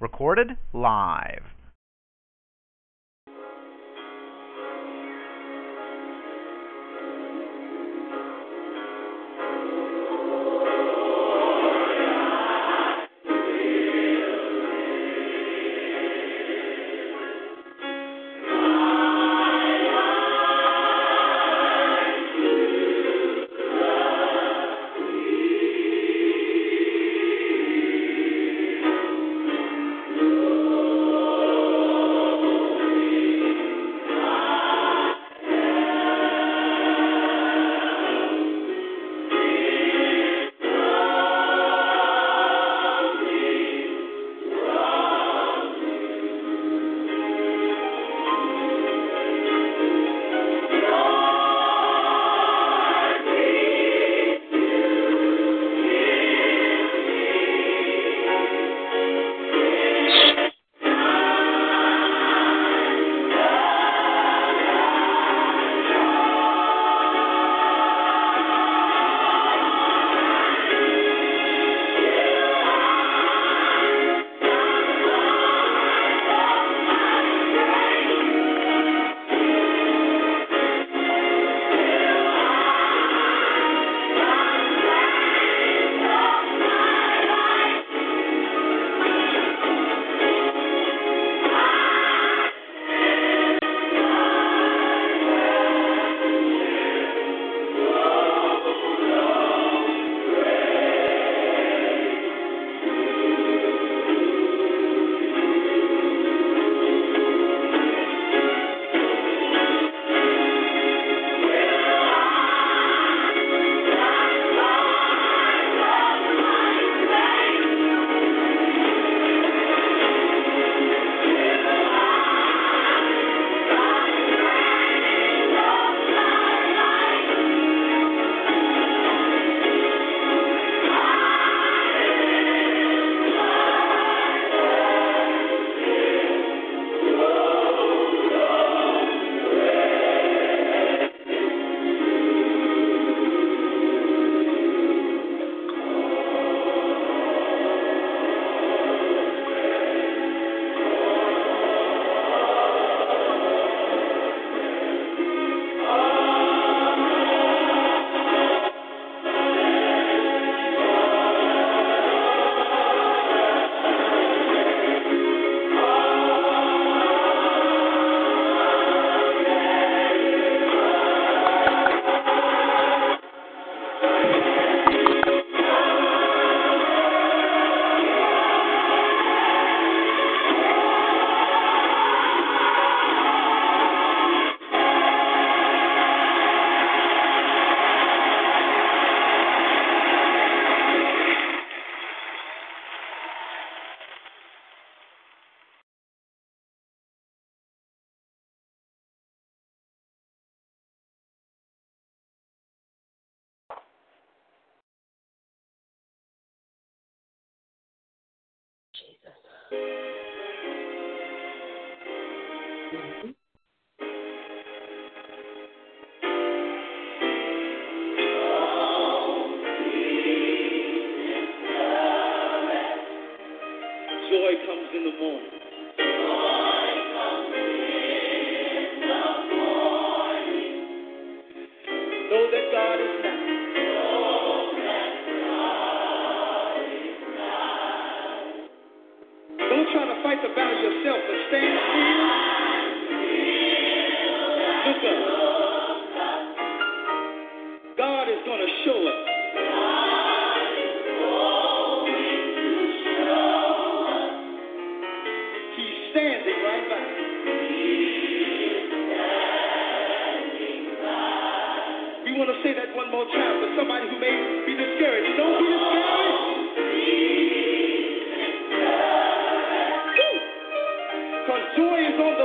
Recorded live.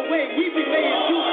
Joy is on the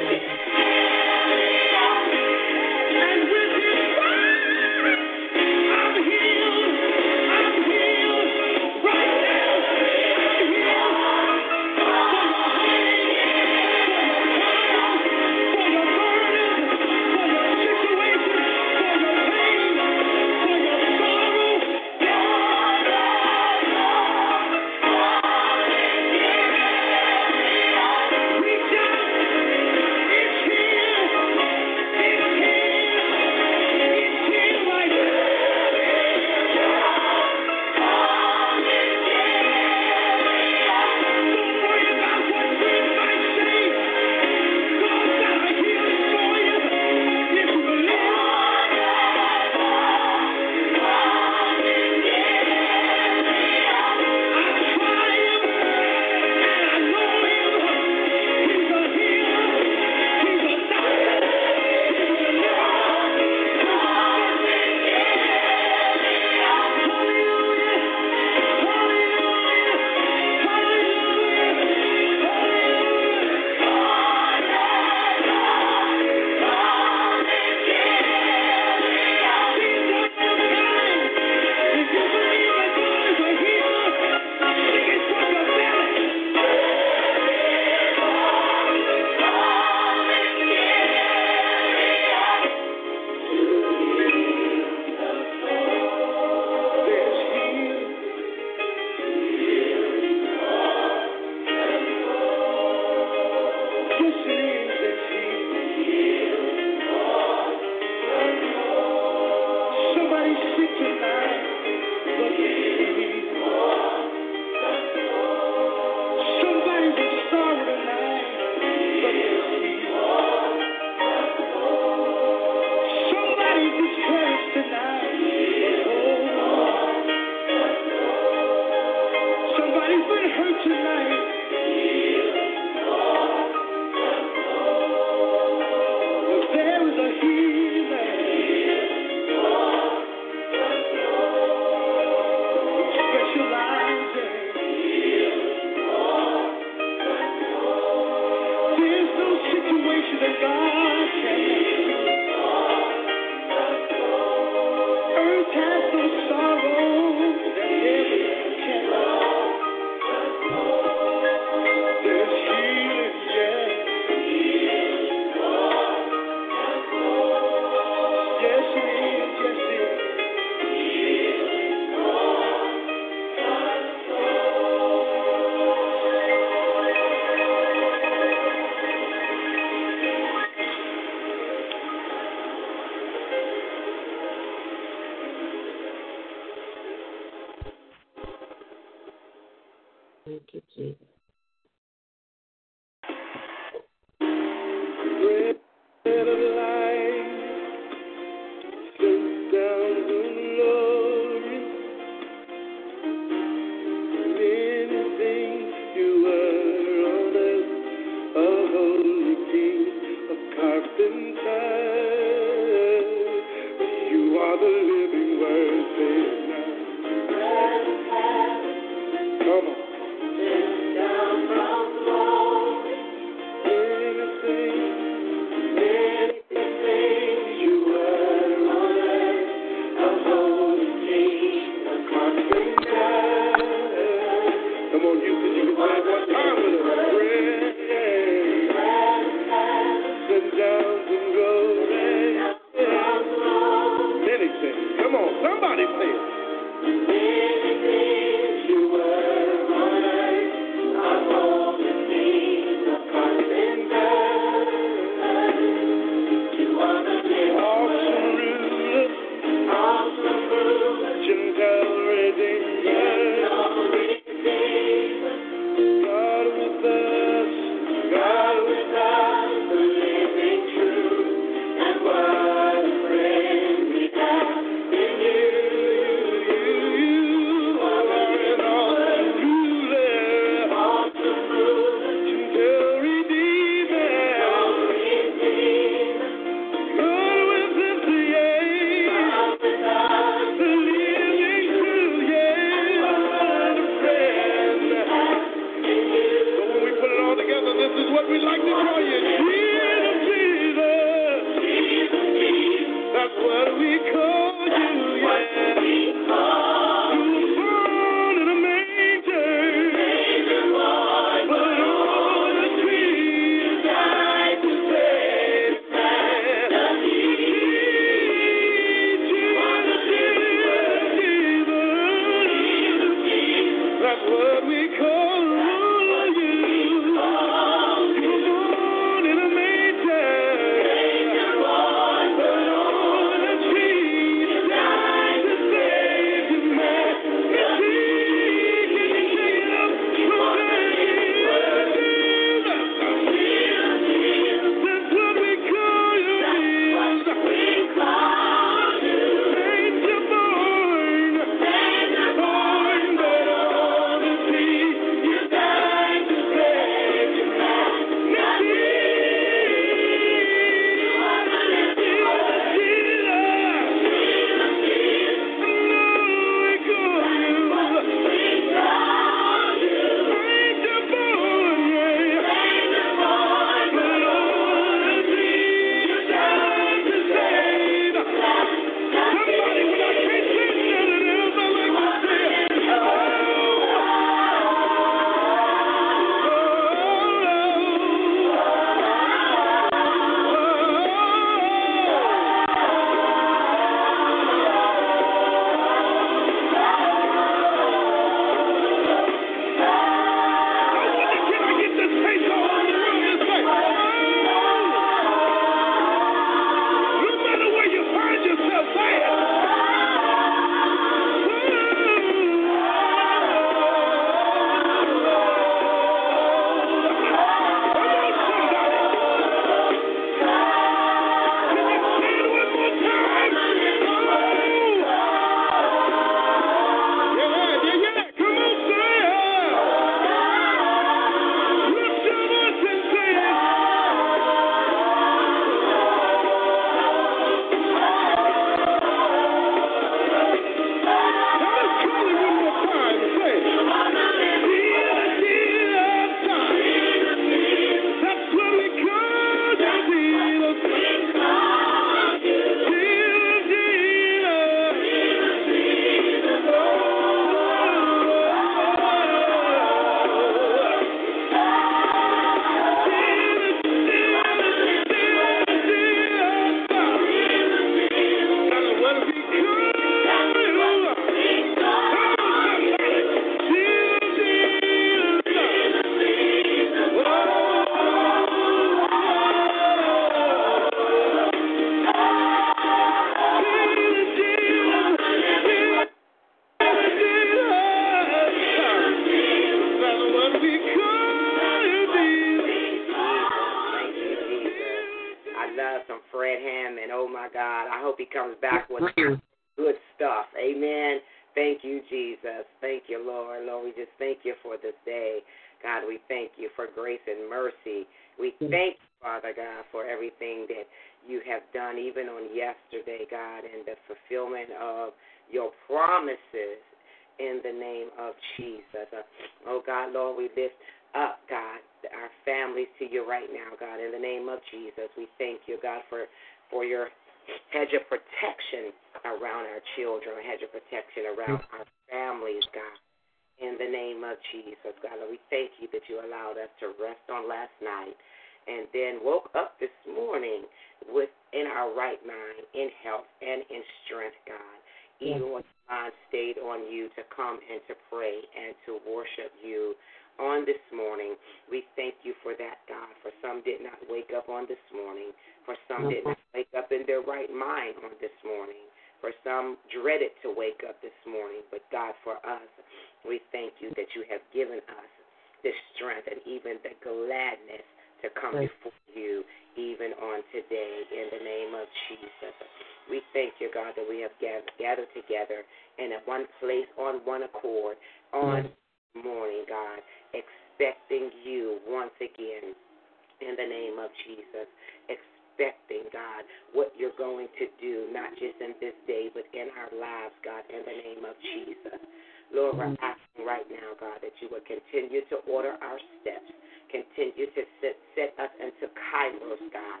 continue to set, set us into kairos, God,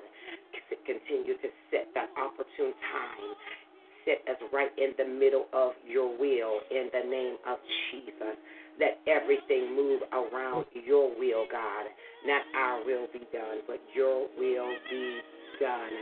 To continue to set that opportune time, set us right in the middle of your will in the name of Jesus. Let everything move around your will, God. Not our will be done, but your will be done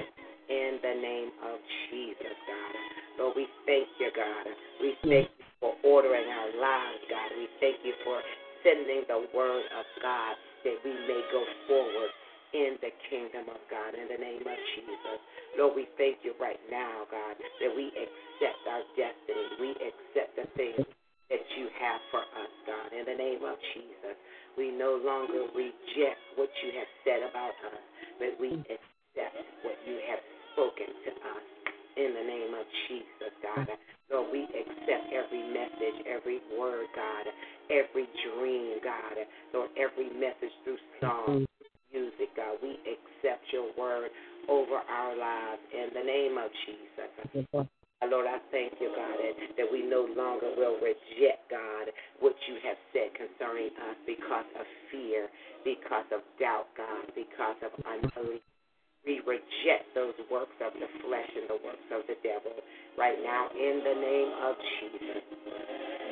in the name of Jesus, God. Lord, we thank you, God. We thank you for ordering our lives, God. We thank you for sending the word of God that we may go forward in the kingdom of God in the name of Jesus. Lord, we thank you right now, God, that we accept our destiny. We accept the things that you have for us, God. In the name of Jesus, we no longer reject what you have said about us, but we accept what you have spoken to us. In the name of Jesus, God. Lord, we accept every message, every word, God, every dream, God. Lord, every message through song, music, God. We accept your word over our lives in the name of Jesus. Lord, I thank you, God, that we no longer will reject, God, what you have said concerning us because of fear, because of doubt, God, because of unbelief. We reject those works of the flesh and the works of the devil right now in the name of Jesus.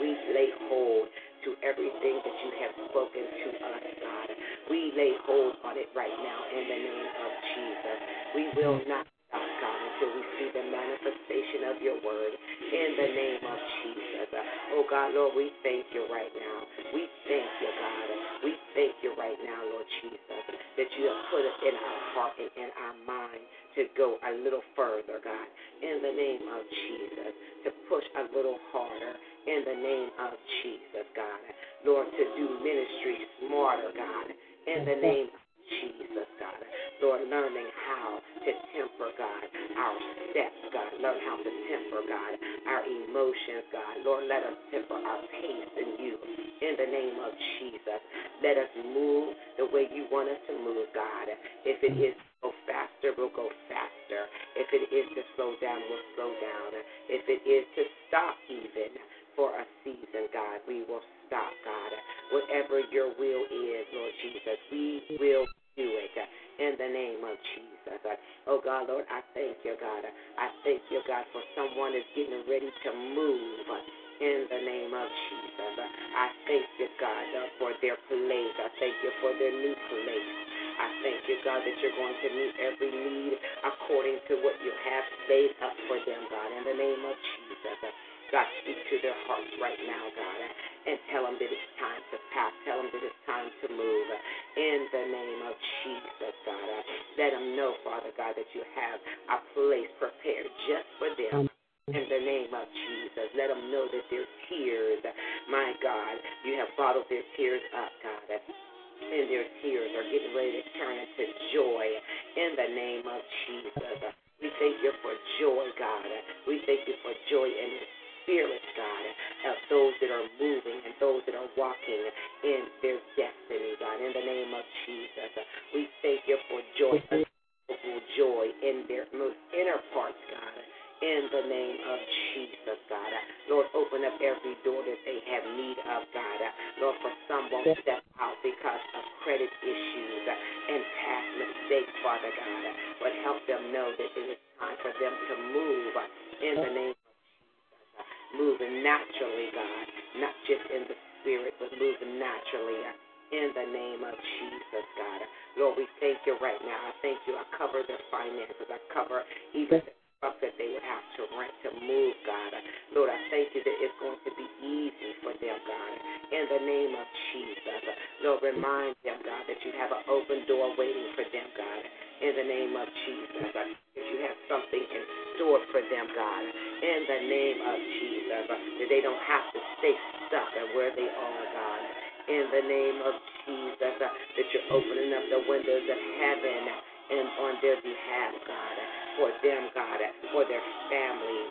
We lay hold to everything that you have spoken to us, God. We lay hold on it right now in the name of Jesus. We will not stop, God, until we see the manifestation of your word in the name of Jesus. Oh, God, Lord, we thank you right now. We thank you, God. We thank you right now, Lord Jesus, that you have put it in our heart and in our mind to go a little further, God, in the name of Jesus, to push a little harder in the name of Jesus, God. Lord, to do ministry smarter, God, in the name of Jesus, God. Lord, learning how to temper, God, our steps, God. Learn how to temper, God, our emotions, God. Lord, let us temper our pace in you in the name of Jesus. Let us move the way you want us to move, God. If it is to go faster, we'll go faster. If it is to slow down, we'll slow down. If it is to stop even for a season, God, we will stop, God. Whatever your will is, Lord Jesus, we will do it in the name of Jesus. Oh God, Lord, I thank you, God. I thank you, God, for someone is getting ready to move in the name of Jesus. I thank you, God, for their place. I thank you for their new place. I thank you, God, that you're going to meet every need according to what you have laid up for them, God, in the name of Jesus. God, speak to their hearts right now, God, and tell them that it's time to pass. Tell them that it's time to move. In the name of Jesus, God. Let them know, Father God, that you have a place prepared just for them. In the name of Jesus, let them know that their tears, my God, you have bottled their tears up, God and their tears are getting ready to turn into joy in the name of Jesus. We thank you for joy, God. We thank you for joy in the spirits, God, of those that are moving and those that are walking in their destiny, God. In the name of Jesus, we thank you for joy, joy in their most inner parts, God in the name of Jesus, God. Lord, open up every door that they have need of, God. Lord, for some won't step out because of credit issues and past mistakes, Father God. But help them know that it is time for them to move in the name of Jesus. Moving naturally, God, not just in the spirit, but moving naturally in the name of Jesus, God. Lord, we thank you right now. I thank you. I cover their finances. I cover even truck that they would have to rent to move, God. Lord, I thank you that it's going to be easy for them, God. In the name of Jesus. Lord, remind them, God, that you have an open door waiting for them, God. In the name of Jesus. That you have something in store for them, God. In the name of Jesus. That they don't have to stay stuck at where they are, God. In the name of Jesus. That you're opening up the windows of heaven their behalf, God for them, God, for their families.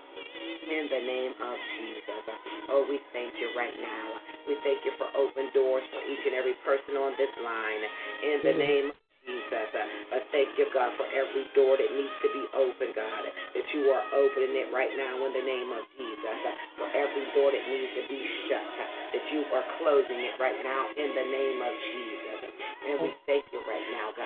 In the name of Jesus. Oh, we thank you right now. We thank you for open doors for each and every person on this line. In the name of Jesus. I thank you, God, for every door that needs to be open, God, that you are opening it right now in the name of Jesus. For every door that needs to be shut, that you are closing it right now in the name of Jesus. And we oh. thank you right now, God.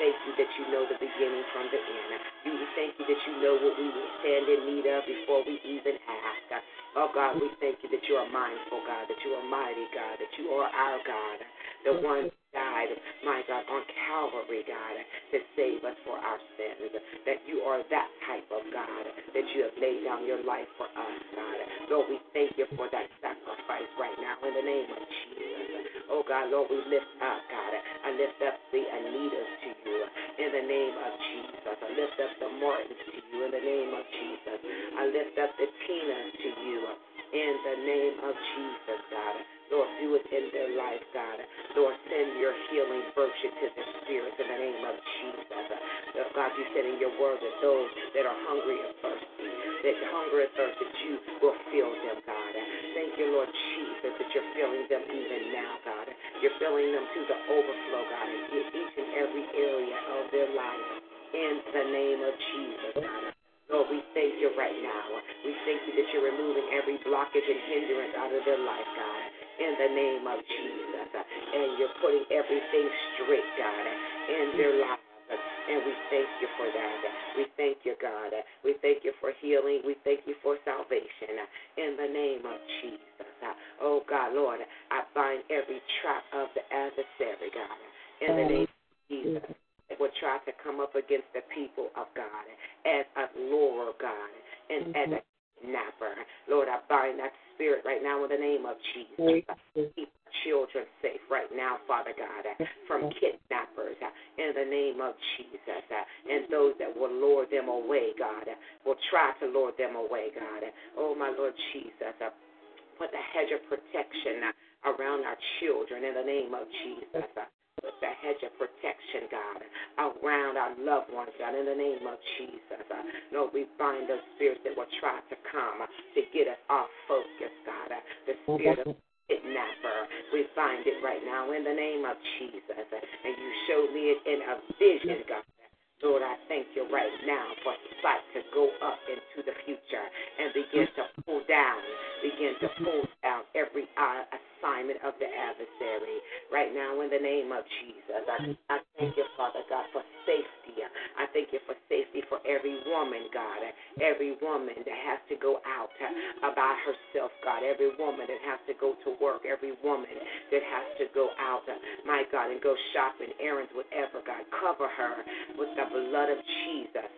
Thank you that you know the beginning from the end. We thank you that you know what we stand in need of before we even ask. Oh, God, we thank you that you are mindful, God, that you are mighty, God, that you are our God, the one died, my God, on Calvary, God, to save us for our sins. That you are that type of God, that you have laid down your life for us, God. Lord, we thank you for that sacrifice right now in the name of Jesus. Oh God, Lord, we lift up, God. I lift up the Anitas to you in the name of Jesus. I lift up the Martins to you in the name of Jesus. I lift up the Tinas to you in the name of Jesus, God. Lord, do it in their life, God. Lord, send your healing virtue to their spirits in the name of Jesus. Lord God, you said in your word that those that are hungry and thirsty, that hunger and thirst, that you will fill them, God. Thank you, Lord Jesus, that you're filling them even now, God. You're filling them to the overflow, God, in each and every area of their life. In the name of Jesus, God. Lord, we thank you right now. We thank you that you're removing every blockage and hindrance out of their life, God, in the name of Jesus. And you're putting everything straight, God, in their lives. And we thank you for that. We thank you, God. We thank you for healing. We thank you for salvation in the name of Jesus. Oh, God, Lord, I bind every trap of the adversary, God, in the name of Jesus will try to come up against the people of God as a Lord God and mm-hmm. as a kidnapper. Lord, I bind that spirit right now in the name of Jesus. Keep our children safe right now, Father God, from kidnappers in the name of Jesus. And those that will lure them away, God, will try to lure them away, God. Oh, my Lord Jesus, put the hedge of protection around our children in the name of Jesus Put the hedge of protection, God, around our loved ones, God, in the name of Jesus. Lord, we bind those spirits that will try to come to get us off focus, God. The spirit of kidnapper, we bind it right now in the name of Jesus. And you showed me it in a vision, God. Lord, I thank you right now for sight to go up into the future and begin to pull down, begin to pull down every uh, assignment of the adversary right now in the name of Jesus. I, I thank you, Father God, for safety. I thank you for safety for every woman, God, every woman that has to go out by herself, God, every woman that has to go to work, every woman that has to go out, my God, and go shopping, errands, whatever, God. Cover her with the blood of Jesus.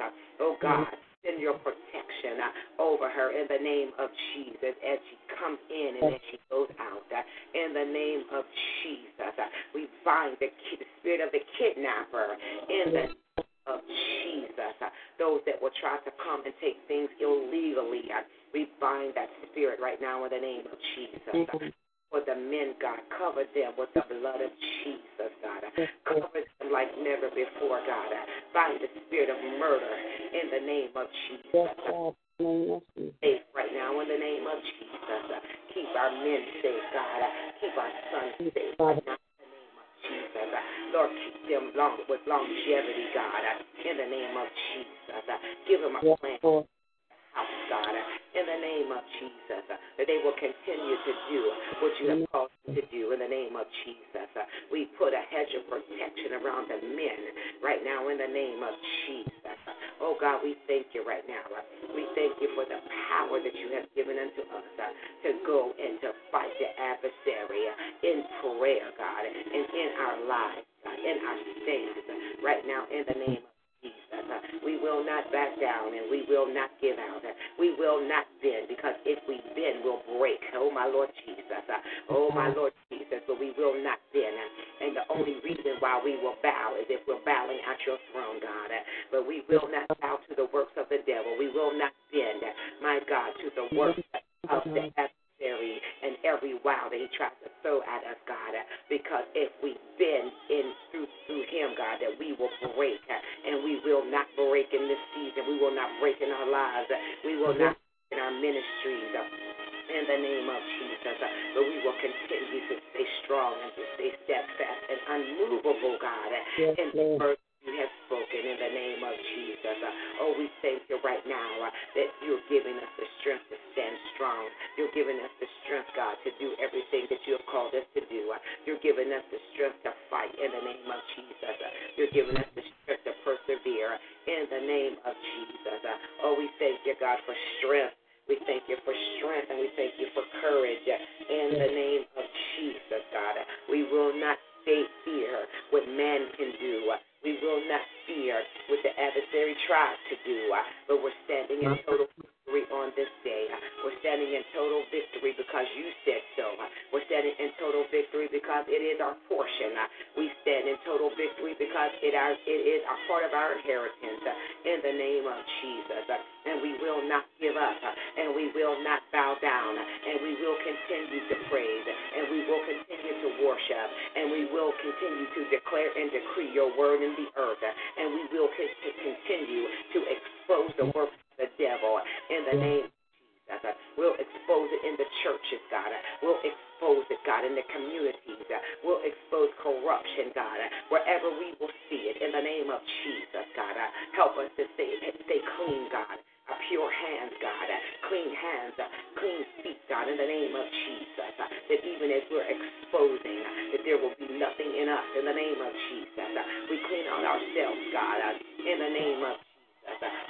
Oh, God send your protection uh, over her in the name of Jesus as she comes in and as she goes out. Uh, in the name of Jesus, uh, we bind the, the spirit of the kidnapper in the name of Jesus. Those that will try to come and take things illegally, we bind that spirit right now in the name of Jesus. For the men, God. Cover them with the blood of Jesus, God. Cover them like never before, God. Bind the spirit of murder in the name of Jesus. Safe right now in the name of Jesus. Keep our men safe, God. Keep our sons safe. Right now, in the name of Jesus. Lord, keep them long with longevity, God. In the name of Jesus. Give them a plan house, God, in the name of Jesus, that they will continue to do what you have mm. called them to do in the name of Jesus. We put a hedge of protection around the men right now in the name of Jesus. Oh God, we thank you right now. We thank you for the power that you have given unto us to go and to fight the adversary in prayer, God, and in our lives, in our stands right now in the name Jesus. We will not back down and we will not give out. We will not bend because if we bend, we'll break. Oh, my Lord Jesus. Oh, my Lord Jesus. But we will not bend. And the only reason why we will bow is if we're bowing at your throne, God. But we will not bow to the works of the devil. We will not bend, my God, to the works of the adversary and every wow that he tries to throw at us, God. Because if we bend in through him, God, that we will break uh, and we will not break in this season. We will not break in our lives. We will not break in our ministries uh, in the name of Jesus. Uh, but we will continue to stay strong and to stay steadfast and unmovable, God, yes, in the word you have spoken in the name of Jesus. Oh, we thank you right now that you're giving us the strength to stand strong. You're giving us the strength, God, to do everything that you have called us to do. You're giving us the strength to fight in the name of Jesus. You're giving us the strength to persevere in the name of Jesus. Oh, we thank you, God, for strength. We thank you for strength and we thank you for courage in the name of Jesus, God. We will not fear what man can do. We will not fear what the adversary tries to do, but we're standing in total victory on this day. We're standing in total victory because you said so. We're standing in total victory because it is our portion. We stand in total victory because it, is a part of our inheritance in the name of Jesus. And we will not give up, and we will not bow down, and we will continue to praise, and we will continue to worship, and we will continue to declare and decree your word in the earth, and we will continue to expose the work of the devil in the name of Jesus. We'll expose it in the churches, God. We'll expose it, God, in the communities. We'll expose corruption, God, wherever we will see it in the name of Jesus, God. Help us to stay, stay clean, God A pure hands, God, clean hands, clean feet, God, in the name of Jesus. That even as we're exposing, that there will be nothing in us, in the name of Jesus. We clean out ourselves, God, in the name of Jesus.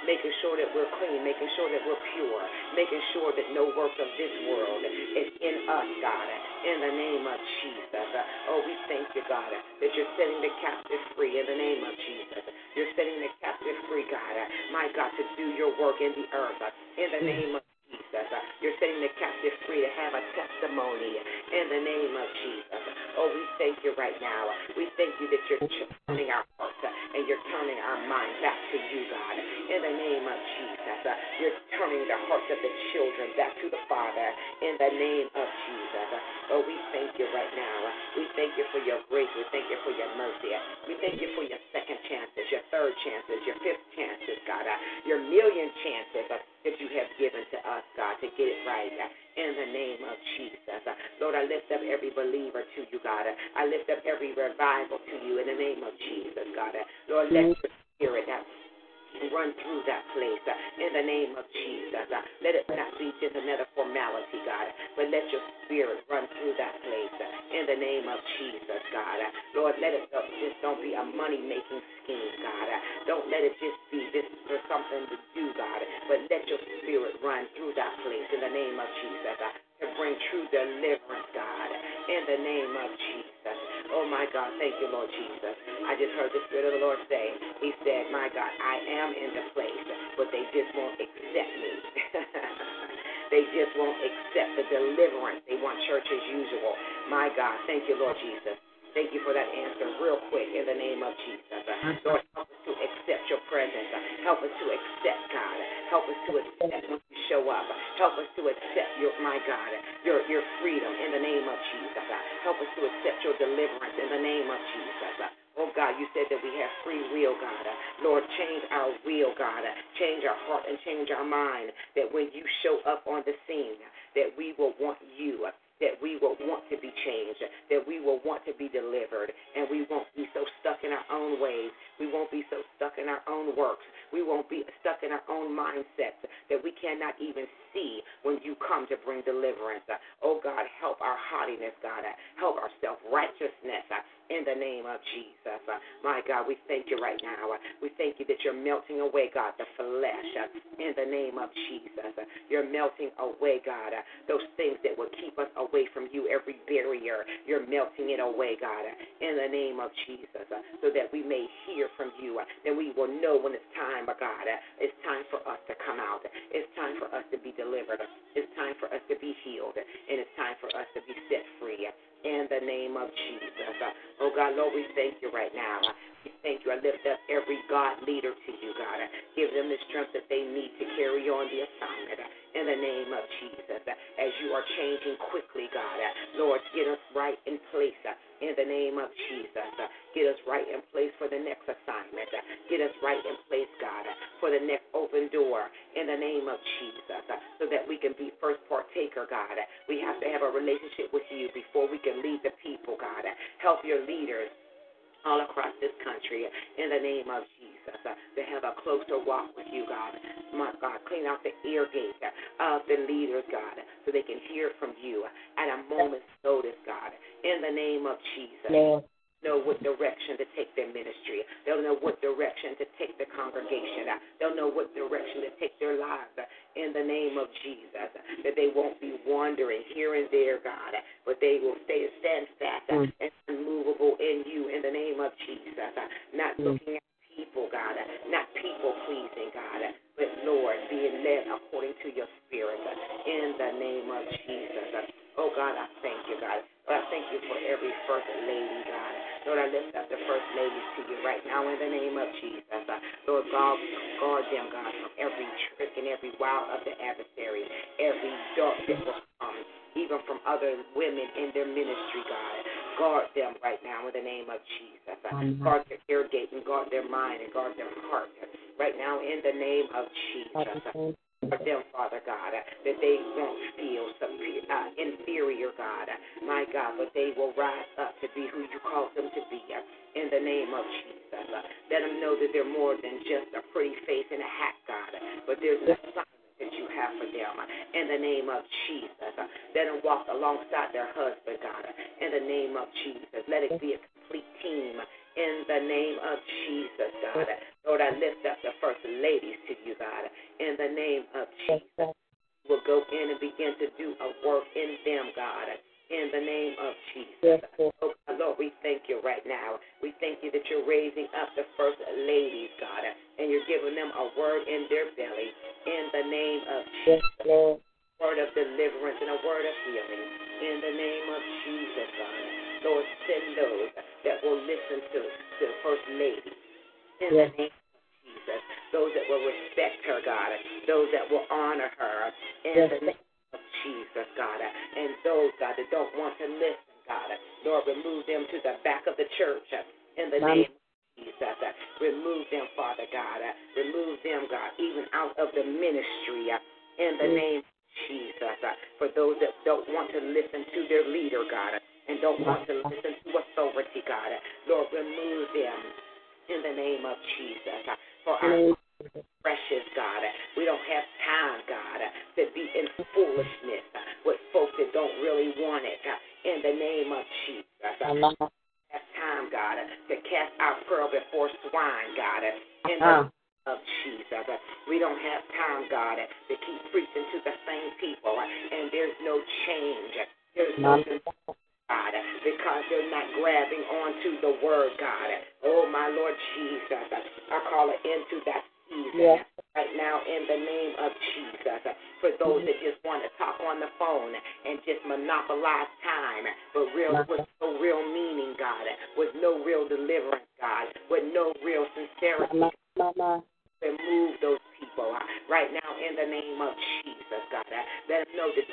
Making sure that we're clean, making sure that we're pure, making sure that no work of this world is in us, God, in the name of Jesus. Oh, we thank you, God, that you're setting the captive free in the name of Jesus. You're setting the captive free, God, my God, to do your work in the earth in the name of Jesus. You're setting the captive free to have a testimony in the name of Jesus. Oh, we thank you right now. We thank you that you're turning our hearts and you're turning our mind back to you, God, in the name of Jesus. Uh, you're turning the hearts of the children back to the Father in the name of Jesus. Uh, Oh, we thank you right now. We thank you for your grace. We thank you for your mercy. We thank you for your second chances, your third chances, your fifth chances, God, your million chances that you have given to us, God, to get it right in the name of Jesus. Lord, I lift up every believer to you, God. I lift up every revival to you in the name of Jesus, God. Lord, let your spirit run through that place uh, in the name of Jesus. Uh, let it not be just another formality, God, but let your spirit run through that place uh, in the name of Jesus, God. Lord, let it just don't be a money making scheme, God. Don't let it just be this for something to do, God, but let your spirit run through that place in the name of Jesus to bring true deliverance, God, in the name of Jesus. Oh, my God, thank you, Lord Jesus. I just heard the Spirit of the Lord say, He said, My God, I am in the place, but they just won't accept me. they just won't accept the deliverance. They want church as usual. My God, thank you, Lord Jesus. Thank you for that answer real quick in the name of Jesus. Uh, Lord, help us to accept your presence. Uh, help us to accept, God. Help us to accept when you show up. Help us to accept your, my God, your, your freedom in the name of Jesus. Uh, help us to accept your deliverance in the name of Jesus. Oh God, you said that we have free will, God. Lord, change our will, God. Change our heart and change our mind. That when you show up on the scene, that we will want you that we will want to be changed, that we will want to be delivered, and we won't be so stuck in our own ways. We won't be so stuck in our own works. We won't be stuck in our own mindsets that we cannot even see when you come to bring deliverance. Oh God, help our haughtiness, God. Help our self righteousness uh, in the name of Jesus. Uh, my God, we thank you right now. Uh, we thank you that you're melting away, God, the flesh uh, in the name of Jesus. You're melting away, God, those things that will keep us away from you, every barrier. You're melting it away, God, in the name of Jesus, so that we may hear from you, that we will know when it's time, God. It's time for us to come out. It's time for us to be delivered. It's time for us to be healed. And it's time for us to be set free in the name of Jesus. Oh God, Lord, we thank you right now. We thank you. I lift up every God leader to you, God. Give them the strength that they need to carry on the assignment in the name of Jesus. As you are changing quickly, God, Lord, get us right in place in the name of Jesus. Get us right in place for the next assignment. Get us right in place, God, for the next open door in the name of Jesus so that we can be first partaker, God. We have to have a relationship with you before we can lead the people, God. Help your leaders all across this country in the name of Jesus uh, to have a closer walk with you, God. My God, clean out the ear gate of the leaders, God, so they can hear from you at a moment's notice, God, in the name of Jesus. Yeah know what direction to take their ministry. They'll know what direction to take the congregation. They'll know what direction to take their lives in the name of Jesus. That they won't be wandering here and there, God, but they will stay steadfast mm. and unmovable in you in the name of Jesus. Not mm. looking at people, God, not people pleasing, God, but Lord, being led according to your spirit in the name of Jesus. Oh God, I thank you, God. Lord, I thank you for every first lady, God. Lord, I lift up the first ladies to you right now in the name of Jesus. Lord, God, guard them, God, from every wild of the adversary, every dark that will come, even from other women in their ministry, God. Guard them right now in the name of Jesus. Guard their ear gate and guard their mind and guard their heart right now in the name of Jesus. For them, Father God, that they won't feel superior, uh, inferior, God, my God, but they will rise up to be who you called them to be uh, in the name of Jesus. Uh, let them know that they're more than just a pretty face be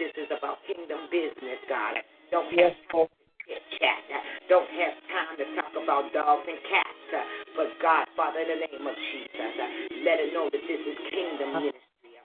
this is about kingdom business, God. Don't yes. have time to chat. don't have time to talk about dogs and cats. But God, Father, in the name of Jesus, let it know that this is kingdom ministry. Uh,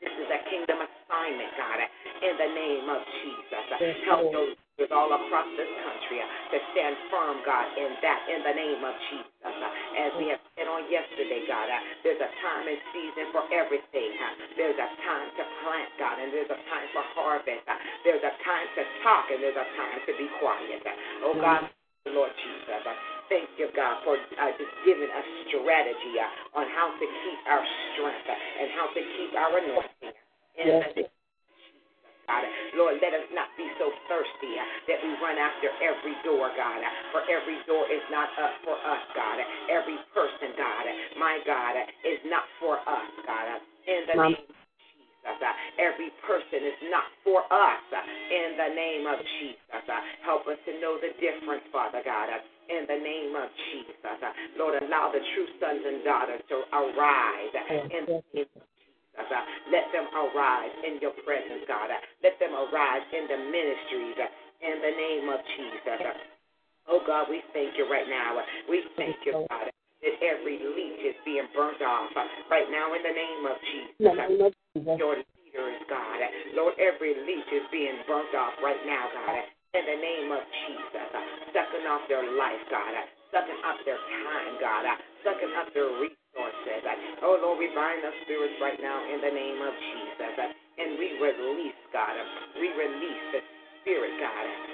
this is a kingdom assignment, God, in the name of Jesus. Uh, help those leaders all across this country to stand firm, God, in that, in the name of Jesus. As we have said on yesterday, God, uh, there's a time and season for everything. Uh, there's a time to plant, God, and there's a time for harvest. Uh, there's a time to talk, and there's a time to be quiet. Uh, oh, God, Lord Jesus. Uh, thank you, God, for uh, just giving us strategy uh, on how to keep our strength uh, and how to keep our anointing. In Yes. the God. Lord, let us not be so thirsty uh, that we run after every door, God. For every door is not up for us, God. Every person, God, my God, is not for us, God. In the Mom. name of Jesus. uh, Every person is not for us. uh, In the name of Jesus. Help us to know the difference, Father God. In the name of Jesus. Lord, allow the true sons and daughters to arise in the name of Jesus. Let them arise in your presence, God. Let them arise in the ministries uh, in the name of Jesus. Oh God, we thank you right now. We thank you, God, that every leech is being burnt off uh, right now in the name of Jesus. In the name of Jesus. Your leaders, God. Lord, every leech is being burnt off right now, God. In the name of Jesus. Sucking off their life, God. Sucking up their time, God. Sucking up their resources. Uh. Oh, Lord, we bind the spirits right now in the name of Jesus. uh, And we release, God. uh, We release the spirit, God. uh,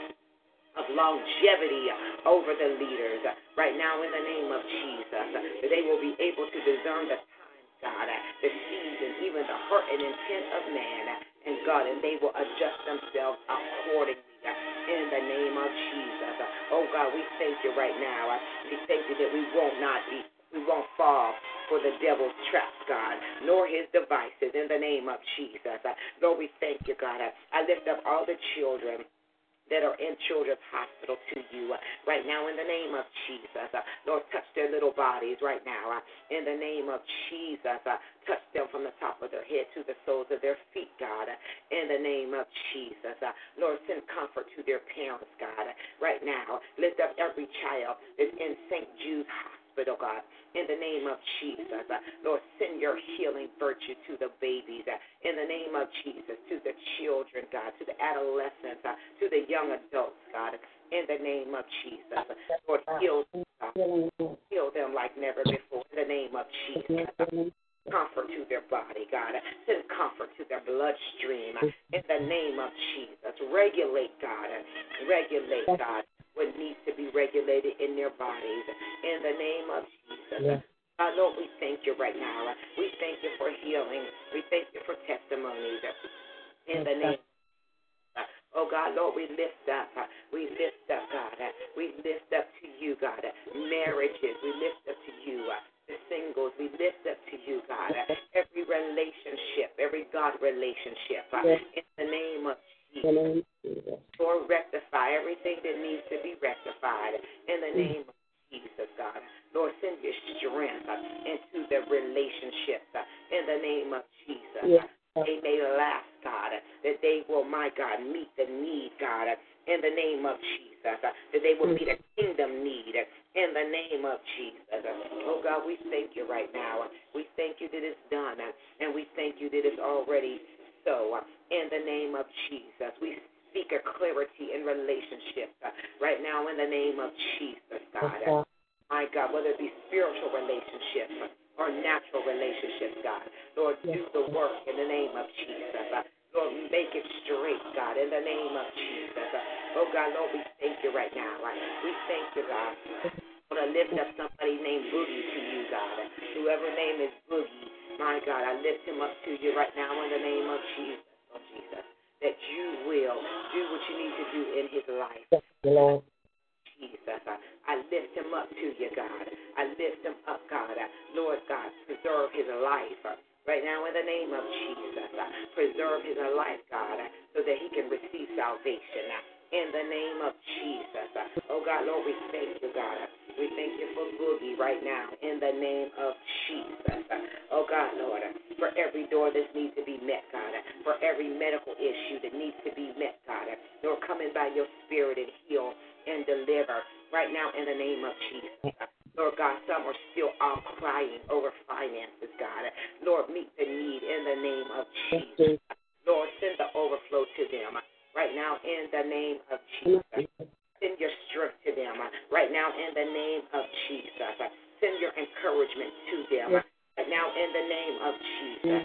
Of longevity over the leaders right now in the name of Jesus, that they will be able to discern the times, God, the season, even the heart and intent of man, and God, and they will adjust themselves accordingly. In the name of Jesus. Oh God, we thank you right now. We thank you that we won't not be, we won't fall for the devil's traps, God, nor his devices in the name of Jesus. Lord, we thank you, God. I lift up all the children that are in children's hospital to you right now in the name of Jesus. Lord, touch their little bodies right now in the name of Jesus. Touch them from the top of their head to the soles of their feet, God, in the name of Jesus. Lord, send comfort to their parents, God, right now. Lift up every child that's in St. Jude's Hospital, God, in the name of Jesus. Uh, Lord, send your healing virtue to the babies, uh, in the name of Jesus, to the children, God, to the adolescents, uh, to the young adults, God, in the name of Jesus. Lord, heal, heal them like never before, in the name of Jesus. Comfort to their body, God. Send comfort to their bloodstream, in the name of Jesus. Regulate, God. Regulate, God, what needs to be regulated in their bodies, in the name of Jesus. Yes. Uh, Lord, we thank you right now. We thank you for healing. We thank you for testimonies. In the name. Oh God, Lord, we lift up. We lift up, God. We lift up to you, God. Marriages, we lift up to you. The singles, we lift up to you, God. Every relationship, every God relationship. In the name of In the name of Jesus. Lord, rectify everything that needs to be rectified in the name of Jesus, God. Lord, send your strength uh, into the relationships uh, in the name of Jesus. Yes. They may last, God, uh, that they will, my God, meet the need, God, in the name of Jesus. That they will meet a kingdom need in the name of Jesus. Oh, God, we thank you right now. We thank you that it's done, and we thank you that it's already so. In the name of Jesus, we speak a clarity in relationships uh, right now in the name of Jesus, God. Uh, My God, whether it be spiritual relationships uh, or natural relationships, God. Lord, do the work in the name of Jesus. Uh, Lord, make it straight, God, in the name of Jesus. Uh, Oh, God, Lord, we thank you right now. We thank you, God. I want to lift up somebody named Boogie to you, God. Whoever name is Boogie, my God, I lift him up to you right now in the name of Jesus. Oh, Jesus. That you will do what you need to do in his life. Yes, Lord. Jesus. I, I lift him up to you, God. I lift him up, God. Uh, Lord God, preserve his life. uh, Right now, in the name of Jesus, uh, preserve his life, God, uh, so that he can receive salvation. In the name of Jesus. Oh, God, Lord, we thank you, God. We thank you for Boogie right now, in the name of Jesus. Oh, God, Lord, for every door that needs to be met, God, for every medical issue that needs to be met, God. Lord, come in by your spirit and heal and deliver. deliver right now in the name of Jesus. Lord God, some are still all crying over finances, God. Lord, meet the need in the name of Jesus. Lord, send the overflow to them right now in the name of Jesus. Send your strength to them uh, right now in the name of Jesus. Uh, send your encouragement to them uh, right now in the name of Jesus.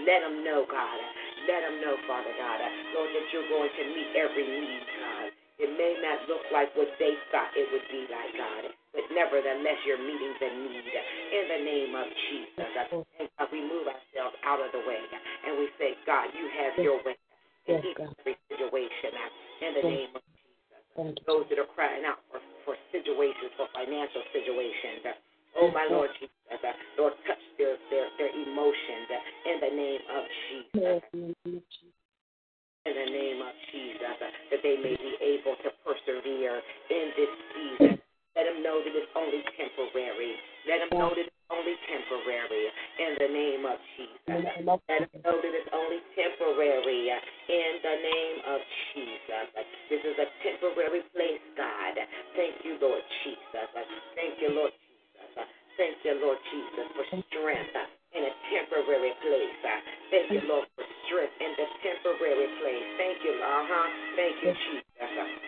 Let them know, God. Let them know, Father God, Lord, that you're going to meet every need, God. It may not look like what they thought it would be like, God, but nevertheless, you're meeting the need in the name of Jesus. And God, we move ourselves out of the way and we say, God, you have your way in every situation in the name of Jesus. Those that are crying out for, for situations, for financial situations, uh, oh my Lord Jesus, uh, Lord, touch their, their, their emotions uh, in the name of Jesus. In the name of Jesus, that they may be able to persevere in this season. Let them know that it's only temporary. Let them know that it's only temporary in the name of Jesus. Let them know that it's only temporary in the name of Jesus. This is a temporary place, God. Thank you, Lord Jesus. Thank you, Lord Jesus. Thank you, Lord Jesus, for strength in a temporary place. Thank you, Lord, for strength in the temporary place. Thank you, uh huh. Thank you, Jesus,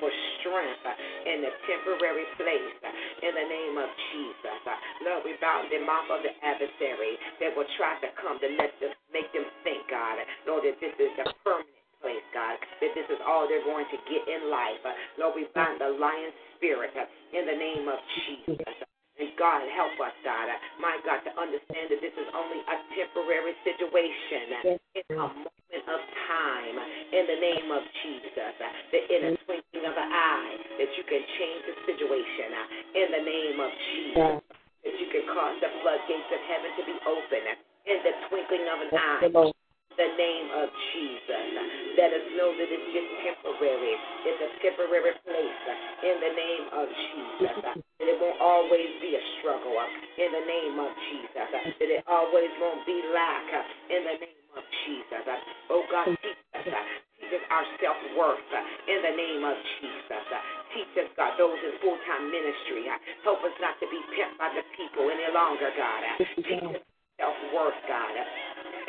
for strength uh, in the temporary place. Uh, in the name of Jesus, uh, Lord, we bound the mouth of the adversary that will try to come to let them make them think, God, Lord, that this is a permanent place, God, that this is all they're going to get in life. Lord, we bind the lion spirit in the name of Jesus. And God, help us, God, my God, to understand that this is only a temporary situation. It's a moment of time in the name of Jesus. That in a twinkling of an eye, that you can change the situation uh, in the name of Jesus. Mm. That you can cause the floodgates of heaven to be open uh, in the twinkling of an eye the name of Jesus. Uh, let us know that it's just temporary. It's a temporary place in the name of Jesus. Mm-hmm. That it won't always be a struggle in the name of Jesus. That it always won't be lack in the name of Jesus. Oh God, mm. teach us. Teach us our self worth uh, in the name of Jesus. Uh, teach us, God, those in full time ministry. Uh, help us not to be pimped by the people any longer, God. Teach us self worth, God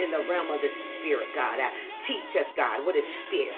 in the realm of the spirit, God. Teach us, God, what is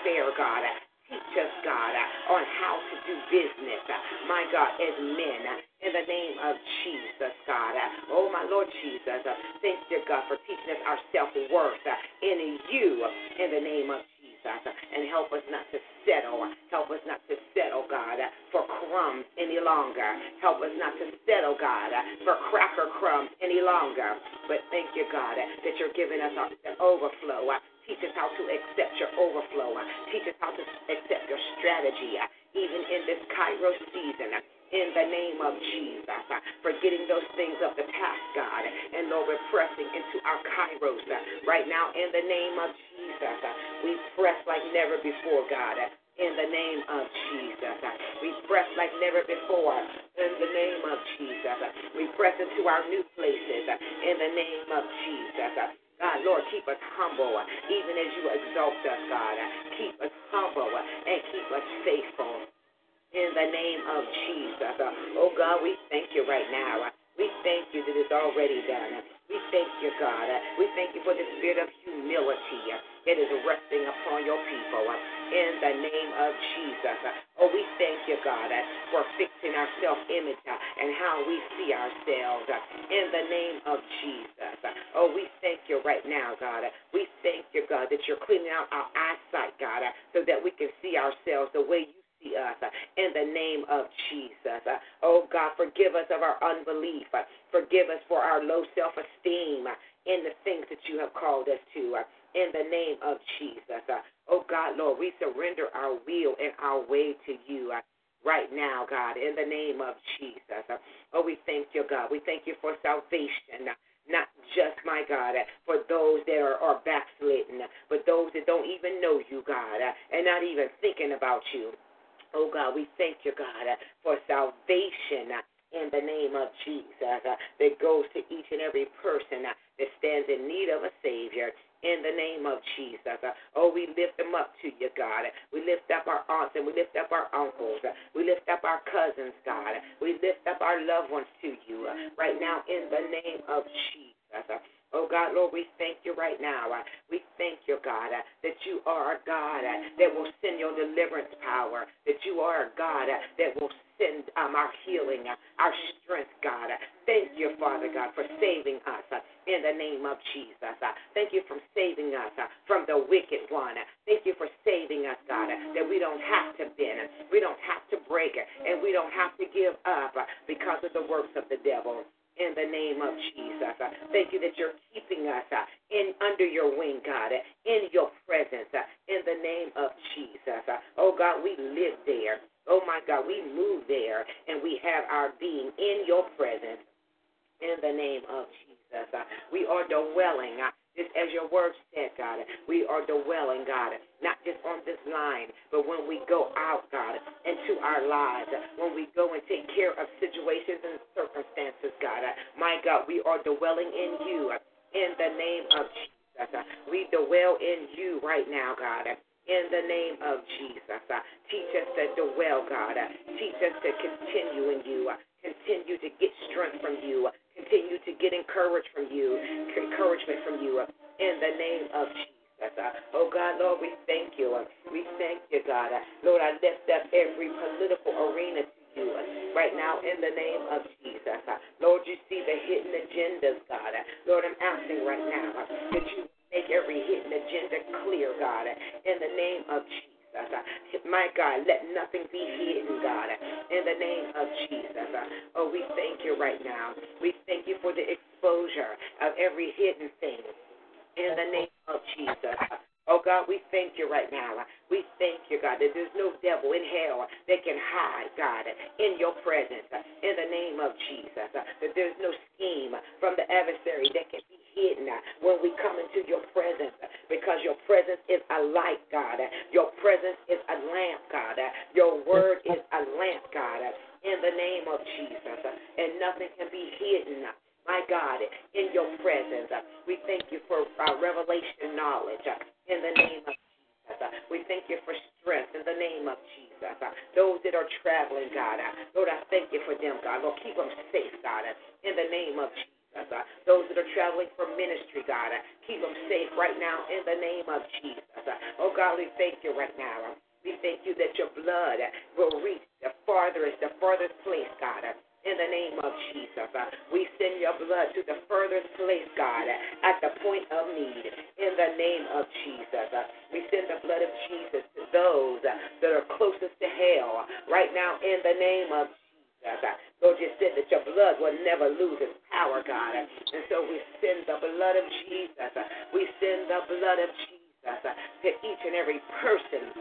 fair, God. Teach us, God, on how to do business, my God, as men, in the name of Jesus, God. Oh, my Lord Jesus, thank you, God, for teaching us our self worth in you, in the name of And help us not to settle. Help us not to settle, God, for crumbs any longer. Help us not to settle, God, for cracker crumbs any longer. But thank you, God, that you're giving us an overflow. Teach us how to accept your overflow. Teach us how to accept your strategy, even in this Kairos season in the name of Jesus. Uh, forgetting those things of the past, God, and Lord, we're pressing into our Kairos uh, right now in the name of Jesus. Uh, we press like never before, God. In the name of Jesus. We press like never before. In the name of Jesus. We press into our new places. In the name of Jesus. God, Lord, keep us humble, even as you exalt us, God. Keep us humble and keep us faithful in the name of Jesus. Oh God, we thank you right now. We thank you that it's already done. We thank you, God. We thank you for the spirit of humility that is resting upon your people in the name of Jesus. Oh, we thank you, God, for fixing our self image and how we see ourselves in the name of Jesus. Oh, we thank you right now, God. We thank you, God, that you're cleaning out our eyesight, God, so that we can see ourselves the way you us uh, in the name of Jesus. Uh, oh God, forgive us of our unbelief. Uh, forgive us for our low self esteem in the things that you have called us to in the name of Jesus. Oh God, Lord, we surrender our will and our way to you right now, God, in the name of Jesus. Oh, we thank you, God. We thank you for salvation not just, my God, for those that are, are backslidden, but those that don't even know you, God, and not even thinking about you. Oh God, we thank you, God, uh, for salvation uh, in the name of Jesus uh, that goes to each and every person uh, that stands in need of a Savior in the name of Jesus. Uh. Oh, we lift them up to you, God. Uh, we lift up our aunts and we lift up our uncles. We lift up our cousins, God. We lift up our loved ones to you right now in the name of Jesus. Oh God, Lord, we thank you right now. Uh, we thank you, God, uh, that you are a God uh, that will send your deliverance power, that you are a God uh, that will send um, our healing, uh, our strength, God. Uh. Thank you, Father God, for saving us in the name of Jesus. Thank you for saving us from the wicked one. Thank you for saving us, God, that we don't have to bend, we don't have to break, and we don't have to give up because of the works of the devil in the name of Jesus. Uh, thank you that you're keeping us uh, in under your wing, God, uh, in your presence, in the name of Jesus. Oh God, we live there. Oh my God, we move there and we have our being in your presence in the name of Jesus. We are dwelling. Just as your word said, God, we are dwelling, God, not just on this line, but when we go out, God, into our lives, when we go and take care of situations and circumstances, God, my God, we are dwelling in you in the name of Jesus. We dwell in you right now, God in the name of Jesus. Uh, teach us to dwell, God. Uh, teach us to continue in you. Uh, continue to get strength from you continue to get encouraged from you, encouragement from you uh, in the name of Jesus. Uh, oh God, Lord, we thank you. Uh, we thank you, God. Lord, I lift up every political arena to you right now in the name of Jesus. Lord, you see the hidden agendas, God. Lord, I'm asking right now that you make every hidden agenda clear, God, in the name of Jesus. My God, let nothing be hidden, God, in the name of Jesus. Uh, oh, we thank you right now. We thank you for the exposure of every hidden thing in the name of Jesus. Uh, Oh God, we thank you right now. We thank you, God, that there's no devil in hell that can hide, God, in your presence in the name of Jesus. That there's no scheme from the adversary that can be hidden when we come into your presence because your presence is a light, God. Your presence is a lamp, God. Your word is a lamp, God, in the name of Jesus. And nothing can be hidden my God, in your presence. We thank you for uh, revelation knowledge uh, in the name of Jesus. Uh, we thank you for strength in the name of Jesus. Uh, those that are traveling, God, Lord, I thank you for them, God. Lord, keep them safe, God, in the name of Jesus. Those that are traveling for ministry, God, keep them safe right now in the name of Jesus. Oh, God, we thank you right now. We thank you that your blood will reach the farthest, the farthest place, God in the name of Jesus. Uh, we send your blood to the furthest place, God, at the point of need in the name of Jesus. Uh, we send the blood of Jesus to those uh, that are closest to hell right now in the name of Jesus. Lord, you said that your blood will never lose its power, God. And so we send the blood of Jesus. We send the blood of Jesus to each and every person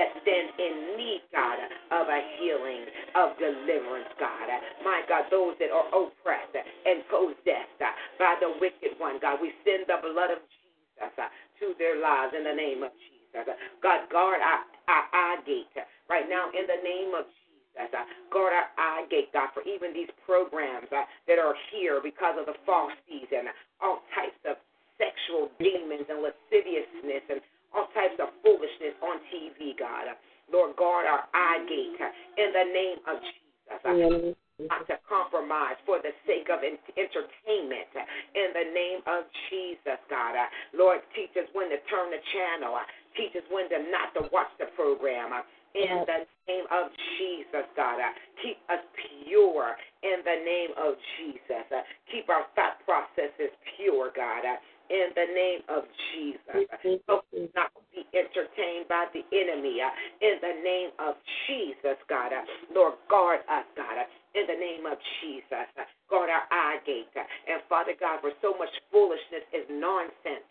that stand in need, God, of a healing, of deliverance, God. My God, those that are oppressed and possessed by the wicked one, God, we send the blood of Jesus uh, to their lives in the name of Jesus. God, guard our, our eye gate right now in the name of Jesus. Guard our eye gate, God, for even these programs uh, that are here because of the fall season, all types of sexual demons and lasciviousness and all types of foolishness on TV, God. Lord, guard our eye gate in the name of Jesus. Uh, not to compromise for the sake of entertainment in the name of Jesus, God. Lord, teach us when to turn the channel. Uh, teach us when to not to watch the program. Uh, in the name of Jesus, God. Keep us pure in the name of Jesus. Keep our thought processes pure, God in the name of Jesus. So not be entertained by the enemy uh, in the name of Jesus, God. Uh, Lord, guard us, God, uh, in the name of Jesus. Guard our eye gate. And Father God, for so much foolishness is nonsense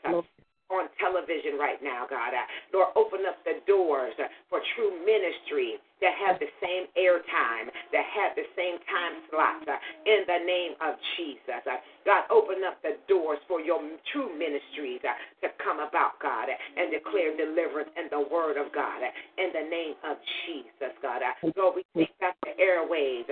on television right now, God. Uh, Lord, open up the doors for true ministry that have the same airtime, that have the same time slots uh, in the name of Jesus. Uh, God, open up the doors for your true ministries to come about, God, and declare deliverance and the word of God in the name of Jesus, God. Uh, Lord, we take back the airways.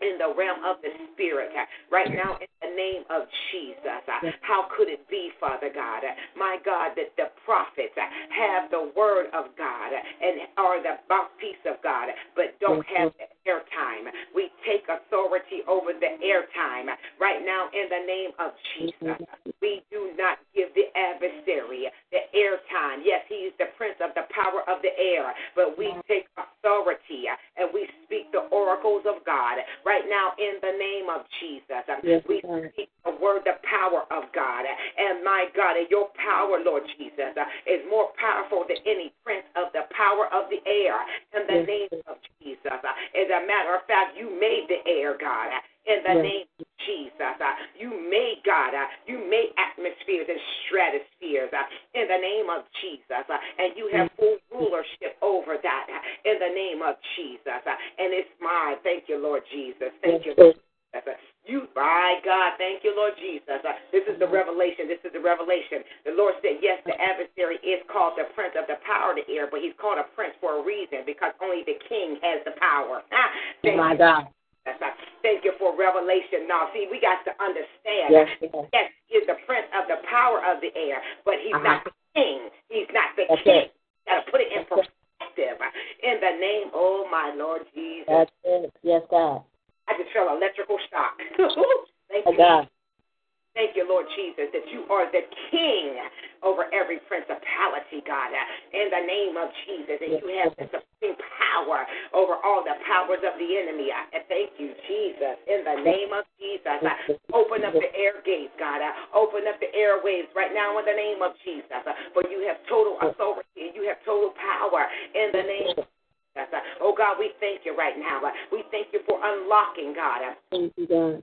In the realm of the spirit right now in the name of Jesus. Uh, how could it be, Father God, uh, my God, that the prophets uh, have the word of God and are the mouthpiece of God, but don't have the airtime? We take authority over the airtime right now in the name of Jesus. We do not give the adversary the airtime. Yes, he is the prince of the power of the air, but we take authority and we speak the oracles of God right now in the name of Jesus. Yes, we speak the word, the power of God. And my God, and your power, Lord Jesus, is more powerful than any prince of the power of the air in the Yes. name of Jesus. As a matter of fact, you made the air, God. In the Yes. name of Jesus, uh, you made God, uh, you made atmospheres and stratospheres uh, in the name of Jesus, and you have full rulership over that in the name of Jesus. and it's mine. Thank you, Lord Jesus. Thank you, Yes, Jesus. You, my God, thank you, Lord Jesus. Uh, this is the revelation. This is the revelation. The Lord said, yes, the adversary is called the prince of the power of the air, but he's called a prince for a reason because only the king has the power. Ah, thank My you, God. Uh, Thank you for revelation. Now, see, we got to understand. Yes, yes. Yes, he is the prince of the power of the air, but he's Uh-huh. not the king. He's not the That's king. Got to put it in That's it. perspective. In the name, oh my Lord Jesus. That's it. Yes, God. I just feel electrical shock. Thank My you. God. Thank you, Lord Jesus, that you are the king over every principality, God, uh, in the name of Jesus. And you have the supreme power over all the powers of the enemy. I thank you, Jesus, in the name of Jesus. Uh, open up the air gates, God. Uh, open up the airwaves right now in the name of Jesus. For you have total authority and you have total power in the name of Jesus. Oh, God, we thank you right now. We thank you for unlocking, God Thank you, God.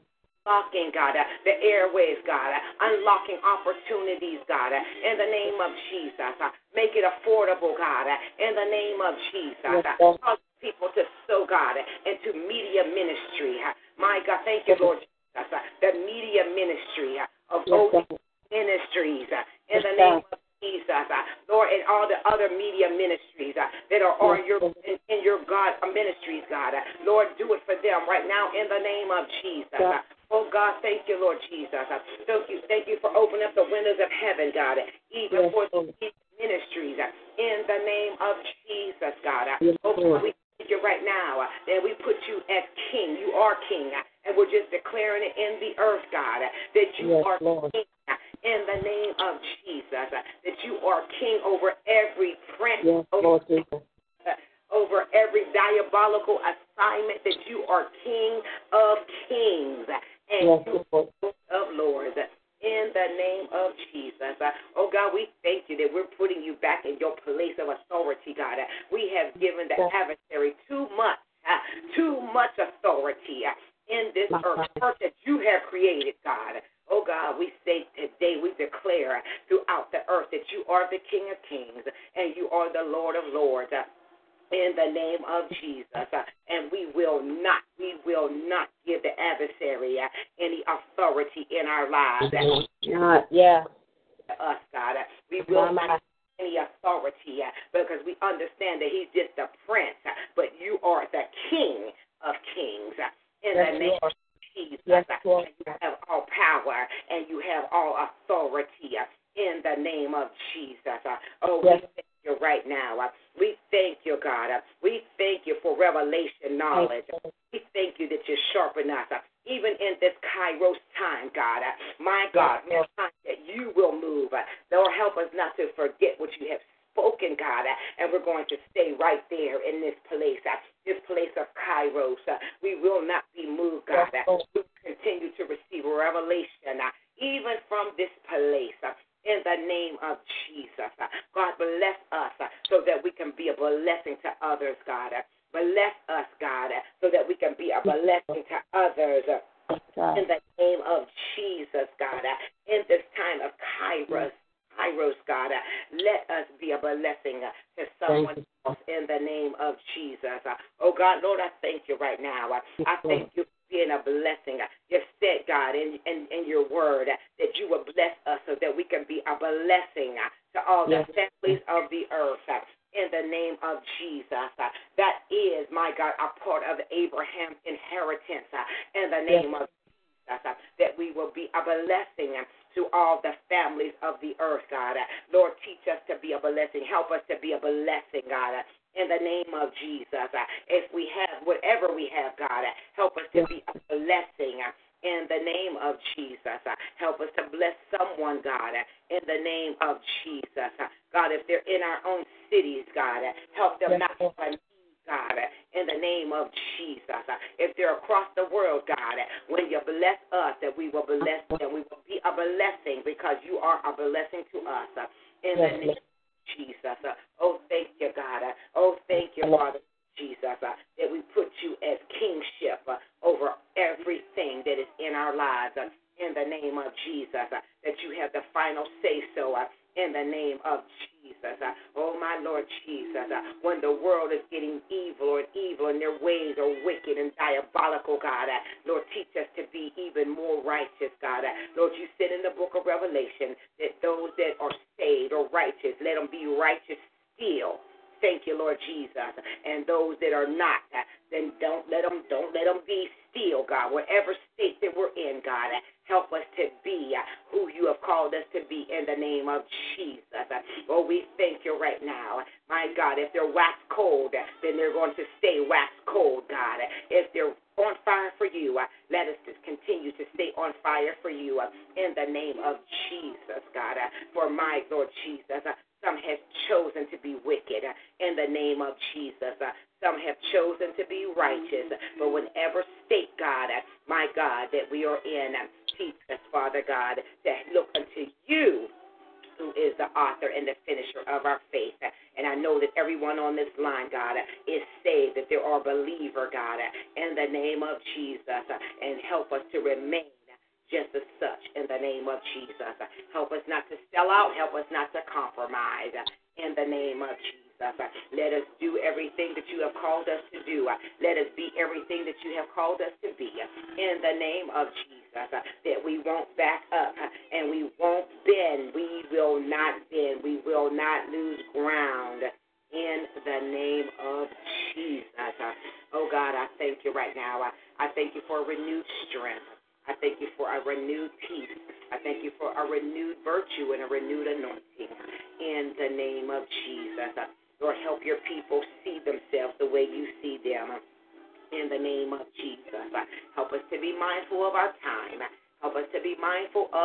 Unlocking, God, uh, the airways, God, uh, unlocking opportunities, God, uh, in the name of Jesus. Uh, make it affordable, God, uh, in the name of Jesus. Uh, yes, cause people to sow, God, into media ministry. My God, thank you, Lord Jesus. The media ministry of Yes, ministries in the name of Jesus, uh, Lord, and all the other media ministries uh, that are on your in, in your God uh, ministries, God. Uh, Lord, do it for them right now in the name of Jesus. Uh, Oh God, thank you, Lord Jesus. Uh, Thank you, thank you for opening up the windows of heaven, God, even Yes, for these ministries. uh, In the name of Jesus, God. Uh, Yes, Oh God, we thank you right now uh, that we put you as King. You are King, uh, and we're just declaring it in the earth, God, uh, that you Yes, are Lord. King. In the name of Jesus, uh, that you are king over every prince, Yes, over over every diabolical assignment that you are King of kings and Yes, Lord. Of lords. In the name of Jesus. Uh, Oh God, we thank you that we're putting you back in your place of authority, God. Uh, We have given the adversary too much, too much authority in this earth, earth that you have created, God, we say today, we declare throughout the earth that you are the King of kings and you are the Lord of lords. Uh, in the name of Jesus. Uh, and we will not, we will not give the adversary uh, any authority in our lives Not, yeah. us, God. We will not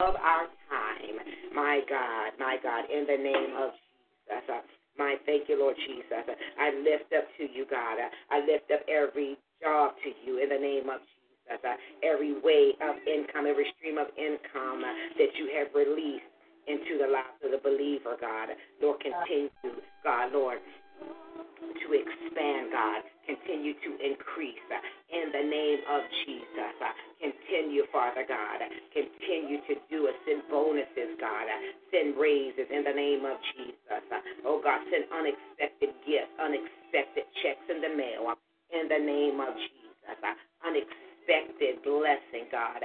of our time. My God, my God, in the name of Jesus. Uh, my thank you, Lord Jesus. Uh, I lift up to you, God. Uh, I lift up every job to you in the name of Jesus. Every way of income, every stream of income that you have released into the lives of the believer, God. Lord, continue, God, Lord, to expand, God. Continue to increase uh, in the name of Jesus. Uh, continue, Father God. Uh, continue to do it. Send bonuses, God. Uh, send raises in the name of Jesus. Uh, oh, God, send unexpected gifts, unexpected checks in the mail in the name of Jesus. Unexpected blessing, oh God.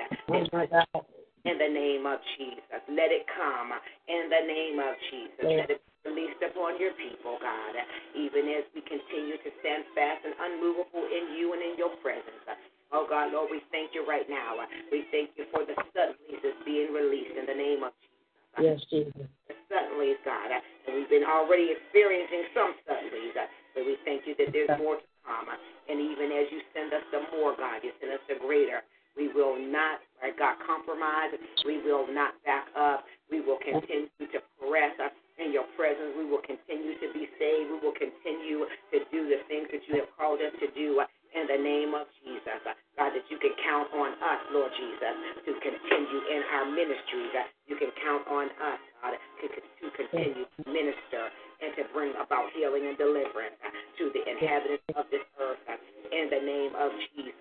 In the name of Jesus. Let it come in the name of Jesus. Let it released upon your people, God, even as we continue to stand fast and unmovable in you and in your presence. Oh, God, Lord, we thank you right now. We thank you for the suddenlies that's being released in the name of Jesus. Yes, Jesus. The suddenlies, God, and we've been already experiencing some suddenlies, but we thank you that there's more to come. And even as you send us the more, God, you send us the greater. We will not, God, compromise. We will not back up. We will continue to press in your presence. We will continue to be saved. We will continue to do the things that you have called us to do uh, in the name of Jesus. Uh, God, that you can count on us, Lord Jesus, to continue in our ministries. Uh, you can count on us, God, to continue to minister and to bring about healing and deliverance to the inhabitants of this earth. In the name of Jesus,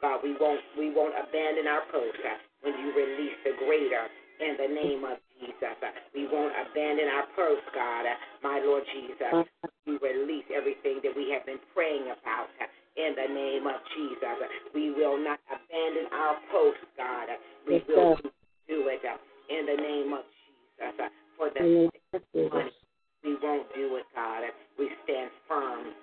God, we won't we won't abandon our post when you release the greater. In the name of Jesus, we won't abandon our post, God, my Lord Jesus. We release everything that we have been praying about in the name of Jesus. We will not abandon our post, God. We will do it in the name of Jesus. For the money, we won't do it, God. We stand firm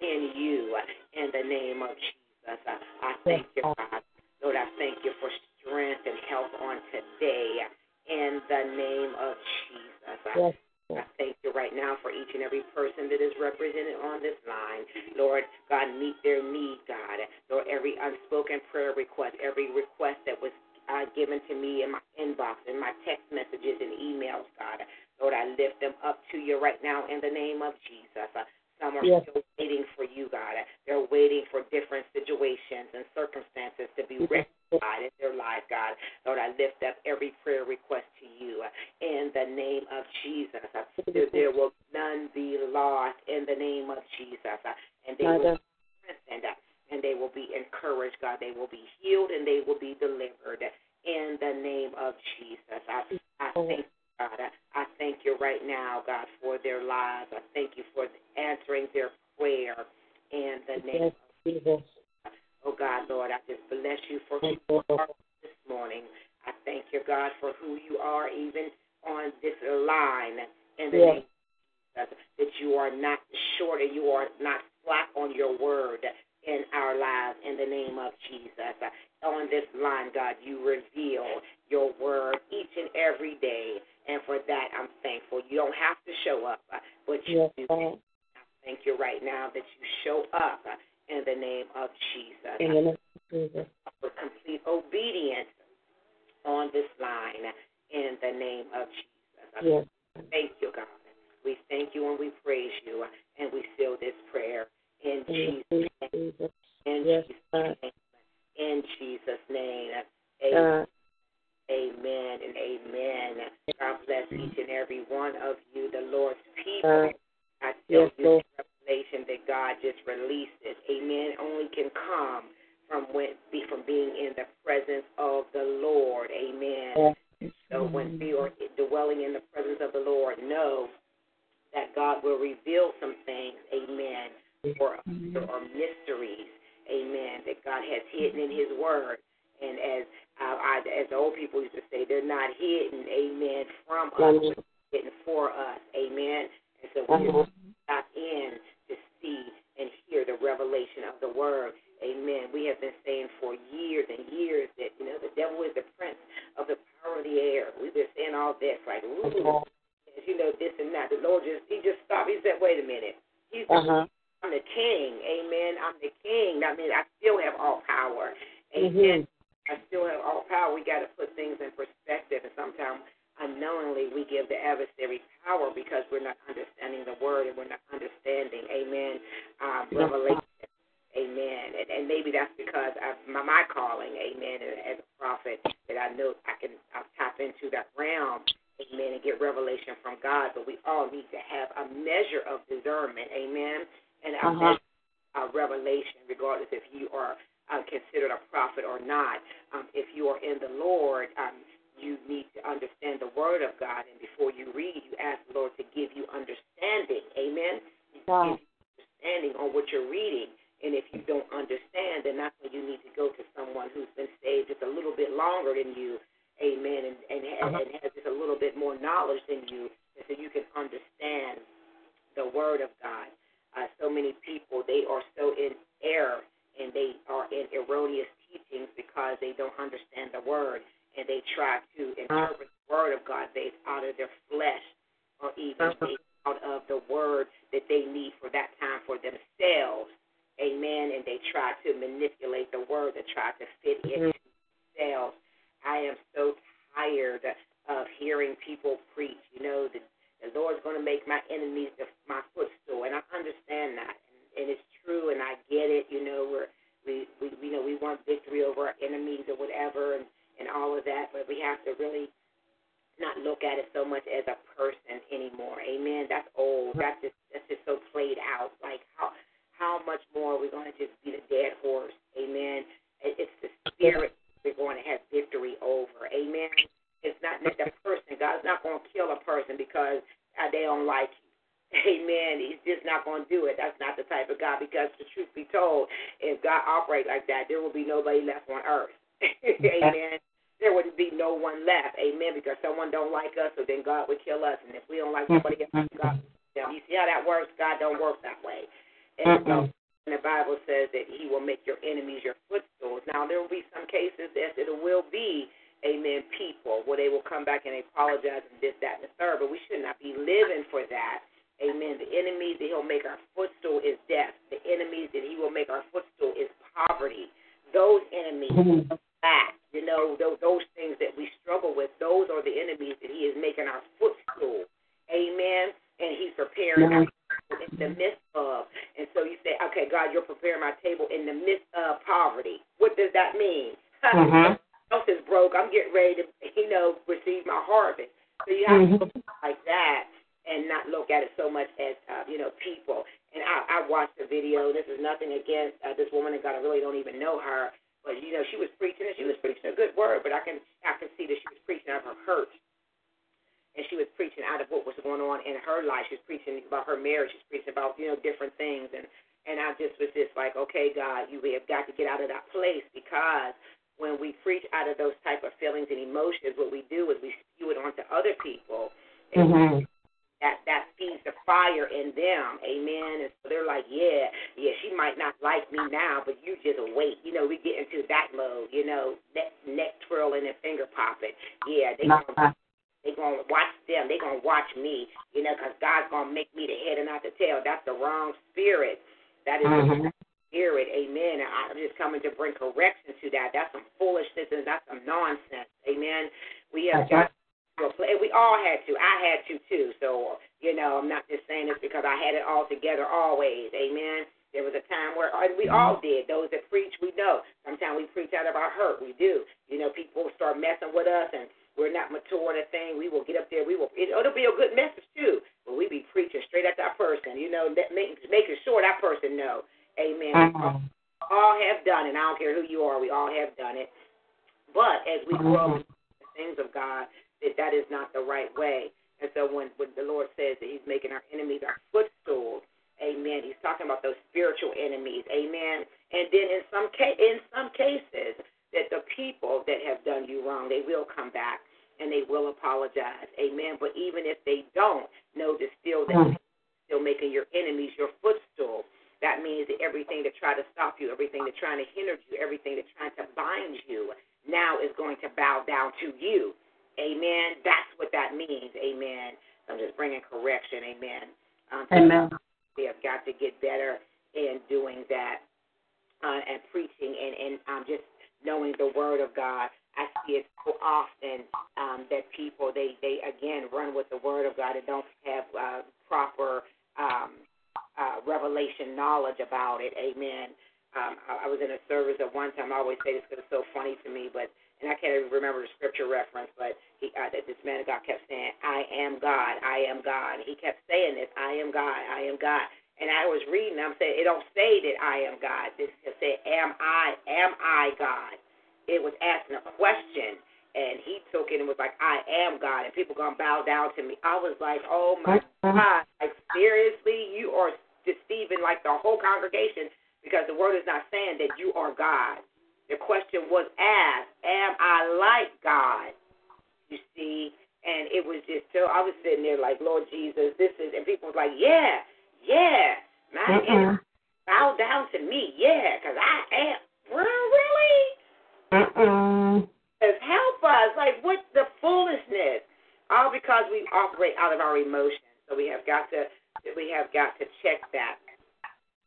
in you in the name of Jesus. I thank you, God. Lord, I thank you for strength and health on today in the name of Jesus. Yes. I thank you right now for each and every person that is represented on this line. Lord, God, meet their need, God. Lord, every unspoken prayer request, every request that was uh, given to me in my inbox, in my text messages and emails, God. Lord, I lift them up to you right now in the name of Jesus. Uh, some are Yes. still waiting for you, God. They're waiting for different situations and circumstances to be rectified in their life, God. Lord, I lift up every prayer request to you uh, in the name of Jesus. Uh, There, there will none be lost in the name of Jesus. Uh, And they will be strengthened and they will be encouraged, God. They will be healed and they will be delivered in the name of Jesus. I, I thank you, God. I, I thank you right now, God, for their lives. I thank you for answering their prayer in the name Yes, Jesus. Oh God, Lord, I just bless you for who you are this morning. I thank you, God, for who you are, even on this line. In the Yes. name of Jesus, that you are not short and you are not slack on your word in our lives. In the name of Jesus, on this line, God, you reveal your word each and every day, and for that I'm thankful. You don't have to show up, but you Yes, do. God. Thank you right now that you show up in the name of Jesus In the name of Jesus. for complete obedience on this line in the name of Jesus. Yes. Thank you, God. We thank you and we praise you and we seal this prayer in In Jesus' name. In Yes, Jesus' God. name. In Jesus' name. Amen. Amen and amen. God bless each and every one of you, the Lord's people. God. I tell Yes, you revelation that God just releases, it. Amen. Only can come from when be from being in the presence of the Lord. Amen. Yes. So when we are dwelling in the presence of the Lord, know that God will reveal some things, amen, or, or mysteries, amen, that God has hidden in His Word. And as uh, I, as the old people used to say, they're not hidden, amen, from us, hidden for us, amen. And so we Uh-huh. Word. Amen. We have been saying for years and years that, you know, the devil is the prince of the power of the air. We've been saying all this, like, ooh, you know, this and that. The Lord just, he just stopped. He said, wait a minute. He's the, Uh-huh. I'm the king. Amen. I'm the king. I mean, I still have all power. Amen. Mhm. Know, that, make, making sure that person know. Amen. Mhm. All have done it. I don't care who you are. We all have done it. But as we grow in Mhm. the things of God, that that is not the right way. And so when when the Lord says that He's making our enemies our footstools, Amen. He's talking about those spiritual enemies, Amen. And then in some ca- in some cases, that the people that have done you wrong, they will come back and they will apologize, Amen. But even if they don't, know that still that Mhm. Still making your enemies your footstool. That means that everything that tried to stop you, everything that's trying to hinder you, everything that's trying to bind you, now is going to bow down to you. Amen. That's what that means. Amen. I'm just bringing correction. Amen. Um, Amen. We have got to get better in doing that uh, and preaching and, and um, just knowing the Word of God. I see it so often um, that people they they again run with the Word of God and don't have uh, proper um, uh, revelation knowledge about it. Amen. Um, I, I was in a service at one time. I always say this because it's so funny to me, but and I can't even remember the scripture reference, but he, uh, that this man of God kept saying, "I am God, I am God." He kept saying this, "I am God, I am God." And I was reading, I'm saying it don't say that I am God. This just said, "Am I? Am I God?" It was asking a question, and he took it and was like, "I am God," and people gonna bow down to me. I was like, "Oh my. God! Like seriously, you are deceiving like the whole congregation because the word is not saying that you are God." The question was asked, Am I like God? You see? And it was just so I was sitting there like, Lord Jesus, this is and people was like, Yeah, yeah. My Mm-mm. Uh-uh. bow down to me, yeah, because I am well really? Mm-mm. Help us. Like what the foolishness. All because we operate out of our emotions. So we have got to we have got to check that.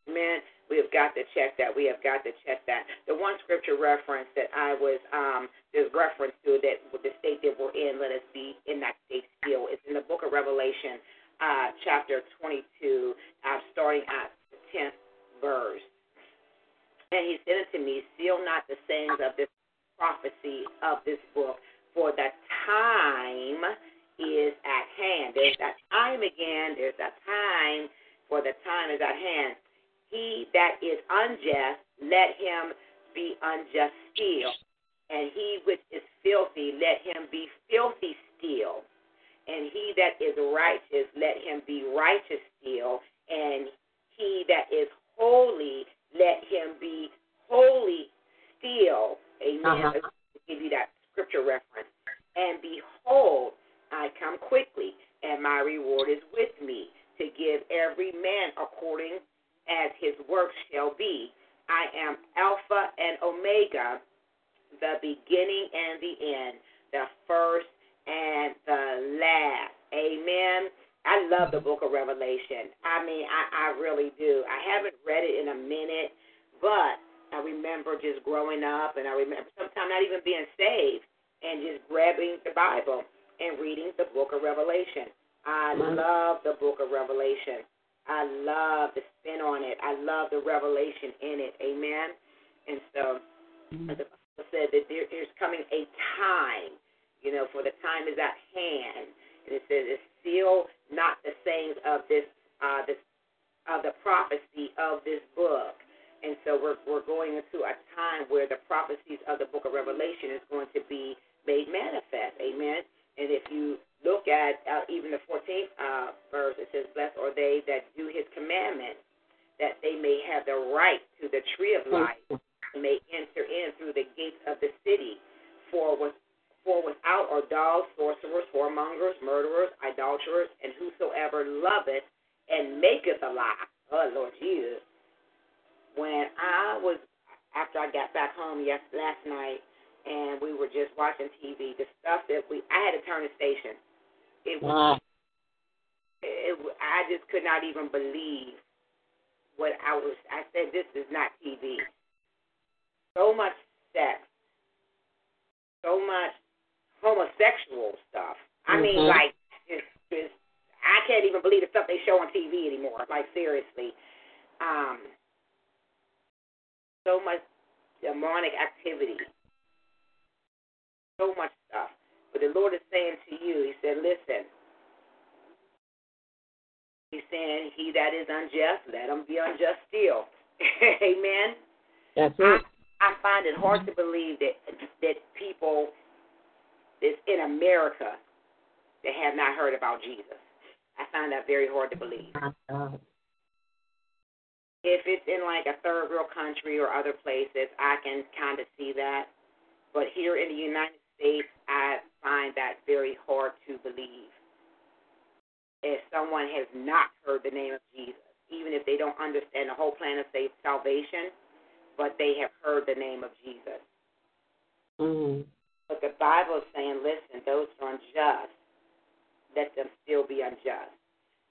Amen. We have got to check that. We have got to check that. The one scripture reference that I was um there's reference to that the state that we're in, let us be in that state still. It's in the book of Revelation, uh, chapter twenty two, uh, starting at the tenth verse. And he said unto me, Seal not the sayings of this prophecy of this book, for the time is at hand. There's that time again, there's that time, for the time is at hand. He that is unjust, let him be unjust still. And he which is filthy, let him be filthy still. And he that is righteous, let him be righteous still. And he that is holy, let him be holy still. Amen. Uh-huh. Let's give you that scripture reference. And behold, I come quickly, and my reward is with me to give every man according as his works shall be. I am Alpha and Omega, the beginning and the end, the first and the last. Amen. I love the book of Revelation. I mean, I, I really do. I haven't read it in a minute, but I remember just growing up, and I remember sometimes not even being saved and just grabbing the Bible and reading the book of Revelation. I love the book of Revelation. I love the spin on it. I love the revelation in it. Amen. And so the Bible said that there is coming a time, you know, for the time is at hand. And it says, it's still not the sayings of this, uh, this, of the prophecy of this book. And so we're we're going into a time where the prophecies of the book of Revelation is going to be made manifest. Amen. And if you look at uh, even the 14th uh, verse, it says, "Blessed are they that do His commandments, that they may have the right to the tree of life, and may enter in through the gates of the city. For with for without are dogs, sorcerers, whoremongers, murderers, idolaters, and whosoever loveth and maketh a lie. Oh Lord Jesus. When I was after I got back home yes last night and we were just watching TV, the stuff that we I had to turn the station. It was it, I just could not even believe what I was. I said, "This is not TV." So much sex, so much homosexual stuff. I mean, Mhm. like, it's, it's, I can't even believe the stuff they show on TV anymore. Like, seriously, um, so much demonic activity, so much stuff. But the Lord is saying to you, He said, "Listen." He's saying, He that is unjust, let him be unjust still. Amen. That's I, it. I find it hard to believe that that people that's in America that have not heard about Jesus. I find that very hard to believe. If it's in like a third world country or other places, I can kind of see that. But here in the United States, I find that very hard to believe. If someone has not heard the name of Jesus, even if they don't understand the whole plan of salvation, but they have heard the name of Jesus. Mm. But the Bible is saying, listen, those who are unjust, let them still be unjust,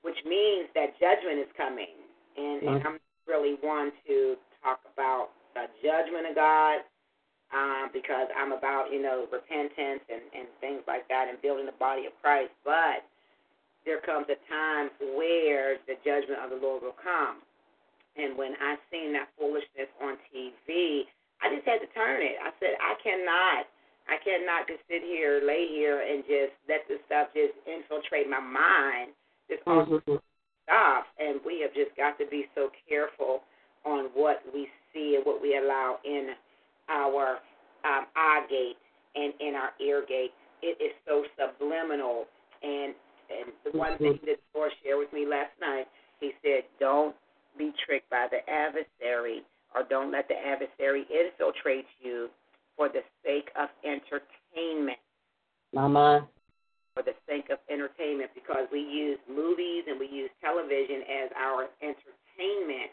which means that judgment is coming. And, and I'm really one to talk about the judgment of God um, because I'm about, you know, repentance and, and things like that and building the body of Christ. But there comes a time where the judgment of the Lord will come. And when I seen that foolishness on TV, I just had to turn it. I said, I cannot I cannot just sit here, lay here, and just let this stuff just infiltrate my mind. Just all Stuff, and we have just got to be so careful on what we see and what we allow in our um, eye gate and in our ear gate. It is so subliminal, and and the one thing that the Lord shared with me last night, He said, "Don't be tricked by the adversary, or don't let the adversary infiltrate you for the sake of entertainment." Mama. For the sake of entertainment because we use movies and we use television as our entertainment,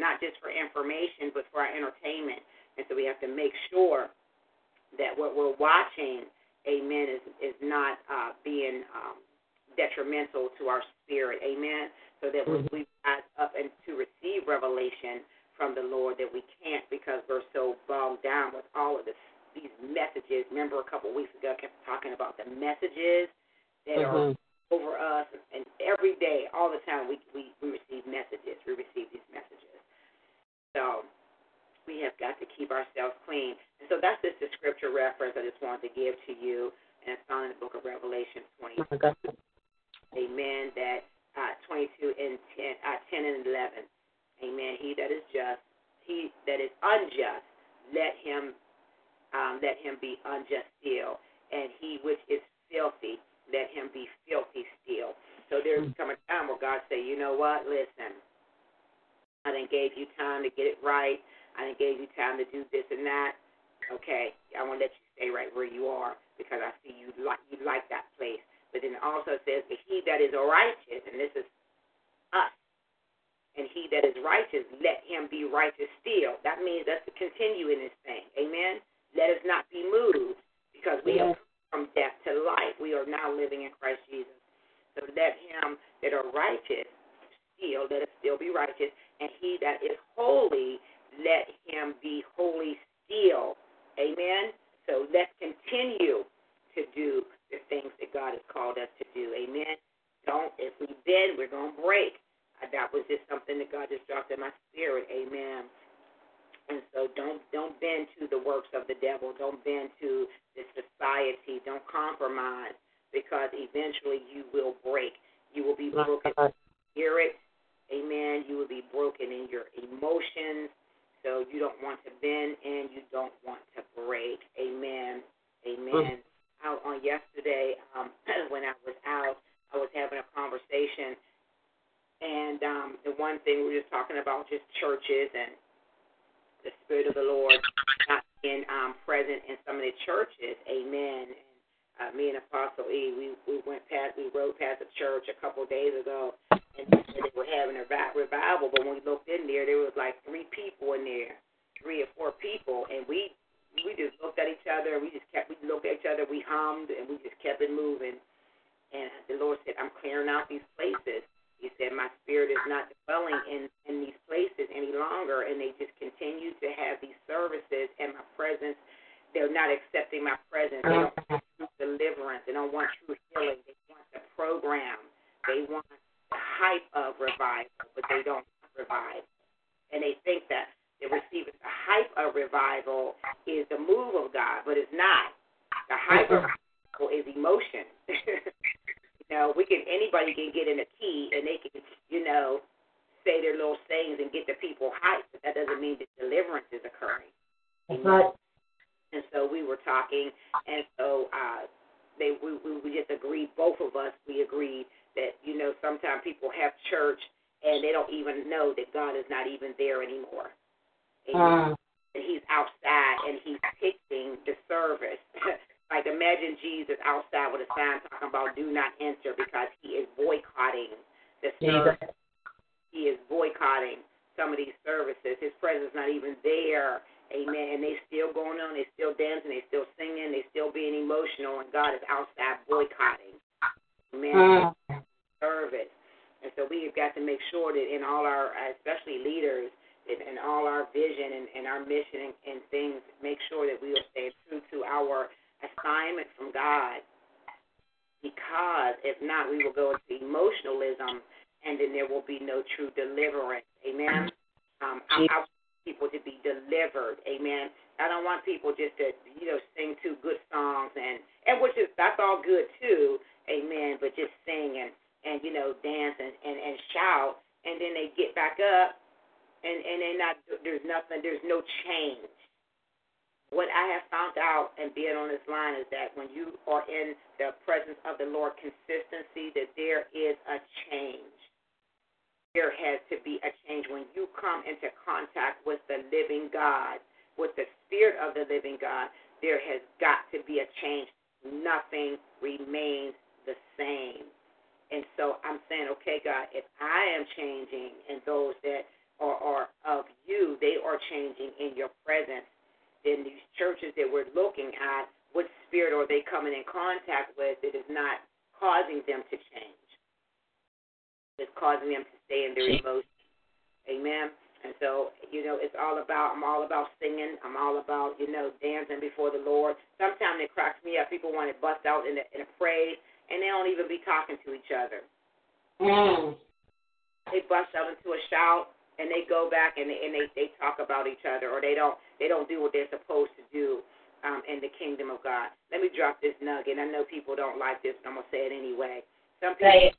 not just for information, but for our entertainment. And so we have to make sure that what we're watching, amen, is, is not uh, being um, detrimental to our spirit, amen, so that when we rise up and to receive revelation from the Lord that we can't because we're so bogged down with all of this these messages. Remember a couple of weeks ago I kept talking about the messages that are Mhm. over us and every day, all the time we, we, we receive messages. We receive these messages. So we have got to keep ourselves clean. And so that's just a scripture reference I just wanted to give to you. And it's found in the book of Revelation 20. My Amen. That uh, 22 and 10, uh, 10 and 11. Amen. He that is just, he that is unjust, let him um, let him be unjust still, and he which is filthy, let him be filthy still. So there's mm. come a time where God say, you know what? Listen, I done gave you time to get it right. I done gave you time to do this and that. Okay, I want to let you stay right where you are because I see you like you like that place. But then it also says, but he that is righteous, and this is us, And he that is righteous, let him be righteous still. That means us to continue in this thing. Amen. Let us not be moved because we Yes. have from death to life. We are now living in Christ Jesus. So let him that are righteous still, let us still be righteous. And he that is holy, let him be holy still. Amen. So let's continue to do the things that God has called us to do. Amen. Don't, if we bend, we're going to break. Uh, That was just something that God just dropped in my spirit. Amen. And so don't don't bend to the works of the devil. Don't bend to the society. Don't compromise because eventually you will break. You will be broken God. spirit. Amen. You will be broken in your emotions. So you don't want to bend and you don't want to break. Amen. Amen. Out on yesterday, um, when I was out, I was having a conversation, and um, the one thing we were just talking about just churches and Spirit of the Lord not being um, present in some of the churches. Amen. And uh, me and Apostle E, we we went past, we rode past a church a couple of days ago, and they were having a revival. But when we looked in there, there was like three people in there, three or four people, and we we just looked at each other. We just kept we looked at each other. We hummed and we just kept it moving. And the Lord said, "I'm clearing out these places." He said, "My spirit is not dwelling in in these places any longer." And they just continue to have these services, and my presence. They're not accepting my presence. They don't want true deliverance. They don't want true healing. They want the program. They want the hype of revival, but they don't revive. And they think that they're receiving the hype of revival is the move of God, but it's not. The hype of mm-hmm. revival is emotion. you know, we can anybody can get in a key and they can, you know, say their little sayings and get the people hyped, but that doesn't mean that deliverance is occurring. That's right. And so we were talking, and so uh, they we, we we just agreed. Both of us we agreed that you know sometimes people have church and they don't even know that God is not even there anymore. Amen. Uh, And He's outside and He's picking the service. like imagine Jesus outside with a sign talking about "Do not enter" because He is boycotting the service Jesus. he is boycotting some of these services. His presence is not even there. Amen. And they still going on, they still dancing, they still singing, they still being emotional, and God is outside boycotting. Amen. Uh, Service. And so we have got to make sure that in all our, especially leaders, in, in all our vision and, and our mission and, and things, make sure that we are staying true to our assignment from God. Because if not, we will go into emotionalism and then there will be no true deliverance. Amen. Um, I, I want people to be delivered. Amen. I don't want people just to you know sing two good songs and and which is that's all good too. Amen. But just sing and and you know dance and and, and shout and then they get back up and and they're not there's nothing there's no change. What I have found out and being on this line is that when you are in the presence of the Lord consistency, that there is a change there has to be a change when you come into contact with the living God, with the Spirit of the living God. There has got to be a change. Nothing remains the same. And so I'm saying, okay, God, if I am changing and those that are, are of you, they are changing in your presence, then these churches that we're looking at, what spirit are they coming in contact with that is not causing them to change? It's causing them to stay in their emotions. Amen. And so, you know, it's all about, I'm all about singing. I'm all about, you know, dancing before the Lord. Sometimes it cracks me up. People want to bust out in a, in a praise, and they don't even be talking to each other. mm, They bust out into a shout, and they go back and they, and they, they talk about each other, or they don't they don't do what they're supposed to do um, in the kingdom of God. Let me drop this nugget. I know people don't like this, but I'm gonna say it anyway. Some people it.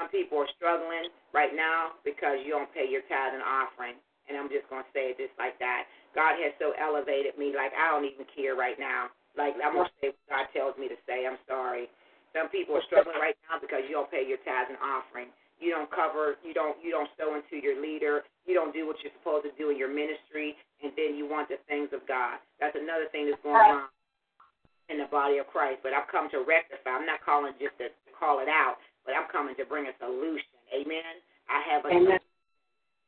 some people are struggling right now because you don't pay your tithe and offering. And I'm just going to say it just like that. God has so elevated me, like I don't even care right now. Like I'm to say what God tells me to say. I'm sorry. Some people are struggling right now because you don't pay your tithe and offering. You don't cover. You don't. You don't sow into your leader. You don't do what you're supposed to do in your ministry, and then you want the things of God. That's another thing that's going on in the body of Christ. But I've come to rectify. I'm not calling just to call it out, but I'm coming to bring a solution. Amen. I have a Amen.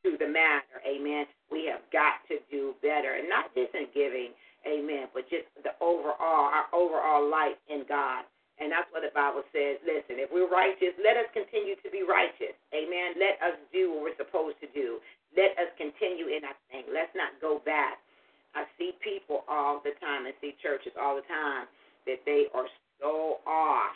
to the matter. Amen. We have got to do better, and not just in giving, amen, but just the overall, our overall life in God. And that's what the Bible says. Listen, if we're righteous, let us continue to be righteous. Amen. Let us do what we're supposed to do. Let us continue in that thing. Let's not go back. I see people all the time and see churches all the time that they are so off.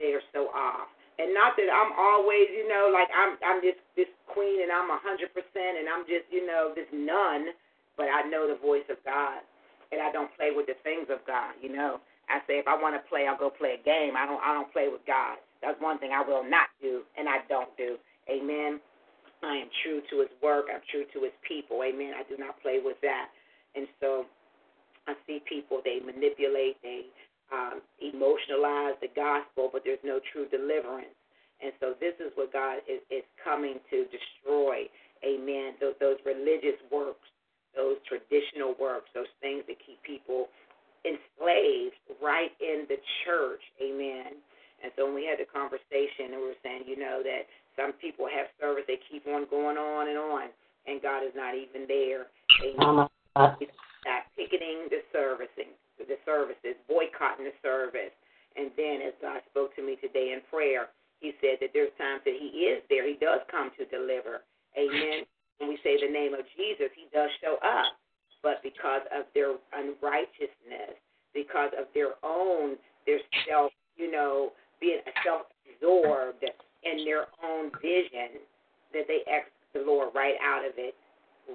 They are so off. And not that I'm always, you know, like I'm I'm just this queen and I'm a hundred percent and I'm just, you know, this nun, but I know the voice of God and I don't play with the things of God, you know. I say if I want to play, I'll go play a game. I don't I don't play with God. That's one thing I will not do and I don't do. Amen. I am true to his work. I'm true to his people. Amen. I do not play with that. And so I see people they manipulate, they um, emotionalize the gospel, but there's no true deliverance. And so this is what God is, is coming to destroy. Amen. Those, those religious works, those traditional works, those things that keep people enslaved right in the church. Amen. And so when we had the conversation and we were saying, you know, that some people have service, they keep on going on and on, and God is not even there. Amen. Oh, not picketing the servicing, the services, boycotting the service. And then as God spoke to me today in prayer, he said that there's times that he is there. He does come to deliver. Amen. When we say the name of Jesus, he does show up. But because of their unrighteousness, because of their own, their self, you know, being self absorbed in their own vision, that they exit the Lord right out of it,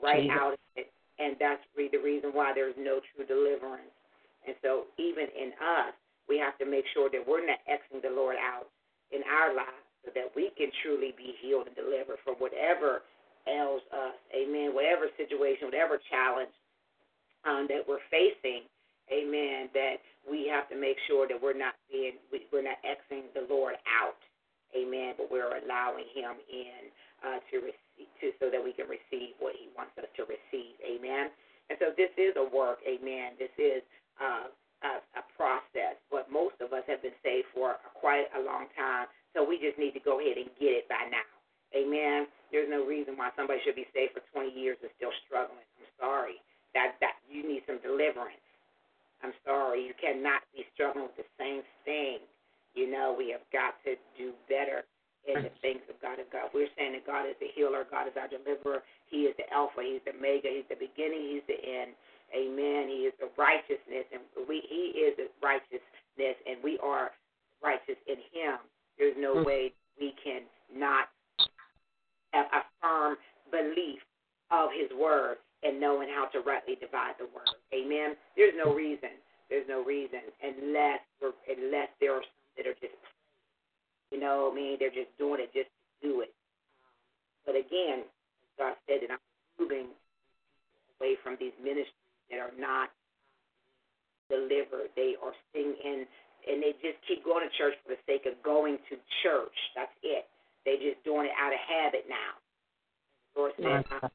right Jesus. out of it. And that's really the reason why there's no true deliverance. And so even in us, we have to make sure that we're not exiting the Lord out in our lives so that we can truly be healed and delivered from whatever ails us. Amen. Whatever situation, whatever challenge um, that we're facing, amen, that we have to make sure that we're not being, we're not exiting the Lord out. Amen. But we're allowing him in uh, to receive, to, so that we can receive what he wants us to receive. Amen. And so this is a work. Amen. This is uh, a, a process, but most of us have been saved for quite a long time, so we just need to go ahead and get it by now. Amen. There's no reason why somebody should be saved for 20 years and still struggling. I'm sorry. That that you need some deliverance. I'm sorry. You cannot be struggling with the same thing. You know, we have got to do better in the things of God. Of God, we're saying that God is the healer. God is our deliverer. He is the Alpha. He's the Omega. He's the beginning. He's the end. Amen. He is the righteousness, and we He is the righteousness, and we are righteous in Him. There's no mm-hmm. way we can not have a firm belief of His word and knowing how to rightly divide the word. Amen. There's no reason. There's no reason unless unless there are some that are just, you know, I mean, they're just doing it just to do it. But again, God said that I'm moving away from these ministries that are not delivered. They are sitting in, and they just keep going to church for the sake of going to church. That's it. They just doing it out of habit now. The Lord said, I'm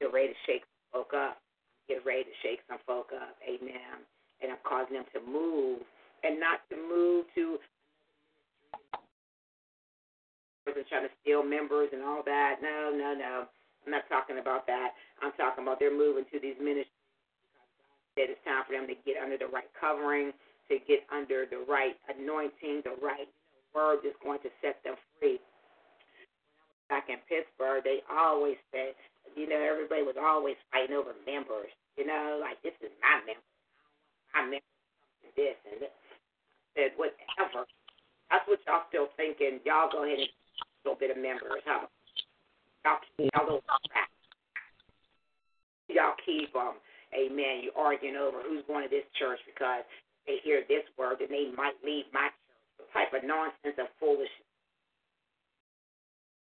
get ready to shake some folk up. Get ready to shake some folk up. Amen. And I'm causing them to move and not to move to trying to steal members and all that. No, no, no. I'm not talking about that. I'm talking about they're moving to these ministries that it's time for them to get under the right covering, to get under the right anointing, the right word that's going to set them free. When I was back in Pittsburgh, they always said, you know, everybody was always fighting over members. You know, like this is my member. I my member this and this. I said, whatever. That's what y'all still thinking. Y'all go ahead and a little bit of members, huh? Y'all, y'all, y'all keep. Um, Amen. You're arguing over who's going to this church because they hear this word and they might leave my church. The type of nonsense of foolishness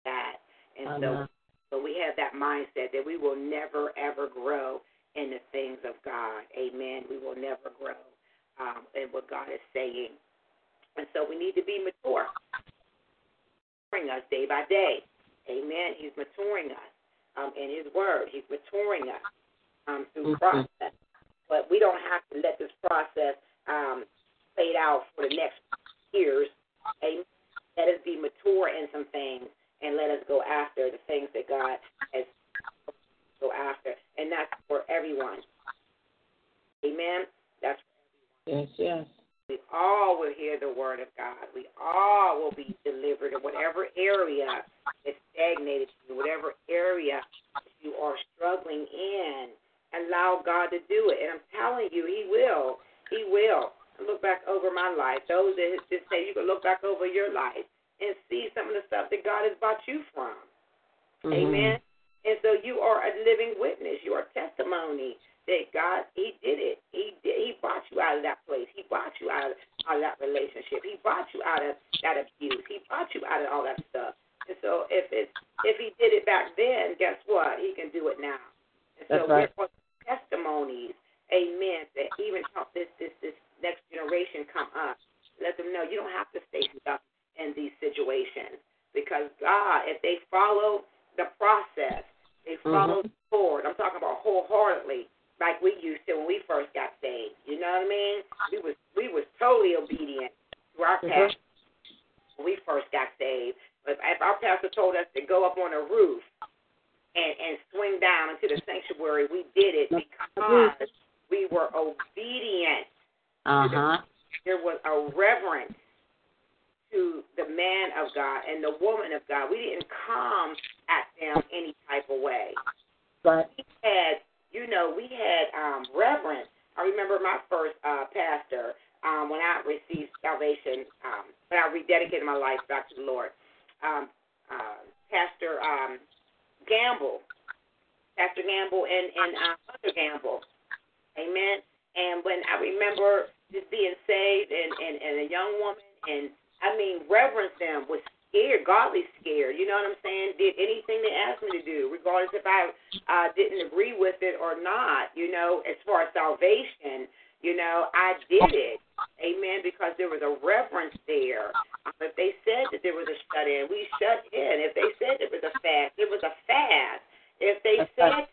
that. And so, so we have that mindset that we will never ever grow in the things of God. Amen. We will never grow um, in what God is saying. And so we need to be mature. Maturing us day by day. Amen. He's maturing us um, in His Word. He's maturing us um, through mm-hmm. process. But we don't have to let this process um, fade out for the next years. Amen. Let us be mature in some things and let us go after the things that God has go after. and that's for everyone. Amen. That's Yes, yes. we all will hear the word of God. We all will be delivered in whatever area is stagnated, in whatever area you are struggling in. Allow God to do it. And I'm telling you, He will. He will. Look back over my life. Those that just say you can look back over your life and see some of the stuff that God has brought you from. Mhm. Amen. And so you are a living witness. You are testimony that God, He did it. He did, He brought you out of that place. He brought you out of, out of that relationship. He brought you out of that abuse. He brought you out of all that stuff. And so if it's if He did it back then, guess what? He can do it now. And so That's right. we're testimonies, amen, that even help this this this next generation come up. Let them know you don't have to stay stuck in these situations because God, if they follow the process, they follow the Lord. I'm talking about wholeheartedly, like we used to when we first got saved. You know what I mean? We was we was totally obedient to our Mhm. pastor when we first got saved. But if our pastor told us to go up on a roof and and swing down into the sanctuary, we did it because we were obedient. Uh huh. There was a reverence to the man of God and the woman of God. We didn't come at them any type of way. But We had, you know, we had um, reverence. I remember my first uh, pastor um, when I received salvation, um, when I rededicated my life back to the Lord. Um, uh, Pastor um, Gamble, Pastor Gamble, and and uh, Mother Gamble. Amen. And when I remember just being saved and, and, and a young woman, and I mean, reverence them was scared, godly scared. You know what I'm saying? Did anything they asked me to do, regardless if I uh, didn't agree with it or not. You know, as far as salvation, you know, I did it. Amen. Because there was a reverence there. Um, if they said that there was a shut in, we shut in. If they said there was a fast, there was a fast. If they said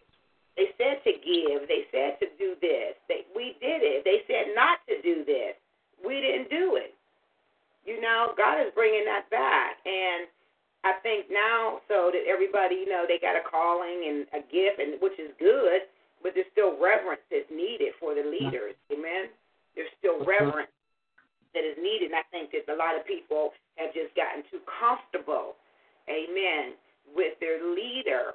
they said to give. They said to do this. They, we did it. They said not to do this. We didn't do it. You know, God is bringing that back. And I think now, so that everybody, you know, they got a calling and a gift, and which is good, but there's still reverence that's needed for the leaders. Amen. There's still reverence that is needed. And I think that a lot of people have just gotten too comfortable, amen, with their leader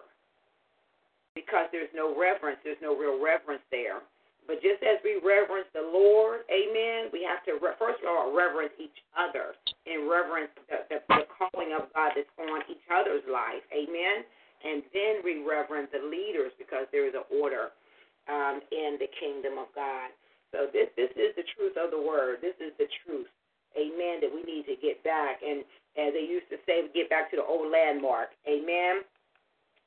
because there's no reverence. There's no real reverence there. But just as we reverence the Lord, amen, we have to, re- first of all, reverence each other and reverence the, the, the calling of God that's on each other's life, amen. And then we reverence the leaders because there is an order um, in the kingdom of God. So this this is the truth of the word. This is the truth, amen, that we need to get back. And as they used to say, get back to the old landmark, amen.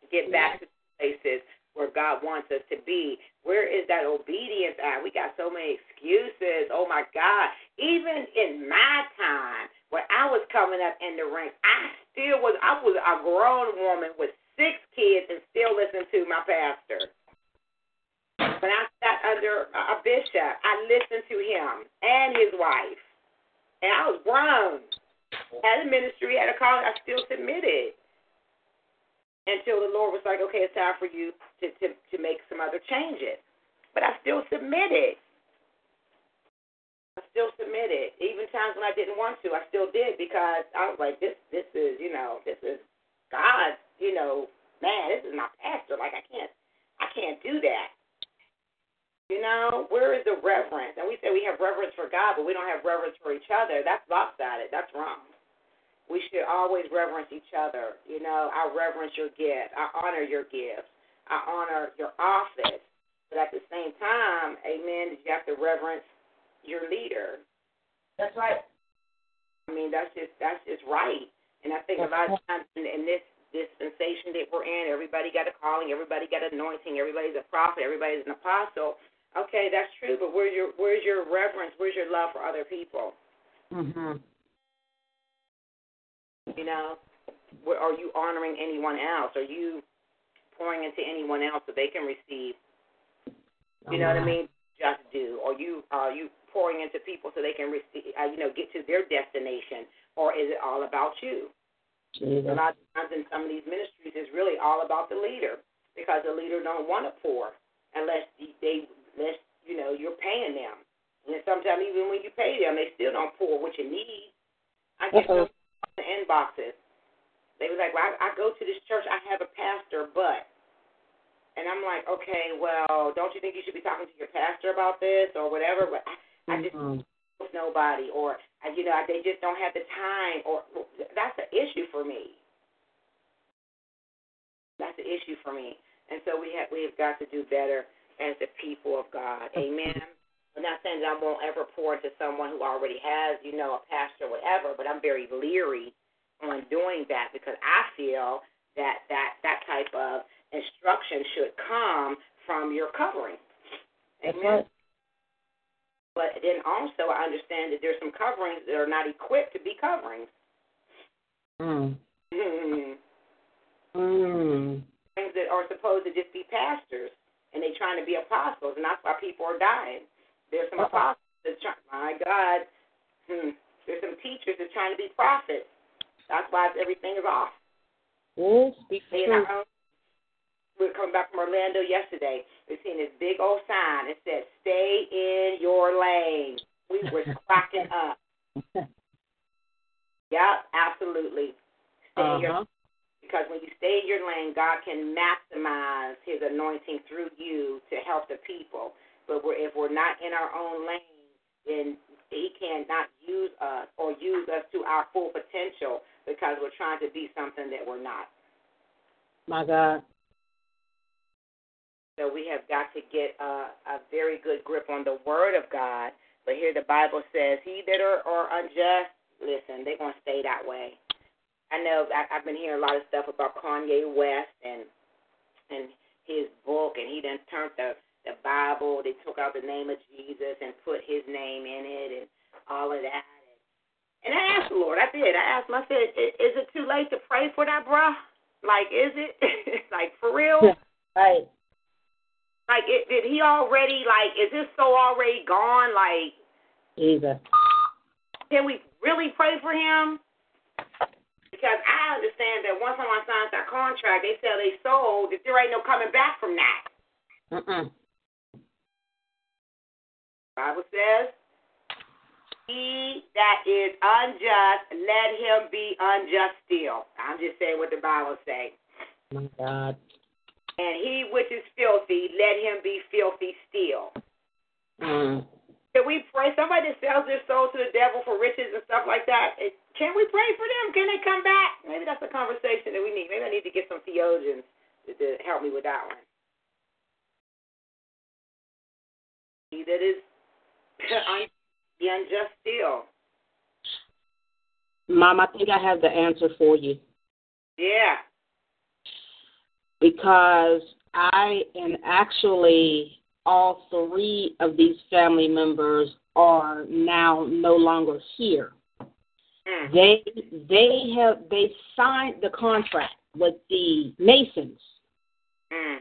Get back to places where God wants us to be. Where is that obedience at? We got so many excuses. Oh my God. Even in my time, when I was coming up in the ranks, I still was I was a grown woman with six kids and still listened to my pastor. When I sat under a bishop, I listened to him and his wife. And I was grown. Had a ministry, had a calling, I still submitted until the Lord was like, okay, it's time for you to, to, to make some other changes. But I still submitted. I still submitted. Even times when I didn't want to, I still did because I was like, this this is, you know, this is God, you know, man, this is my pastor. Like I can't I can't do that. You know, where is the reverence? And we say we have reverence for God, but we don't have reverence for each other. That's lopsided. That's wrong we should always reverence each other. You know, I reverence your gift. I honor your gifts. I honor your office. But at the same time, amen, you have to reverence your leader. that's right. I mean, that's just that's just right. And I think a lot of times in, in this dispensation that we're in, everybody got a calling, everybody got anointing, everybody's a prophet, everybody's an apostle. Okay, that's true, but where's your where's your reverence? Where's your love for other people? Mhm. You know, are you honoring anyone else? Are you pouring into anyone else so they can receive? You know what I mean? Just do. Or you are you pouring into people so they can receive? Uh, you know, get to their destination, or is it all about you? Jesus. A lot of times in some of these ministries, it's really all about the leader because the leader don't want to pour. unless they, unless you know you're paying them. And sometimes even when you pay them, they still don't pull what you need. I Uh-oh. Some inboxes. They was like, "Well, I, I go to this church. I have a pastor, but." And I'm like, okay, well, don't you think you should be talking to your pastor about this or whatever? But I, I just with nobody, or you know, they just don't have the time, or that's an issue for me. That's an issue for me, and so we have we have got to do better as the people of God. Amen. I'm not saying that I won't ever pour into someone who already has, you know, a pastor, or whatever, but I'm very leery on doing that because I feel that that that type of instruction should come from your covering. That's Amen. right. But then also, I understand that there's some coverings that are not equipped to be coverings. Mm. things Mm. Things that are supposed to just be pastors, and they trying to be apostles, and that's why people are dying. There's some Uh-uh. apostles that try. My God, hmm. there's some teachers that trying to be prophets. That's why everything is off. Oh, speak the They own- we were coming back from Orlando yesterday. We seen this big old sign. It said, "Stay in your lane." We were cracking up. Yep, absolutely. Stay in your Uh-huh. because when you stay in your lane, God can maximize His anointing through you to help the people. But we're, if we're not in our own lane, then He cannot use us or use us to our full potential because we're trying to be something that we're not. My God. So we have got to get a, a very good grip on the Word of God. But here the Bible says, "He that are, are unjust, listen, they're gonna stay that way." I know I, I've been hearing a lot of stuff about Kanye West and and his book, and he done turned the the Bible. They took out the name of Jesus and put his name in it, and all of that. And I asked the Lord, I did. I asked him. I said, "Is it too late to pray for that, bruh? Like, is it? like for real?" Right. Like, it, did he already, like, is this so already gone? Like, Jesus. can we really pray for him? Because I understand that once someone signs that contract, they sell their soul, that there ain't no coming back from that. Mm-mm. Bible says, He that is unjust, let him be unjust still. I'm just saying what the Bible says. My God. And he which is filthy, let him be filthy still. Mm. Can we pray? Somebody that sells their soul to the devil for riches and stuff like that. Can we pray for them? Can they come back? Maybe that's a conversation that we need. Maybe I need to get some theologians to, to help me with that one. He that is the unjust still. Mom, I think I have the answer for you Yeah. because I and actually all three of these family members are now no longer here. Mm. They they have they signed the contract with the Masons. Mm.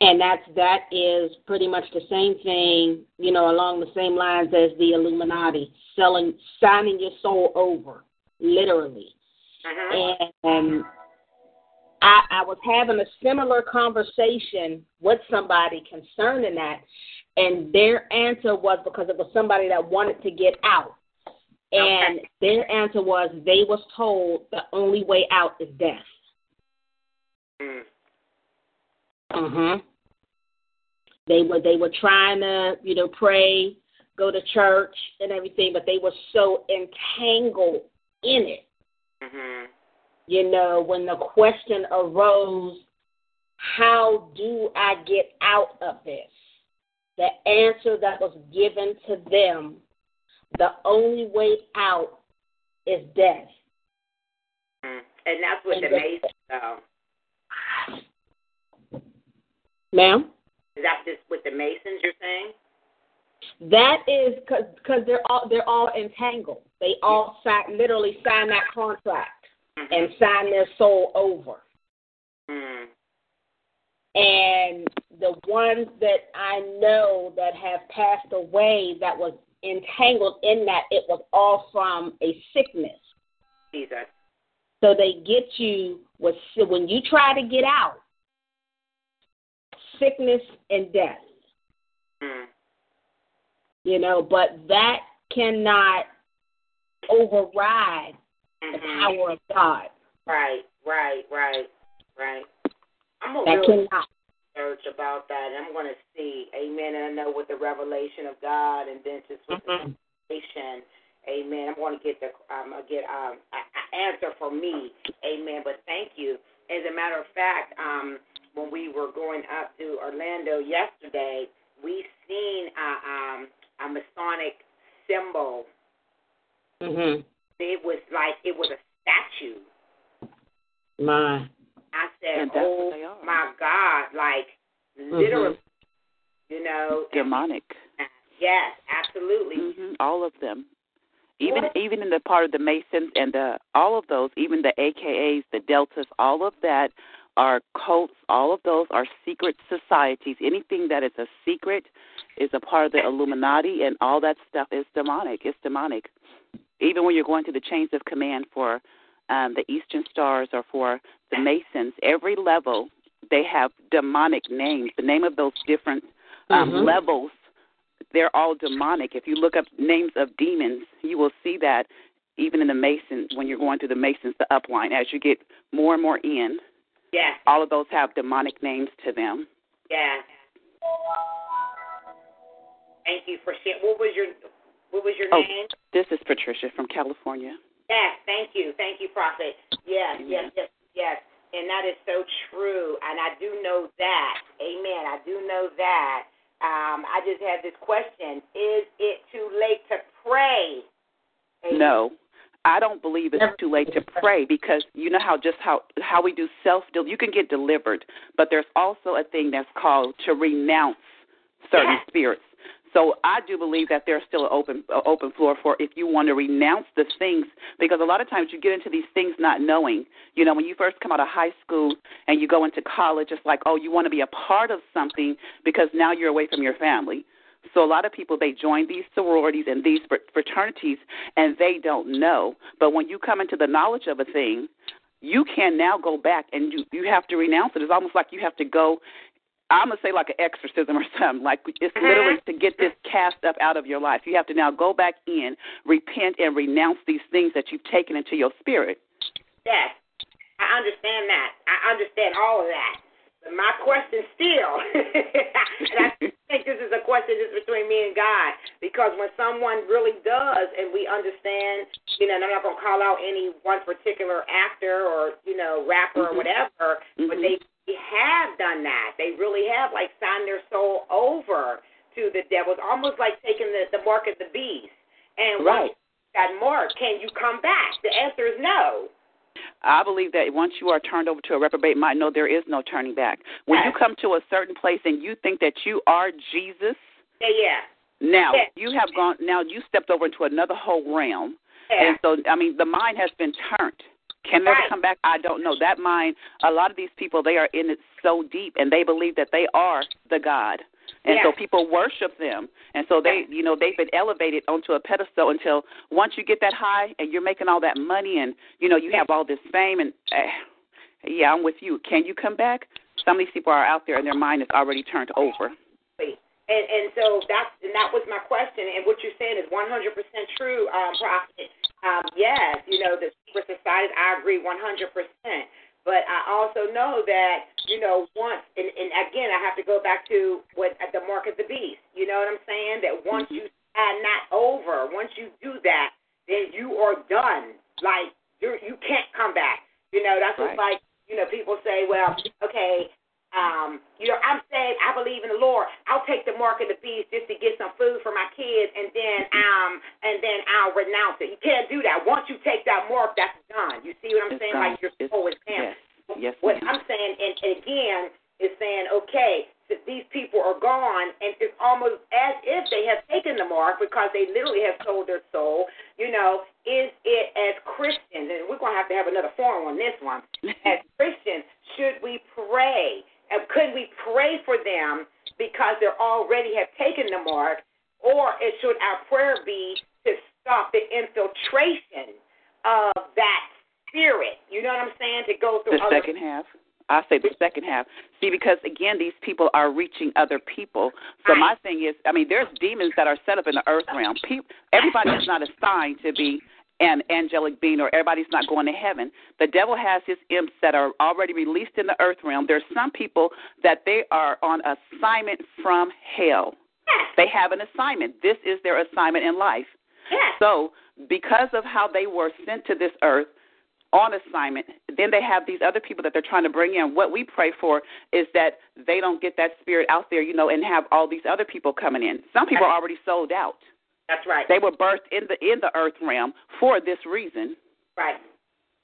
And that's that is pretty much the same thing, you know, along the same lines as the Illuminati, selling signing your soul over, literally. Uh-huh. And I, I was having a similar conversation with somebody concerning that, and their answer was because it was somebody that wanted to get out. And their answer was they was told the only way out is death. Mm. Mhm. They were they were trying to, you know, pray, go to church and everything, but they were so entangled in it. Mhm. You know, when the question arose, how do I get out of this? The answer that was given to them, the only way out is death. Mm. And that's what the And the- Masons, though. Ma'am? Is that just with the Masons you're saying? That is because they're all they're all entangled. They all sign, literally sign that contract Mhm. and sign their soul over. Mm. And the ones that I know that have passed away that was entangled in that, it was all from a sickness. Jesus. So they get you with when you try to get out, sickness and death. Mm. You know, but that cannot override the Mhm. power of God. Right, right, right, right. I'm gonna That really cannot. research about that, and I'm gonna see. Amen. And I know with the revelation of God, and then just with Mhm. the revelation, Amen. I'm going to get the um get um an answer for me. Amen. But thank you. As a matter of fact, um when we were going up to Orlando yesterday, we seen a um a Masonic symbol. Mhm. It was like it was a statue. My. I said, And "Oh my God!" Like literally, you know. Demonic. Yes, absolutely. hmm All of them. Even even in the part of the Masons and the all of those, even the AKAs, the Deltas, all of that are cults. All of those are secret societies. Anything that is a secret is a part of the Illuminati, and all that stuff is demonic. It's demonic. Even when you're going to the chains of command for um, the Eastern Stars or for the Masons, every level they have demonic names. The name of those different um, Mhm. levels they're all demonic. If you look up names of demons, you will see that even in the Masons, when you're going through the Masons, the upline, as you get more and more in, Yes, all of those have demonic names to them. yes. Thank you for sharing. What was your What was your Oh. name? This is Patricia from California. Yes, thank you, thank you, Prophet. Yes, yes, yes, yes. And that is so true. And I do know that. Amen. I do know that. Um, I just had this question: Is it too late to pray? Amen. No, I don't believe it's too late to pray because you know how just how how we do self del you can get delivered, but there's also a thing that's called to renounce certain Yes. spirits. So I do believe that there's still an open open floor for if you want to renounce the things because a lot of times you get into these things not knowing. You know, when you first come out of high school and you go into college, it's like, oh, you want to be a part of something because now you're away from your family. So a lot of people they join these sororities and these fraternities and they don't know. But when you come into the knowledge of a thing, you can now go back and you you have to renounce it. It's almost like you have to go. I'm gonna say like an exorcism or something. Like it's literally to get this cast up out of your life. You have to now go back in, repent, and renounce these things that you've taken into your spirit. Yes, I understand that. I understand all of that. But my question still, and I think this is a question just between me and God, because when someone really does, and we understand, you know, and I'm not going to call out any one particular actor or, you know, rapper or Mhm. whatever, but Mhm. they have done that. They really have, like, signed their soul over to the devil. It's almost like taking the, the mark of the beast. And once Right. you got mark, can you come back? The answer is no. I believe that once you are turned over to a reprobate mind, no, there is no turning back. When you come to a certain place and you think that you are Jesus, Yeah, yeah. now Yes. you have gone. Now you stepped over into another whole realm. yeah. And so, I mean, the mind has been turned. Can it ever come back? I don't know. That mind, a lot of these people, they are in it so deep, and they believe that they are the God. And so people worship them. And so they, you know, they've been elevated onto a pedestal until once you get that high and you're making all that money and, you know, you have all this fame and, uh, yeah, I'm with you. Can you come back? Some of these people are out there and their mind is already turned over. And and so that's and that was my question. And what you're saying is 100% true, um, Prophet. Um, yes, you know the secret societies. I agree 100%. But I also know that you know once and, and again I have to go back to what the mark of the beast. You know what I'm saying? That once mm-hmm. you hand that over, once you do that, then you are done. Like you're, you can't come back. You know that's just Right. like you know people say, well, okay, um, you know, I'm saying I believe in the Lord. I'll take the mark of the beast just to get some food for my kids and then um and then I'll renounce it. You can't do that. Once you take that mark, that's done. You see what I'm It's saying? gone. Like your soul is him. Yes. Yes, What ma'am. I'm saying and, and again is saying, okay, that these people are gone and it's almost as if they have taken the mark because they literally have sold their soul. You know, is it as Christians, and we're gonna have to have another forum on this one as Christians, should we pray? And could we pray for them because they already have taken the mark, or it should our prayer be to stop the infiltration of that spirit? You know what I'm saying? To go through the other second half. I say the second half. See, because again, these people are reaching other people. So my thing is, I mean, there's demons that are set up in the earth realm. People, everybody is not assigned to be an angelic being, or everybody's not going to heaven. The devil has his imps that are already released in the earth realm. There's some people that they are on assignment from hell. They have an assignment. This is their assignment in life. So, because of how they were sent to this earth, on assignment. Then they have these other people that they're trying to bring in. What we pray for is that they don't get that spirit out there, you know, and have all these other people coming in. Some people are already sold out. That's right. They were birthed in the in the earth realm for this reason. Right.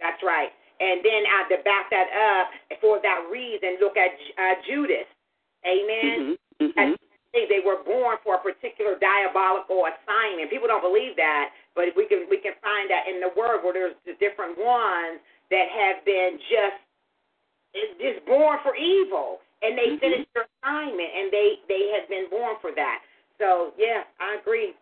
That's right. And then uh, to back that up, for that reason, look at uh, Judas. Amen. Mm-hmm. Mm-hmm. They were born for a particular diabolical assignment. People don't believe that, but we can we can find that in the Word where there's the different ones that have been just just born for evil, and they Mhm. finished their assignment, and they they have been born for that. So yeah, I agree.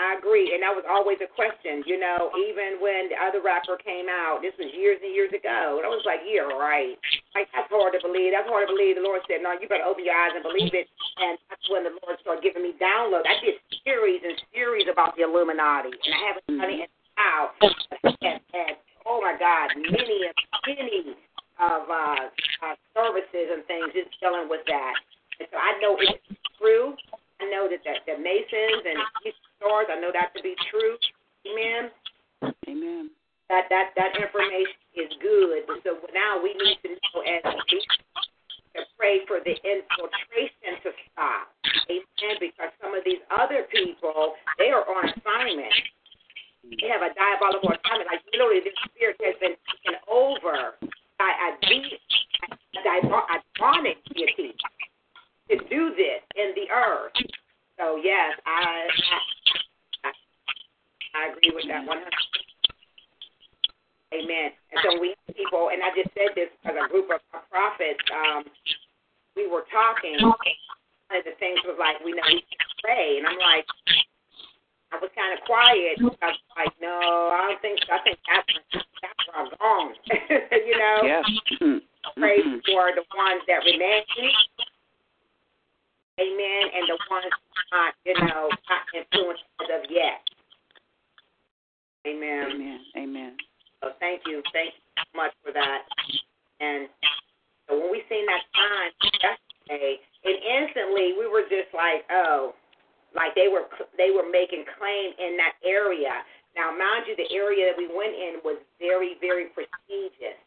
I agree, and that was always a question. You know, even when the other rapper came out, this was years and years ago, and I was like, "You're right. Like that's hard to believe. That's hard to believe." The Lord said, "No, you better open your eyes and believe it." And that's when the Lord started giving me downloads. I did series and series about the Illuminati, and I haven't done it in out. And, and oh my God, many many of uh, uh, services and things just dealing with that. And so I know it's true. I know that the, the Masons and stars, I know that to be true. Amen. Amen. That that that information is good. So now we need to know as we to pray for the infiltration to stop. Amen. Because some of these other people, they are on assignment. They have a diabolical assignment. Like literally, this spirit has been taken over by a, de- a, diabol- a demonic deity to do this in the earth. So yes, I I, I agree with that one hundred. Amen. And so we have people, and I just said this as a group of prophets. Um, we were talking. One of the things was like, we know we can pray, and I'm like, I was kind of quiet. I was like, no, I don't think so. I think that's that's where I'm going. you know, Yeah. Mhm. pray Mhm. for the ones that remain. Amen. And the ones not, you know, not influenced as of yet. Amen. Amen. Amen. So thank you. Thank you so much for that. And so when we seen that sign yesterday, and instantly we were just like, oh, like they were they were making claim in that area. Now, mind you, the area that we went in was very, very prestigious.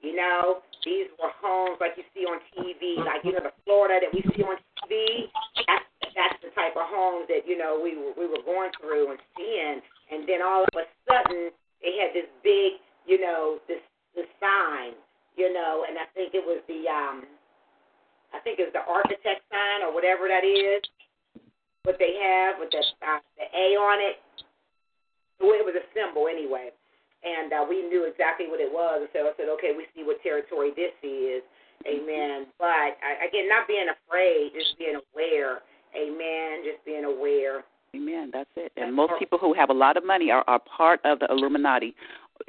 You know, these were homes like you see on TV, like you know the Florida that we see on TV. That's that's the type of homes that you know we were we were going through and seeing. And then all of a sudden, they had this big, you know, this this sign, you know, and I think it was the um, I think it's the architect sign or whatever that is. What they have with the uh, the A on it. Well, it was a symbol anyway and uh, we knew exactly what it was. And so I said, okay, we see what territory this is. Amen. But again, not being afraid, just being aware. Amen. Just being aware. Amen. That's it. And most people who have a lot of money are, are part of the Illuminati.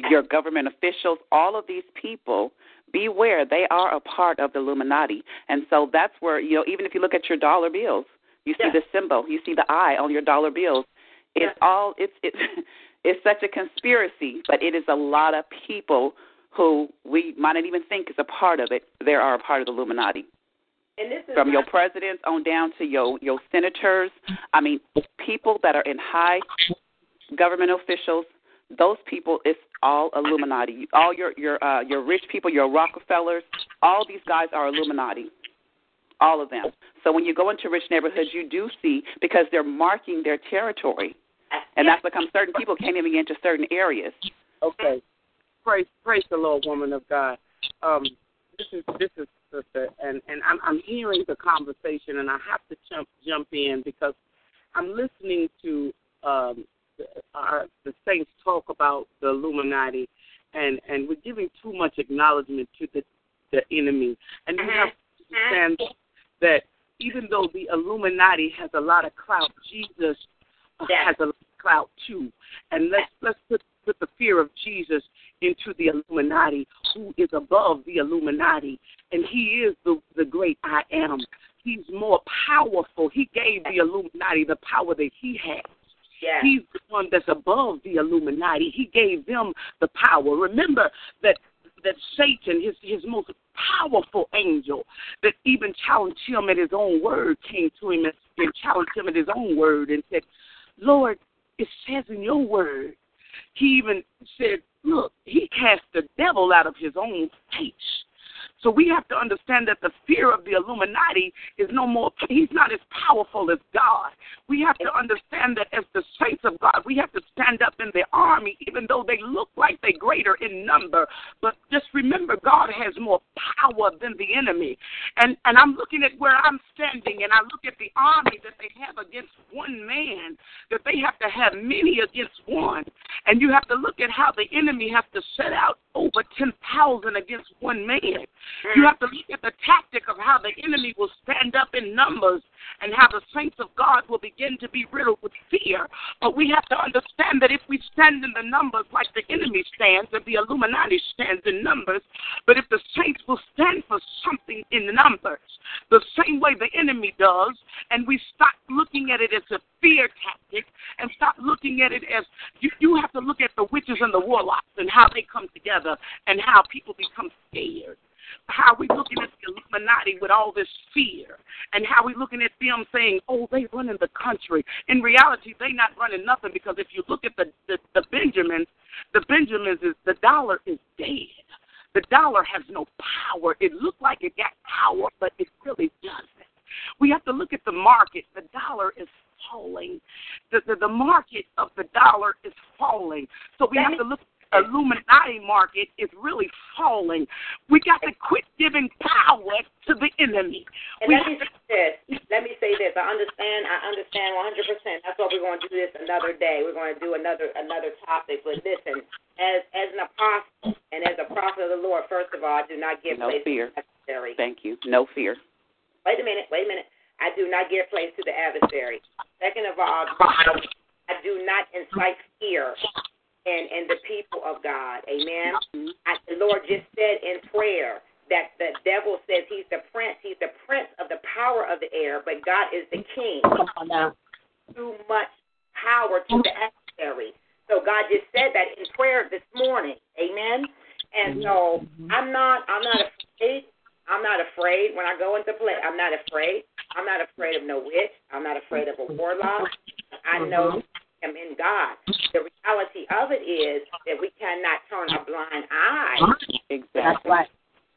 Your government officials, all of these people, beware, they are a part of the Illuminati. And so that's where, you know, even if you look at your dollar bills, you see Yeah. the symbol, you see the eye on your dollar bills. It's all it's it's it's such a conspiracy, but it is a lot of people who we might not even think is a part of it. They are a part of the Illuminati And this is from your presidents on down to your your senators. I mean, people that are in high government officials. Those people, it's all Illuminati. All your your uh, your rich people, your Rockefellers, all these guys are Illuminati. All of them. So when you go into rich neighborhoods, you do see because they're marking their territory, and that's become certain people can't even get into certain areas. Okay. Praise praise the Lord, woman of God. Um, this is this is sister, and and I'm I'm hearing the conversation, and I have to jump jump in because I'm listening to um the, our the saints talk about the Illuminati, and and we're giving too much acknowledgement to the the enemy, and you have to understand that even though the Illuminati has a lot of clout, Jesus Yeah. has a lot of clout too, and let's let's put put the fear of Jesus into the Illuminati, who is above the Illuminati, and he is the the great I am. He's more powerful. He gave the Illuminati the power that he has. Yes. He's the one that's above the Illuminati. He gave them the power. Remember that that Satan, his his most powerful angel, that even challenged him at his own word, came to him and, and challenged him at his own word and said, Lord, it says in your word. He even said, Look, he cast the devil out of his own face. So we have to understand that the fear of the Illuminati is no more, he's not as powerful as God. We have to understand that as the saints of God, we have to stand up in the army, even though they look like they're greater in number. But just remember, God has more power than the enemy. And, and I'm looking at where I'm standing, and I look at the army that they have against one man, that they have to have many against one. And you have to look at how the enemy has to set out over 10,000 against one man. You hmm. have to look at the tactic of how the enemy will stand up in numbers and how the saints of God will begin to be riddled with fear. But we have to understand that if we stand in the numbers like the enemy stands, and the Illuminati stands in numbers, but if the saints will stand for something in numbers, the same way the enemy does, and we stop looking at it as a fear tactic and stop looking at it as you, you have to look at the witches and the warlocks and how they come together and how people become scared how we looking at the Illuminati with all this fear, and how we looking at them saying, "Oh, they running the country." In reality, they not running nothing because if you look at the the, the Benjamins, the Benjamins is the dollar is dead. The dollar has no power. It looked like it got power, but it really doesn't. We have to look at the market. The dollar is falling. The, the, the market of the dollar is falling. So we have to look Illuminati market is really falling. We got to quit giving power to the enemy. And we let me say this. Let me say this. I understand. I understand 100. percent That's why we're going to do this another day. We're going to do another another topic. But listen, as as an apostle and as a prophet of the Lord, first of all, I do not give No place fear. to the adversary. Thank you. No fear. Wait a minute. Wait a minute. I do not give place to the adversary. Second of all, I do not incite fear in, in the people of God. Amen. Mhm. I, the Lord just said in prayer that the devil says he's the prince, he's the prince of the power of the air, but God is the king. Come on now. Too much power to the adversary. So God just said that in prayer this morning. Amen. And so I'm not I'm not afraid. I'm not afraid when I go into play. I'm not afraid. I'm not afraid of no witch. I'm not afraid of a warlock. I know I'm in God. The of it is that we cannot turn a blind eye. That's Exactly. right.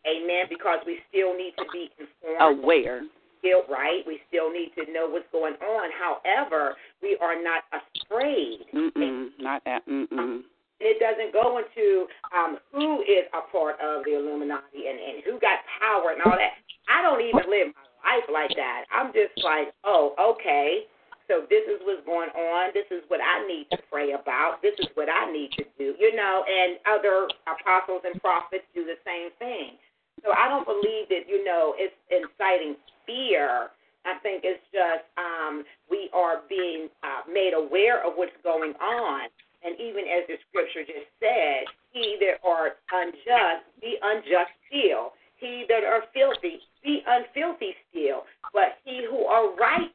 Amen. Because we still need to be informed. Aware. Still right. We still need to know what's going on. However, we are not afraid. Mm-mm. Not that. Mm-mm. And It doesn't go into um, who is a part of the Illuminati and, and who got power and all that. I don't even live my life like that. I'm just like, oh, okay. So this is what's going on. This is what I need to pray about. This is what I need to do. You know, and other apostles and prophets do the same thing. So I don't believe that, you know, it's inciting fear. I think it's just um, we are being uh, made aware of what's going on. And even as the scripture just said, he that are unjust, be unjust still. He that are filthy, be unfilthy still. But he who are right,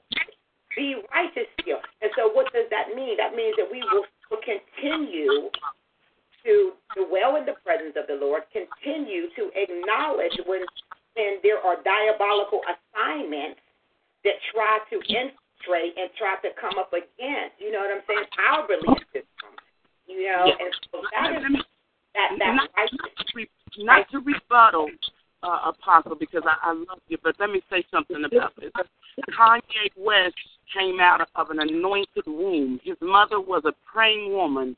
be righteous still. And so what does that mean? That means that we will continue to dwell in the presence of the Lord, continue to acknowledge when when there are diabolical assignments that try to infiltrate and try to come up against, you know what I'm saying, our belief system. You know, and so that is that that not, righteous not to, re, not to rebuttal, uh, Apostle, because I, I love you, but let me say something about this. Kanye West came out of an anointed womb. His mother was a praying woman,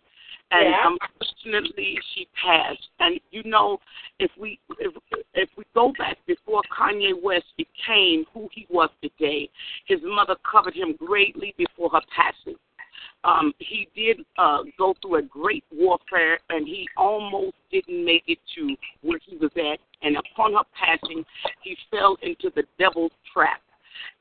and Yeah. unfortunately she passed. And you know, if we if if we go back before Kanye West became who he was today, his mother covered him greatly before her passing. Um, he did uh, go through a great warfare, and he almost didn't make it to where he was at. And upon her passing, he fell into the devil's trap.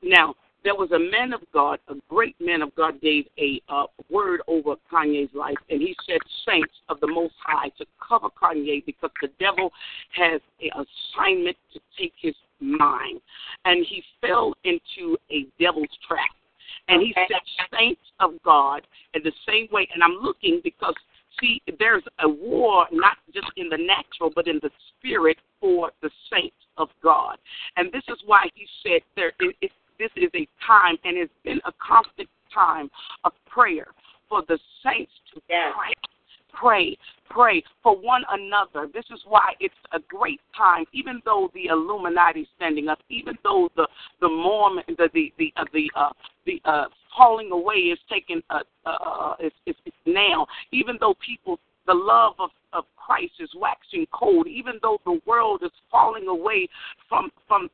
Now, there was a man of God, a great man of God, gave a uh, word over Kanye's life, and he said, "Saints of the Most High, to cover Kanye because the devil has an assignment to take his mind, and he fell into a devil's trap." And he said, "Saints of God," in the same way. And I'm looking because see, there's a war not just in the natural, but in the spirit for the saints of God. And this is why he said there is, this is a time, and it's been a constant time of prayer for the saints to Yes. pray. Pray, pray for one another. This is why it's a great time, even though the Illuminati standing up, even though the the Mormon, the the the uh, the uh, the uh, falling away is taking uh, uh, is, is, is now. Even though people, the love of of Christ is waxing cold. Even though the world is falling away from from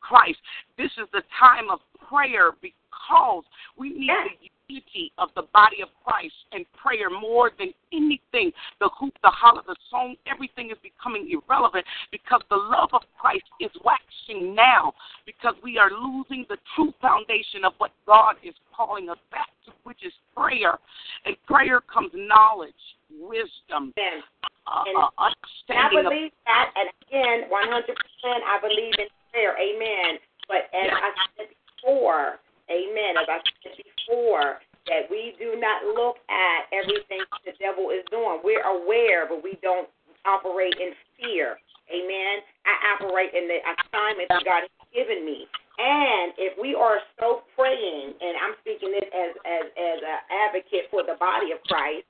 Christ, this is the time of prayer because we need Yes. the unity of the body of Christ and prayer more than anything. The hoop, the holler, the song, everything is becoming irrelevant because the love of Christ is waxing now because we are losing the true foundation of what God is calling us back to, which is prayer. And prayer comes knowledge, wisdom, Amen. uh, And- uh, And I understanding of believe that, and again, 100%, I believe in prayer. Amen. But as I said before, amen, as I said before, that we do not look at everything the devil is doing. We're aware, but we don't operate in fear. Amen. I operate in the assignment that God has given me. And if we are so praying, and I'm speaking this as as as an advocate for the body of Christ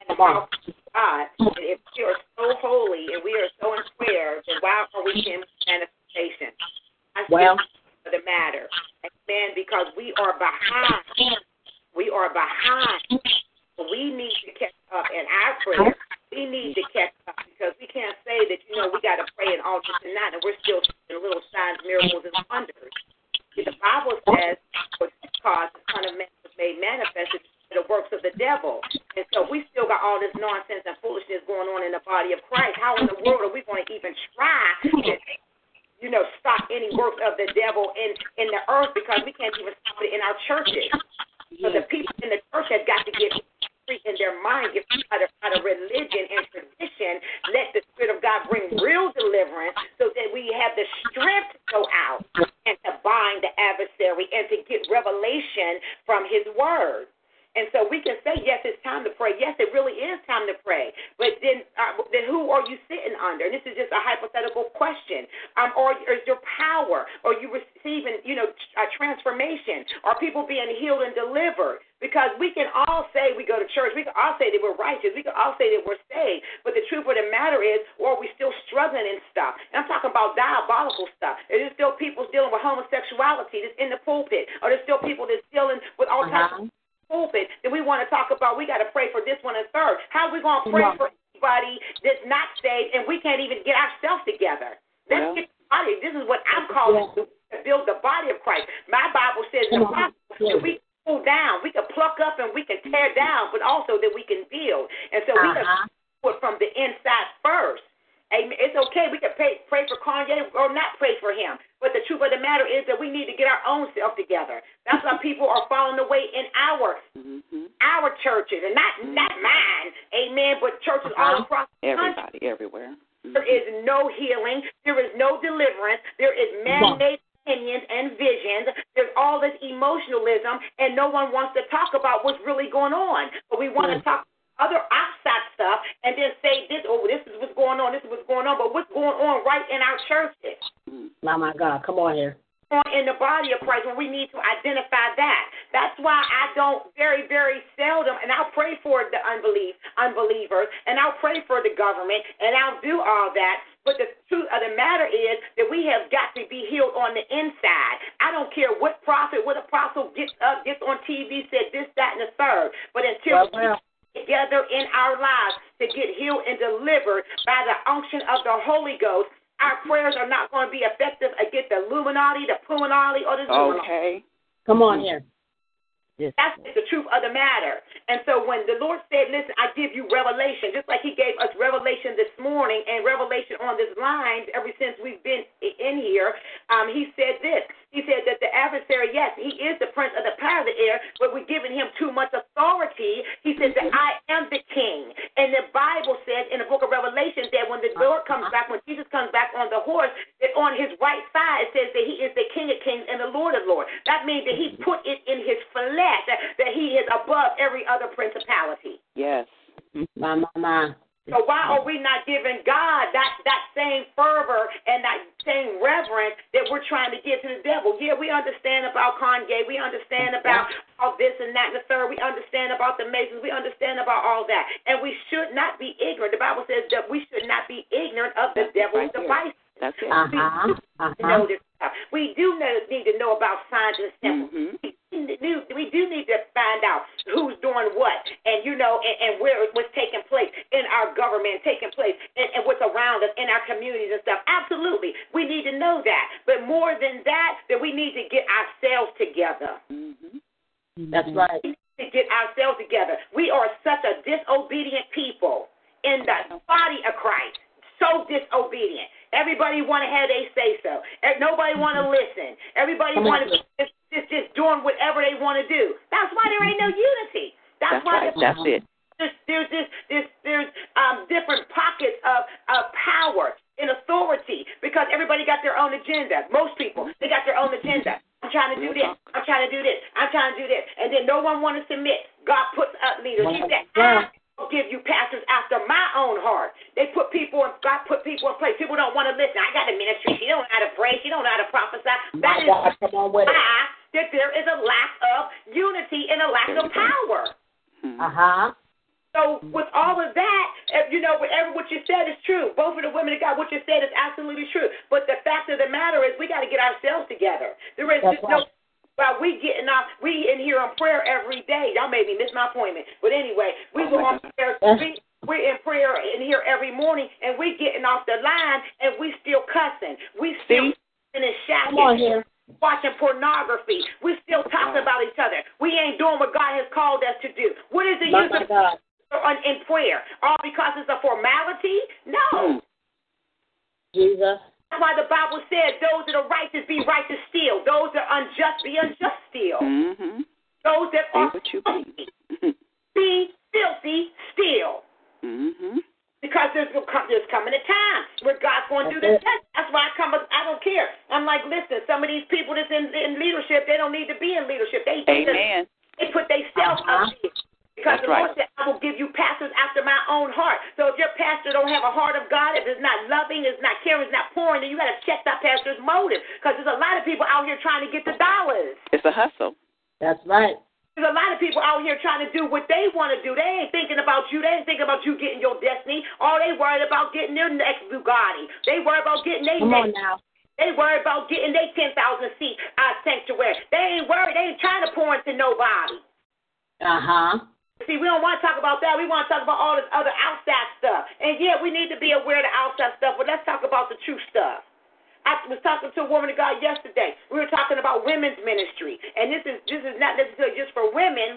and the of God, and if we are so holy and we are so in prayer, then why are we seeing manifestation? I Well. for the matter. Amen. Because we are behind. We are behind. We need to catch up in our prayer. We need to catch up because we can't say that, you know, we got to pray and all this and that, and we're still seeing little signs, miracles, and wonders. See, the Bible says, for this cause the Son of Man was made manifest to the works of the devil. And so we still got all this nonsense and foolishness going on in the body of Christ. How in the world are we going to even try to you know, stop any works of the devil in in the earth because we can't even stop it in our churches. So the people in the church have got to get free in their mind, get free out of, out of religion and tradition. Let the Spirit of God bring real deliverance so that we have the strength to go out and to bind the adversary and to get revelation from his word. And so we can say, yes, it's time to pray. Yes, it really is time to pray. But then, uh, then who are you sitting under? And this is just a hypothetical question. Um, or is your power? Are you receiving, you know, a transformation? Are people being healed and delivered? My appointment, but anyway, we Oh, go my on prayer. We, we're in prayer in here every morning, and we're getting off the line, and we still cussing. We still and shouting Come on here. watching pornography. We still talking about each other. We ain't doing what God has called us to do. What is the My, use of God. in prayer? All because it's a formality? No. Mm. Jesus. That's why the Bible said, "Those that are righteous be righteous still; those that are unjust be unjust still; Mhm. those that are what you be. Be filthy still." Mhm. Because there's there's coming a time where God's going to do That's this. test. That's why I come. I don't care. I'm like, listen. Some of these people that's in, in leadership, they don't need to be in leadership. They they just- Amen. They put themselves Uh-huh. up there. Because That's the Lord right. said, I will give you pastors after my own heart. So if your pastor don't have a heart of God, if it's not loving, it's not caring, it's not pouring, then you got to check that pastor's motive. Because there's a lot of people out here trying to get the dollars. It's a hustle. That's right. There's a lot of people out here trying to do what they want to do. They ain't thinking about you. They ain't thinking about you getting your destiny. All they worried about getting their next Bugatti. They worried about getting their Come on next. now. They worried about getting their 10,000 seat uh, sanctuary. They ain't worried. They ain't trying to pour into nobody. Uh-huh. See, we don't want to talk about that. We want to talk about all this other outside stuff. And yeah, we need to be aware of the outside stuff, but let's talk about the true stuff. I was talking to a woman of God yesterday. We were talking about women's ministry, and this is this is not necessarily just for women,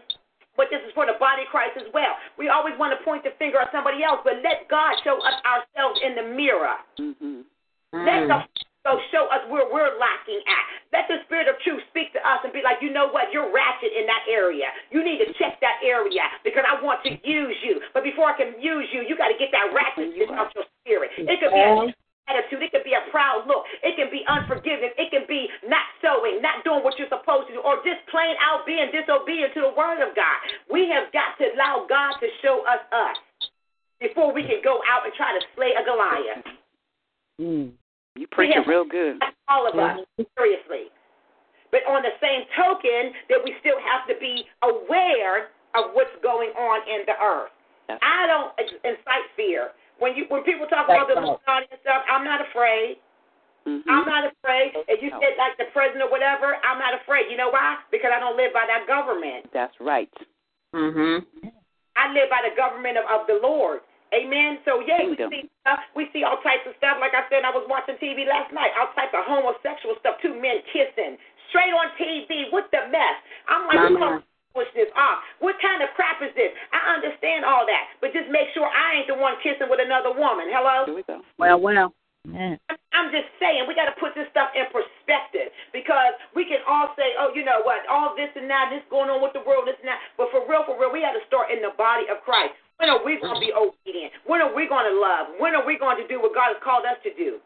but this is for the body of Christ as well. We always want to point the finger at somebody else, but let God show us ourselves in the mirror. Mhm. Let Mm. the so show us where we're lacking at. Let the Spirit of truth speak to us and be like, you know what, you're ratchet in that area. You need to check that area because I want to use you. But before I can use you, you got to get that ratchetness out your spirit. It could be a attitude. It can be a proud look. It can be unforgiveness. It can be not sowing, not doing what you're supposed to do, or just plain out being disobedient to the Word of God. We have got to allow God to show us us before we can go out and try to slay a Goliath. Mm. You preaching have- real good. All of us, seriously. But on the same token, that we still have to be aware of what's going on in the earth. I don't incite fear. When you when people talk about the That's right. Illuminati and stuff, I'm not afraid. Mhm. I'm not afraid. If you No. said like the president or whatever, I'm not afraid. You know why? Because I don't live by that government. That's right. Mm-hmm. I live by the government of, of the Lord. Amen. So yeah, we see stuff. We see all types of stuff. Like I said, I was watching TV last night. All types of homosexual stuff. Two men kissing straight on TV. What the mess? I'm like, foolishness off. What kind of crap is this? I understand all that, but just make sure I ain't the one kissing with another woman. Hello? Here we go. Well, well. Yeah. I'm just saying, we got to put this stuff in perspective because we can all say, oh, you know what, all this and that, this going on with the world, this and that. But for real, for real, we got to start in the body of Christ. When are we going to be obedient? When are we going to love? When are we going to do what God has called us to do?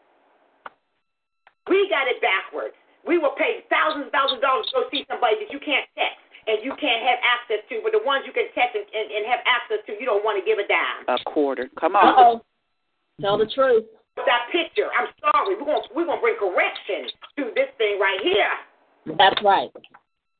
We got it backwards. We will pay thousands and thousands of dollars to go see somebody that you can't text and you can't have access to, but the ones you can text and, and, and have access to, you don't want to give a dime. A quarter. Come Uh on. oh. Tell the truth. That picture, I'm sorry, we're going we're gonna bring correction to this thing right here. That's right.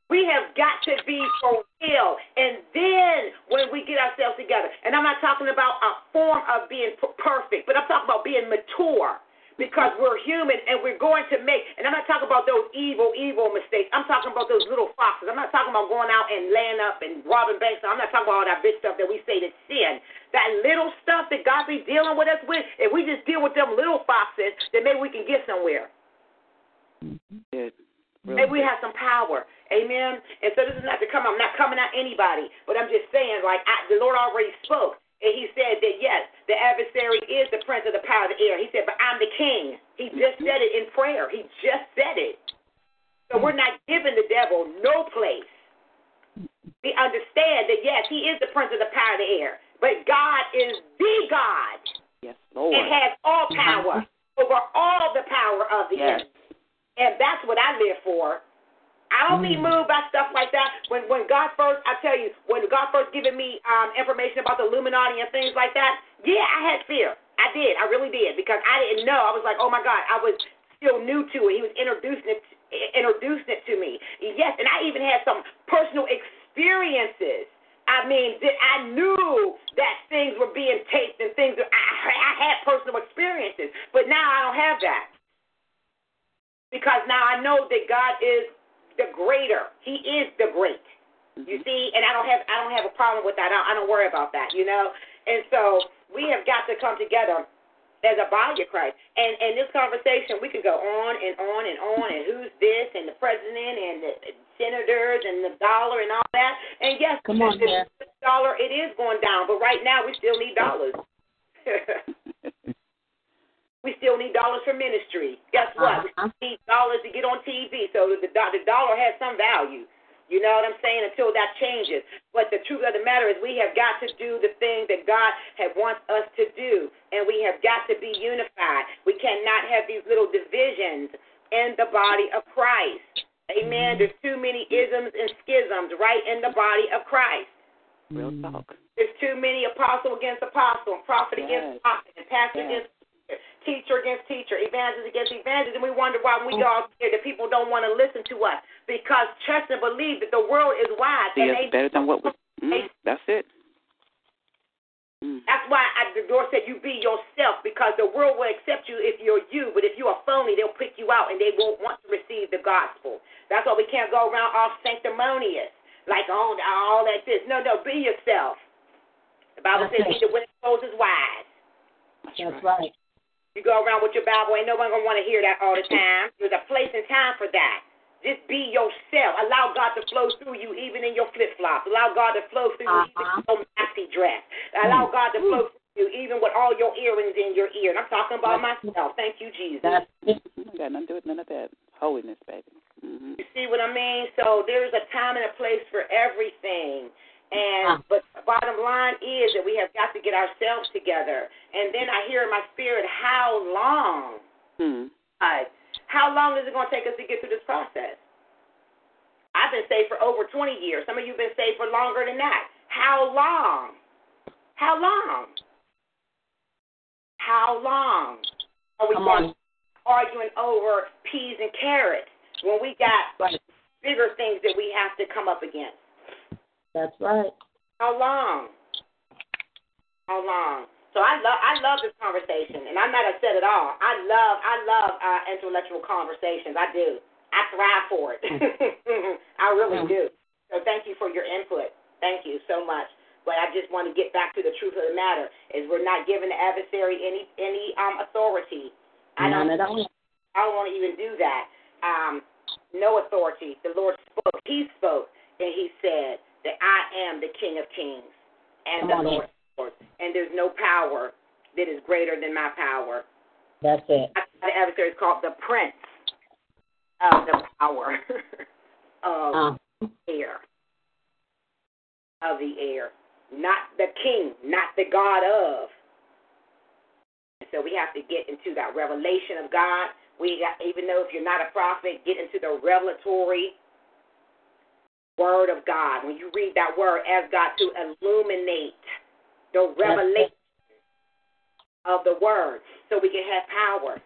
We have got to be for real. And then when we get ourselves together, and I'm not talking about a form of being perfect, but I'm talking about being mature because we're human and we're going to make, and I'm not talking about those evil, evil mistakes. I'm talking about those little foxes. I'm not talking about going out and laying up and robbing banks. I'm not talking about all that big stuff that we say that's sin. That little stuff that God be dealing with us with, if we just deal with them little foxes, then maybe we can get somewhere. Good. Real Maybe we have some power. Amen. And so this is not to come. I'm not coming at anybody, but I'm just saying, like I, the Lord already spoke, and He said that yes, the adversary is the prince of the power of the air. He said, but I'm the king. He mm-hmm. just said it in prayer. He just said it. So we're mm-hmm. not giving the devil no place. We understand that yes, he is the prince of the power of the air, but God is the God Yes, and Lord. has all mm-hmm. power over all the power of the Yes. And that's what I live for. I don't be moved by stuff like that. When when God first, I tell you, when God first given me um, information about the Illuminati and things like that, yeah, I had fear. I did, I really did, because I didn't know. I was like, oh my God, I was still new to it. He was introducing it, introducing it to me. Yes, and I even had some personal experiences. I mean, that I knew that things were being taped and things. I, I had personal experiences, but now I don't have that because now I know that God is the greater. He is the great. You mm-hmm. see, and I don't have I don't have a problem with that. I don't, I don't worry about that, you know. And so we have got to come together as a body of Christ. And and this conversation we can go on and on and on and who's this and the president and the senators and the dollar and all that. And yes, Come on, the, the dollar it is going down, but right now we still need dollars. we still need dollars for ministry. Guess what? Uh-huh. We need dollars to get on TV, so the the dollar has some value. You know what I'm saying? Until that changes. But the truth of the matter is, we have got to do the thing that God had wants us to do, and we have got to be unified. We cannot have these little divisions in the body of Christ. Amen. There's too many isms and schisms right in the body of Christ. Real talk. There's too many apostle against apostle, and prophet Yes. against prophet, and pastor Yes. against teacher against teacher, evangelist against evangelist, and we wonder why we go out there that people don't want to listen to us because trust and believe that the world is wide, See and us they better than what we. Mm, that's it. Mm. That's why I, the Lord said you be yourself because the world will accept you if you're you, but if you are phony, they'll pick you out and they won't want to receive the gospel. That's why we can't go around all sanctimonious, like all all that this. No, no, be yourself. The Bible That's says he it. that winneth souls is wise. That's right. You go around with your Bible, ain't no one gonna want to hear that all the time. There's a place and time for that. Just be yourself. Allow God to flow through you, even in your flip flops. Allow God to flow through you, even in your maxi dress. Allow God to flow through you, even with all your earrings in your ear. And I'm talking about myself. Thank you, Jesus. Mm, got nothing to do with none of that. Holiness, baby. hmm You see what I mean? So there's a time and a place for everything. And but bottom line is that we have got to get ourselves together. And then I hear in my spirit, how long? Hmm. God, how long is it going to take us to get through this process? I've been saved for over 20 years. Some of you have been saved for longer than that. How long? How long? How long are we Come going on. arguing over peas and carrots when we got Right. bigger things that we have to come up against? That's right. How long? How long? So I love I love this conversation, and I'm not upset at all. I love I love uh, intellectual conversations. I do. I thrive for it. I really do. So thank you for your input. Thank you so much. But I just want to get back to the truth of the matter: is we're not giving the adversary any any um authority. I don't. None at all. I don't want to even do that. Um, no authority. The Lord spoke. He spoke, and He said that I am the King of Kings and Come the Lord of Lords. And there's no power that is greater than my power. That's it. The adversary is called the prince of the power of Uh, air. Of the air. Not the king, not the God of. And so we have to get into that revelation of God. We got, even though if you're not a prophet, get into the revelatory word of God. When you read that word, ask God to illuminate the revelation of the word so we can have power.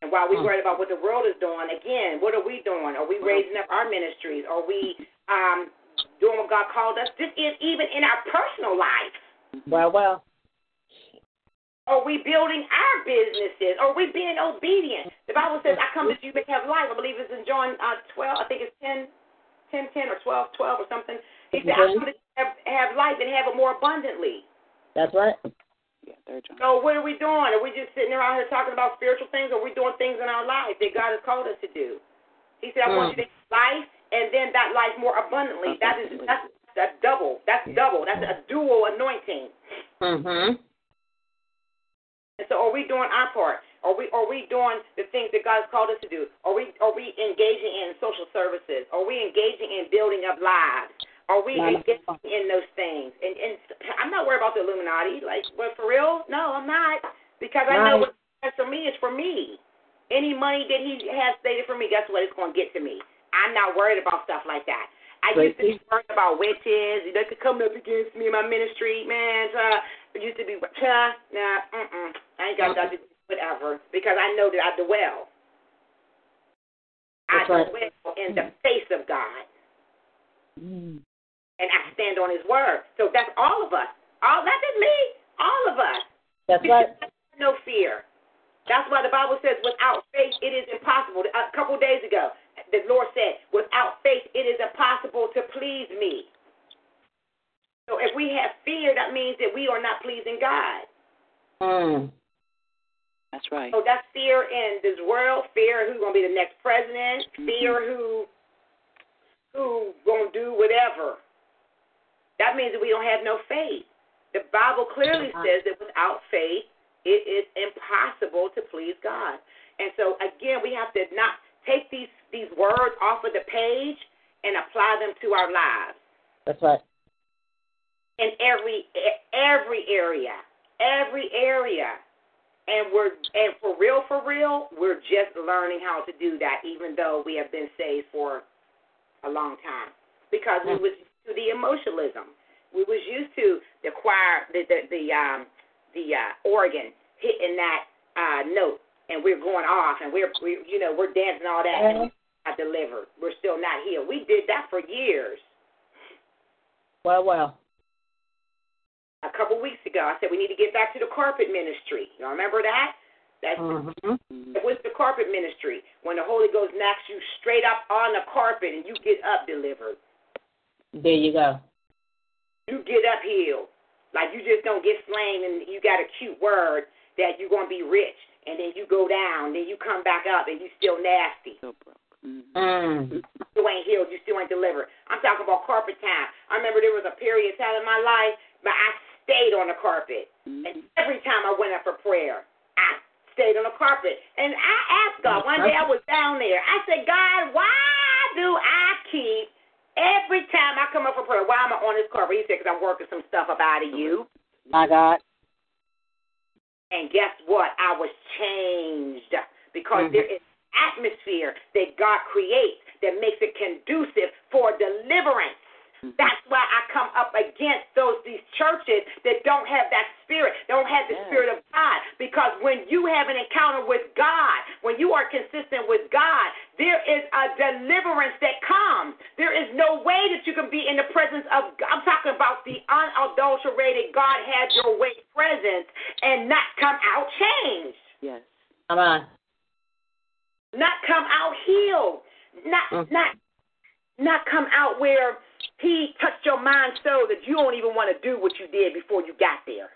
And while we Hmm. worry about what the world is doing, again, what are we doing? Are we raising up our ministries? Are we um, doing what God called us? This is even in our personal life. well, well. Are we building our businesses? Are we being obedient? The Bible says, I come that you may have life. I believe it's in John uh, 12, I think it's 10, 10, 10 or 12, 12 or something. He said, I come that you have, have life and have it more abundantly. That's right. Yeah, third John. So what are we doing? Are we just sitting around here talking about spiritual things, or are we doing things in our life that God has called us to do? He said, I want you to have life, and then that life more abundantly. That is that's that's double. That's double. That's a dual anointing. Mhm. So, are we doing our part? Are we are we doing the things that God has called us to do? Are we are we engaging in social services? Are we engaging in building up lives? Are we engaging in those things? And and I'm not worried about the Illuminati. Like, well, for real? No, I'm not, because I know what's for me is for me. Any money that He has stated for me, guess what? It's going to get to me. I'm not worried about stuff like that. I used to be worried about witches. They could come up against me in my ministry, man. Uh, it used to be, uh, nah, mm-mm. I ain't got nothing to do with whatever because I know that I dwell. I That's right. dwell in the face of God Mm. and I stand on His word. So that's all of us. All not me. All of us. That's right. No fear. That's why the Bible says, without faith, it is impossible. A couple days ago, the Lord said, without faith, it is impossible to please me. So if we have fear, that means that we are not pleasing God. Mm. That's right. So that's fear in this world, fear who's going to be the next president, fear who who going to do whatever. That means that we don't have no faith. The Bible clearly says that without faith, it is impossible to please God. And so again, we have to not take these these words off of the page and apply them to our lives That's right. in every every area, every area. And we're and for real, for real, we're just learning how to do that, even though we have been saved for a long time, because we was used to the emotionalism. We was used to the choir, the the the um the uh, organ hitting that uh note, and we're going off, and we're we you know we're dancing all that, and we're not delivered. We're still not healed. We did that for years. Well, well. a couple weeks ago. I said we need to get back to the carpet ministry. Y'all remember that? That's Mhm. it was the carpet ministry when the Holy Ghost knocks you straight up on the carpet and you get up delivered. There you go. You get up healed. Like you just don't get slain and you got a cute word that you're gonna be rich and then you go down, then you come back up and you still nasty. Still broke. Mhm. Mm. You ain't healed, you still ain't delivered. I'm talking about carpet time. I remember there was a period of time in my life, but I stayed on the carpet. And every time I went up for prayer, I stayed on the carpet. And I asked God, one day I was down there, I said, God, why do I keep, every time I come up for prayer, why am I on this carpet? He said, because I'm working some stuff up out of you. My God. And guess what? I was changed because Mhm. there is atmosphere that God creates that makes it conducive for deliverance. That's why I come up against those these churches that don't have that spirit, don't have the Yeah. spirit of God. Because when you have an encounter with God, when you are consistent with God, there is a deliverance that comes. There is no way that you can be in the presence of God. I'm talking about the unadulterated God had your way presence and not come out changed Yes. Come on. not come out healed, not Mm. not not come out where he touched your mind so that you don't even want to do what you did before you got there.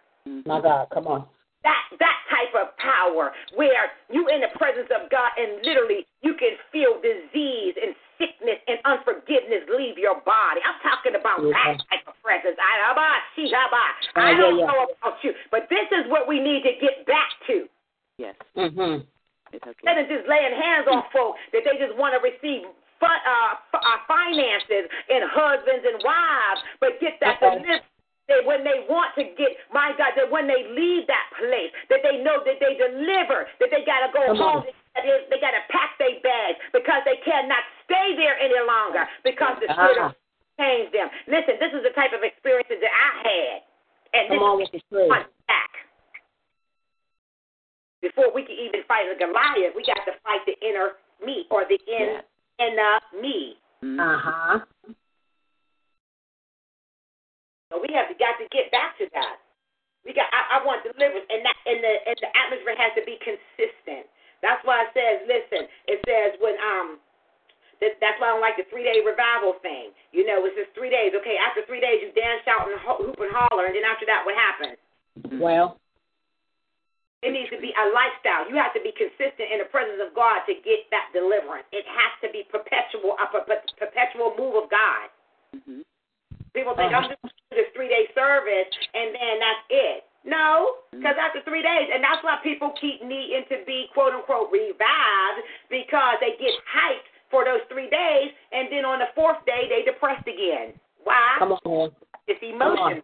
My God. Come on. That that type of power where you in the presence of God and literally you can feel disease and sickness and unforgiveness leave your body. I'm talking about Yeah. that type of presence. I, I Ah, don't yeah, yeah. know about you. But this is what we need to get back to. Yes. Mm-hmm. Instead of just laying hands on folk that they just want to receive fu- uh, f- uh, finances and husbands and wives, but get that Okay. deliverance. That when they want to get, my God, that when they leave that place, that they know that they deliver, that they got to go Come home, on. that is, they got to pack their bags because they cannot stay there any longer because the spirit Uh-huh. of changed them. Listen, this is the type of experiences that I had, and this Come on is with the truth. back. Before we can even fight a Goliath, we got to fight the inner me or the in Yes. inner me. Mhm. Uh huh. So we have got to get back to that. We got. I, I want deliverance, and that and the and the atmosphere has to be consistent. That's why it says, listen. It says when um. That's why I don't like the three day revival thing. You know, it's just three days. Okay, after three days, you dance, shout, and ho- hoop and holler, and then after that, what happens? Well. It needs to be a lifestyle. You have to be consistent in the presence of God to get that deliverance. It has to be perpetual, a per- per- perpetual move of God. Mhm. People think I'm just going to do this three day service and then that's it. No, because after three days, and that's why people keep needing to be quote unquote revived because they get hyped for those three days, and then on the fourth day they depressed again. Why? Come on. It's emotion.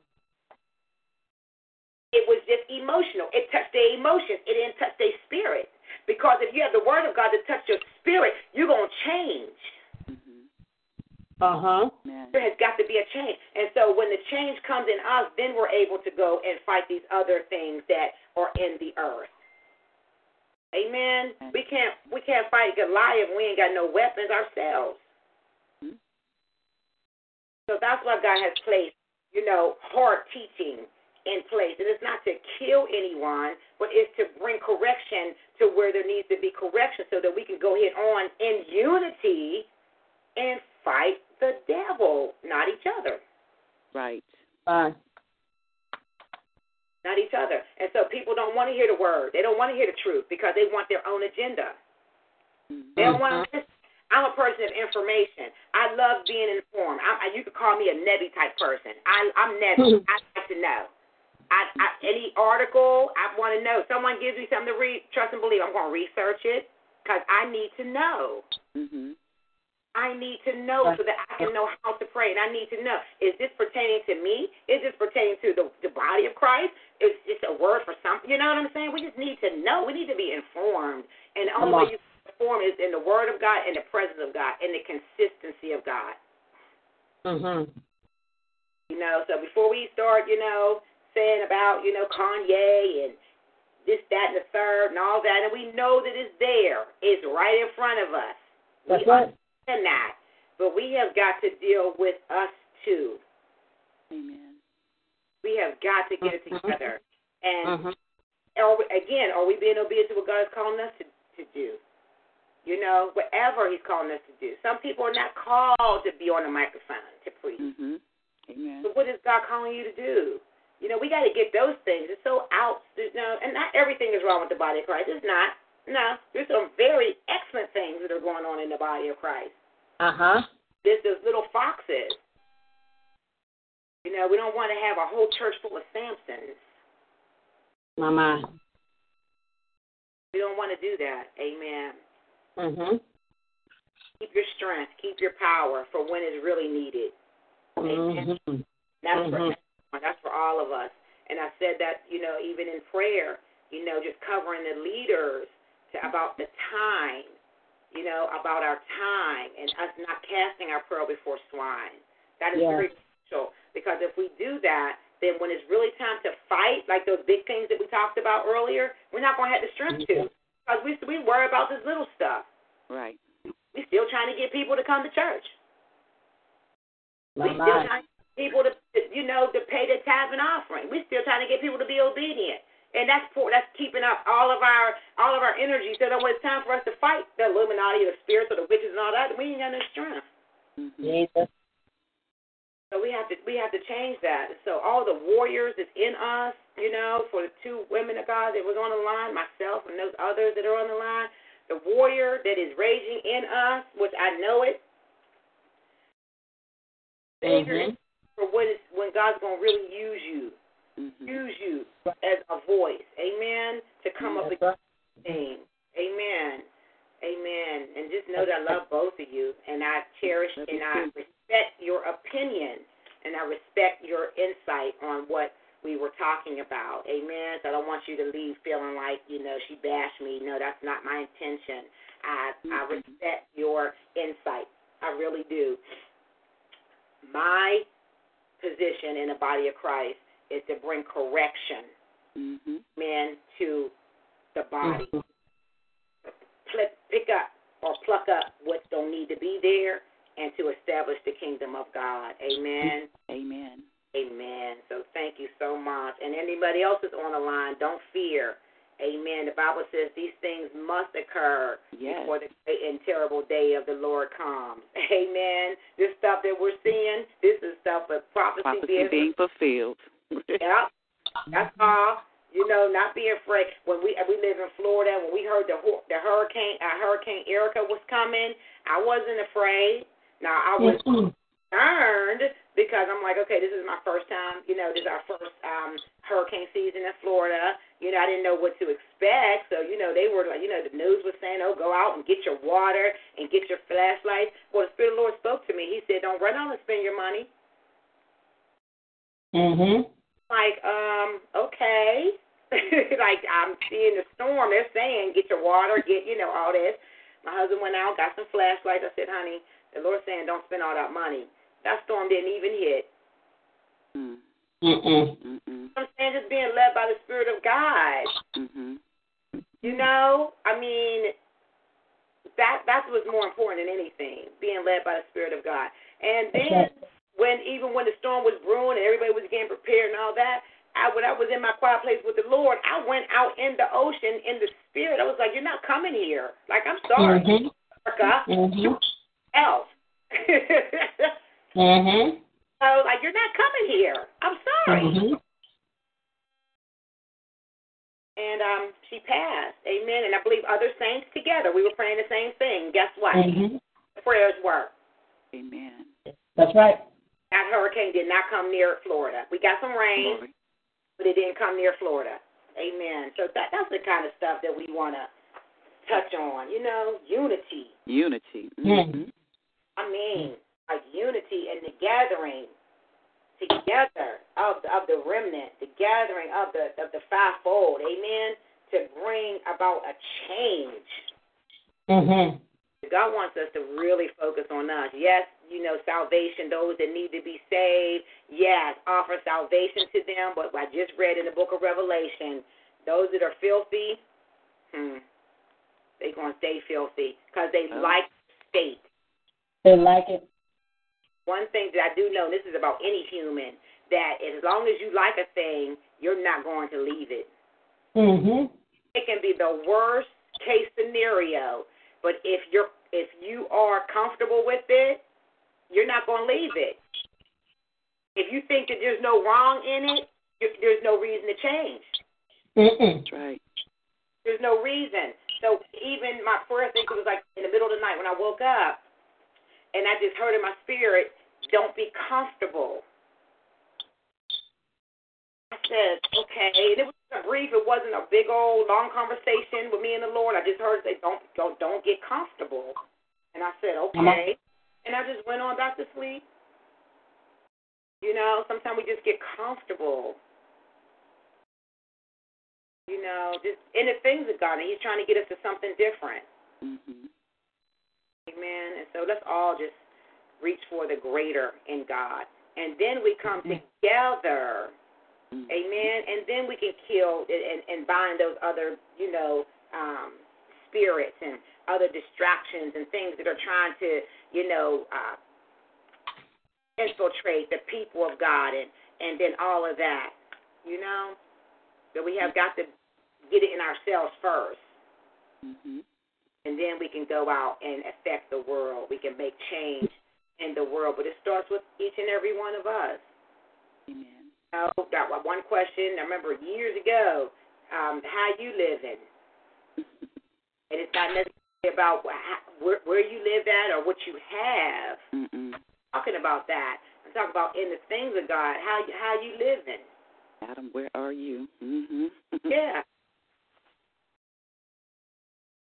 It was just emotional. It touched their emotions. It didn't touch their spirit. Because if you have the word of God to touch your spirit, you're gonna change. Mhm. Uh huh. There has got to be a change. And so when the change comes in us, then we're able to go and fight these other things that are in the earth. Amen. We can't we can't fight Goliath. We ain't got no weapons ourselves. Mhm. So that's why God has placed, you know, hard teaching in place. And it's not to kill anyone, but it's to bring correction to where there needs to be correction so that we can go ahead on in unity and fight the devil, not each other. Right. Fine. Not each other. And so people don't want to hear the word. They don't want to hear the truth because they want their own agenda. They don't want to mm-hmm. listen. I'm a person of information. I love being informed. I, I, you could call me a Nebby type person. I, I'm Nebby. I like to know. I, I, any article, I want to know. Someone gives me something to read, trust and believe. I'm going to research it because I need to know. Mhm. I need to know so that I can know how to pray. And I need to know is this pertaining to me? Is this pertaining to the, the body of Christ? Is this a word for something? You know what I'm saying? We just need to know. We need to be informed. And the only way you can be is in the Word of God, in the presence of God, in the consistency of God. Mhm. You know, so before we start, you know, saying about, you know, Kanye and this, that, and the third and all that, and we know that it's there. It's right in front of us. That's we right. understand that. But we have got to deal with us too. Amen. We have got to get it Mhm. together. And Mhm. are we, again, are we being obedient to what God is calling us to, to do? You know, whatever He's calling us to do. Some people are not called to be on the microphone to preach. Mhm. Amen. So what is God calling you to do? You know, we got to get those things. It's so out, you know, and not everything is wrong with the body of Christ. It's not. No, there's some very excellent things that are going on in the body of Christ. Uh huh. There's those little foxes. You know, we don't want to have a whole church full of Samsons. Mind. We don't want to do that. Amen. Mhm. Keep your strength, keep your power for when it's really needed. Amen. Mhm. That's Mhm. for everyone. That's for all of us. And I said that, you know, even in prayer, you know, just covering the leaders to about the time, you know, about our time and us not casting our pearl before swine. That is Yes. very crucial because if we do that, then when it's really time to fight, like those big things that we talked about earlier, we're not going to have the strength to because we we worry about this little stuff. Right. We still trying to get people to come to church. My We still mind. trying to get people to, you know, to pay the tithe and offering. We're still trying to get people to be obedient, and that's for, that's keeping up all of our all of our energy. So that when it's time for us to fight the Illuminati, the spirits, or the witches, and all that, we ain't got no strength. Mhm. Jesus. So we have to we have to change that. So all the warriors that's in us, you know, for the two women of God that was on the line, myself and those others that are on the line, the warrior that is raging in us, which I know it. Figure Mhm. it for what is when God's gonna really use you. Mhm. use you as a voice. Amen. To come up with right. things. Amen. Amen. And just know that I love both of you, and I cherish and I respect your opinion, and I respect your insight on what we were talking about. Amen. So I don't want you to leave feeling like you know she bashed me. No, that's not my intention. I I Mhm. respect your insight. I really do. My position in the body of Christ is to bring correction, Mhm. men, to the body Mhm. pick up or pluck up what don't need to be there and to establish the kingdom of God. Amen. Amen. Amen. So thank you so much. And anybody else is on the line, don't fear. Amen. The Bible says these things must occur Yes. before the great and terrible day of the Lord comes. Amen. This stuff that we're seeing, this is stuff of prophecy, Prophecy being being fulfilled. Yep. That's all. You know, not being afraid. When we we live in Florida, when we heard the hu- the hurricane uh, Hurricane Erika was coming, I wasn't afraid. Now I was concerned because I'm like, okay, this is my first time. You know, this is our first um hurricane season in Florida. You know, I didn't know what to expect. So you know, they were like, you know, the news was saying, oh, go out and get your water and get your flashlights. Well, the Spirit of the Lord spoke to me. He said, don't run out and spend your money. Mhm. like, um, okay. like I'm seeing the storm. They're saying get your water, get you know all this. My husband went out, got some flashlights. I said, honey, the Lord's saying don't spend all that money. That storm didn't even hit. Mm. Mm-mm. Mm-mm. I'm saying just being led by the Spirit of God. Mhm. You know, I mean, that that's what's more important than anything. Being led by the Spirit of God. And then right. when even when the storm was brewing and everybody was getting prepared and all that, I when I was in my quiet place with the Lord, I went out in the ocean in the spirit. I was like, You're not coming here. Like, I'm sorry, Mhm. Africa. Mhm. Else. Mhm. I was like, You're not coming here. I'm sorry. Mhm. And um she passed. Amen. And I believe other saints together. We were praying the same thing. Guess what? Mhm. The prayers worked. Amen. That's right. That hurricane did not come near Florida. We got some rain. Glory. but it didn't come near Florida. Amen. So that that's the kind of stuff that we want to touch on. You know, unity. Unity. Yeah. Mhm. I mean, like unity and the gathering together of the, of the remnant, the gathering of the of the fivefold. Amen. To bring about a change. Mhm. God wants us to really focus on us. Yes, you know, salvation, those that need to be saved. Yes, offer salvation to them. But I just read in the book of Revelation, those that are filthy, hmm, they're going to stay filthy because they Oh. like state. They like it. One thing that I do know, and this is about any human, that as long as you like a thing, you're not going to leave it. Mhm. it can be the worst case scenario, but if you're if you are comfortable with it, you're not going to leave it. If you think that there's no wrong in it, there's no reason to change. Mm-mm. That's right. There's no reason. So even my prayer thing was like in the middle of the night when I woke up, and I just heard in my spirit, "Don't be comfortable." I said, "Okay," and it was a brief. It wasn't a big old long conversation with me and the Lord. I just heard say, "Don't don't don't get comfortable," and I said, "Okay," and I just went on back to sleep. You know, sometimes we just get comfortable. You know, just in the things of God, and He's trying to get us to something different. Mhm. Amen. And so let's all just reach for the greater in God. And then we come together. Mhm. Amen. And then we can kill and, and, bind those other, you know, um, spirits and other distractions and things that are trying to, you know, uh, infiltrate the people of God and, and then all of that. You know? That we have got to get it in ourselves first Mhm. and then we can go out and affect the world. We can make change in the world, but it starts with each and every one of us. Amen. You know, got one- one question. I remember years ago, um, how you living, and it's not necessarily about where, where you live at or what you have. Mm-mm. Talking about that, I'm talking about in the things of God, how how you living. Adam, where are you? Mm-hmm. Yeah.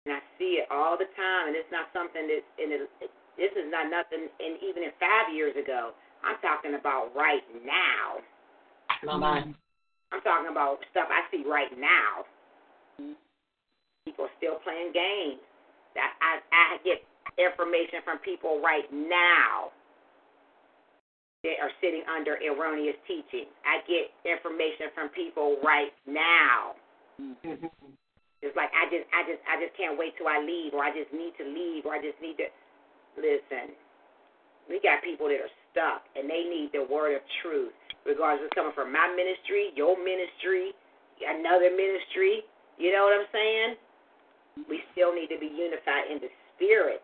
And I see it all the time, and it's not something that, and it, this is not nothing, and even in five years ago, I'm talking about right now. Mama. I'm talking about stuff I see right now. People still playing games. That I I get information from people right now that are sitting under erroneous teaching. I get information from people right now. Mm-hmm. It's like I just I just I just can't wait till I leave or I just need to leave or I just need to listen. We got people that are stuck and they need the word of truth. Regardless of coming from my ministry, your ministry, another ministry, you know what I'm saying? We still need to be unified in the spirit.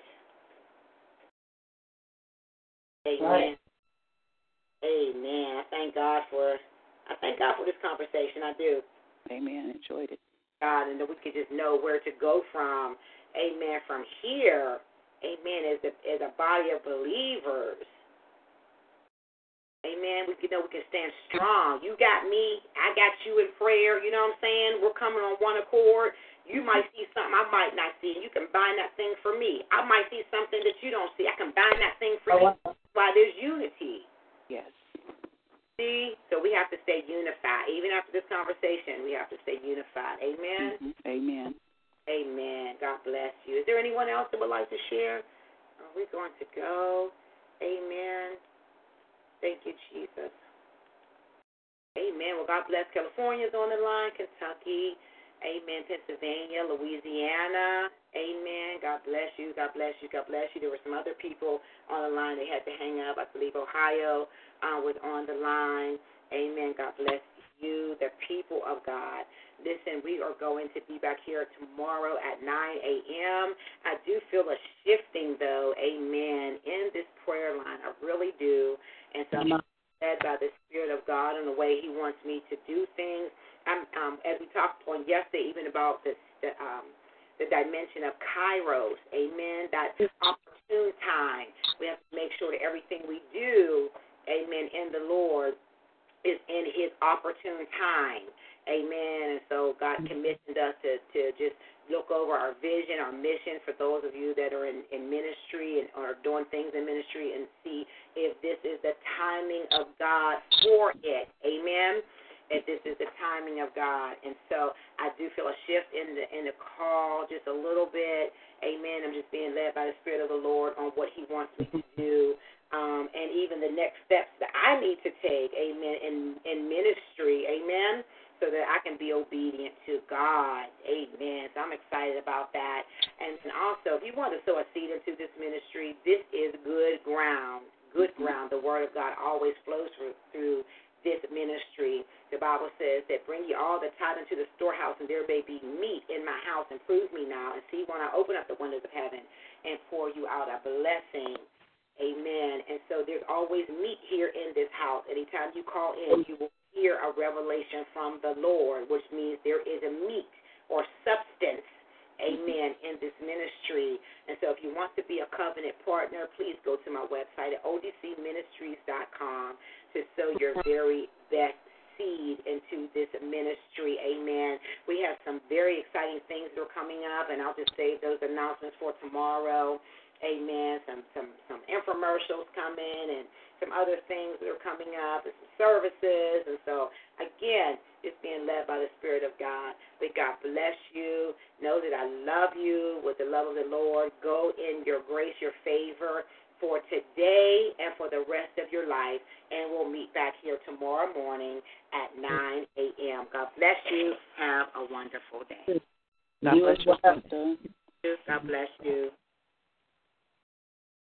Amen. Right. Amen. I thank God for I thank God for this conversation. I do. Amen. Enjoyed it. God, and that we could just know where to go from. Amen. From here, Amen. As a as a body of believers, Amen. We can know we can stand strong. You got me. I got you in prayer. You know what I'm saying? We're coming on one accord. You might see something I might not see, and you can bind that thing for me. I might see something that you don't see. I can bind that thing for you. Why there's unity. Yes. See? So we have to stay unified. Even after this conversation, we have to stay unified. Amen. Mhm. Amen. Amen. God bless you. Is there anyone else that would like to share? Are we going to go? Amen. Thank you, Jesus. Amen. Well, God bless California's on the line, Kentucky. Amen. Pennsylvania, Louisiana. Amen. God bless you. God bless you. God bless you. There were some other people on the line. They had to hang up. I believe Ohio uh, was on the line. Amen. God bless you, the people of God. Listen, we are going to be back here tomorrow at 9 a.m. I do feel a shifting, though, amen, in this prayer line. I really do. And so I'm led by the Spirit of God and the way He wants me to do things. I'm, um, as we talked on yesterday, even about this, the, um, the dimension of Kairos, amen, that opportune time. We have to make sure that everything we do, amen, in the Lord is in His opportune time. Amen. And so God commissioned us to, to just look over our vision, our mission for those of you that are in, in ministry and are doing things in ministry and see if this is the timing of God for it. Amen. If this is the timing of God. And so I do feel a shift in the in the call just a little bit. Amen. I'm just being led by the Spirit of the Lord on what He wants me to do. Um, and even the next steps that I need to take, amen, in, in ministry, amen so that I can be obedient to God. Amen. So I'm excited about that. And also, if you want to sow a seed into this ministry, this is good ground. Good ground. The Word of God always flows through, through this ministry. The Bible says that bring ye all the tithe into the storehouse, and there may be meat in my house, and prove me now, and see when I open up the windows of heaven and pour you out a blessing. Amen. And so there's always meat here in this house. Anytime you call in, you will hear a revelation from the Lord, which means there is a meat or substance, amen, in this ministry. And so if you want to be a covenant partner, please go to my website at odcministries.com to sow your very best seed into this ministry. Amen. We have some very exciting things that are coming up, and I'll just save those announcements for tomorrow. Amen. Some some some infomercials coming and some other things that are coming up and some services and so again it's being led by the Spirit of God. But God bless you. Know that I love you with the love of the Lord. Go in your grace, your favor for today and for the rest of your life. And we'll meet back here tomorrow morning at 9 a.m. God bless you. Have a wonderful day. God bless you. God bless you.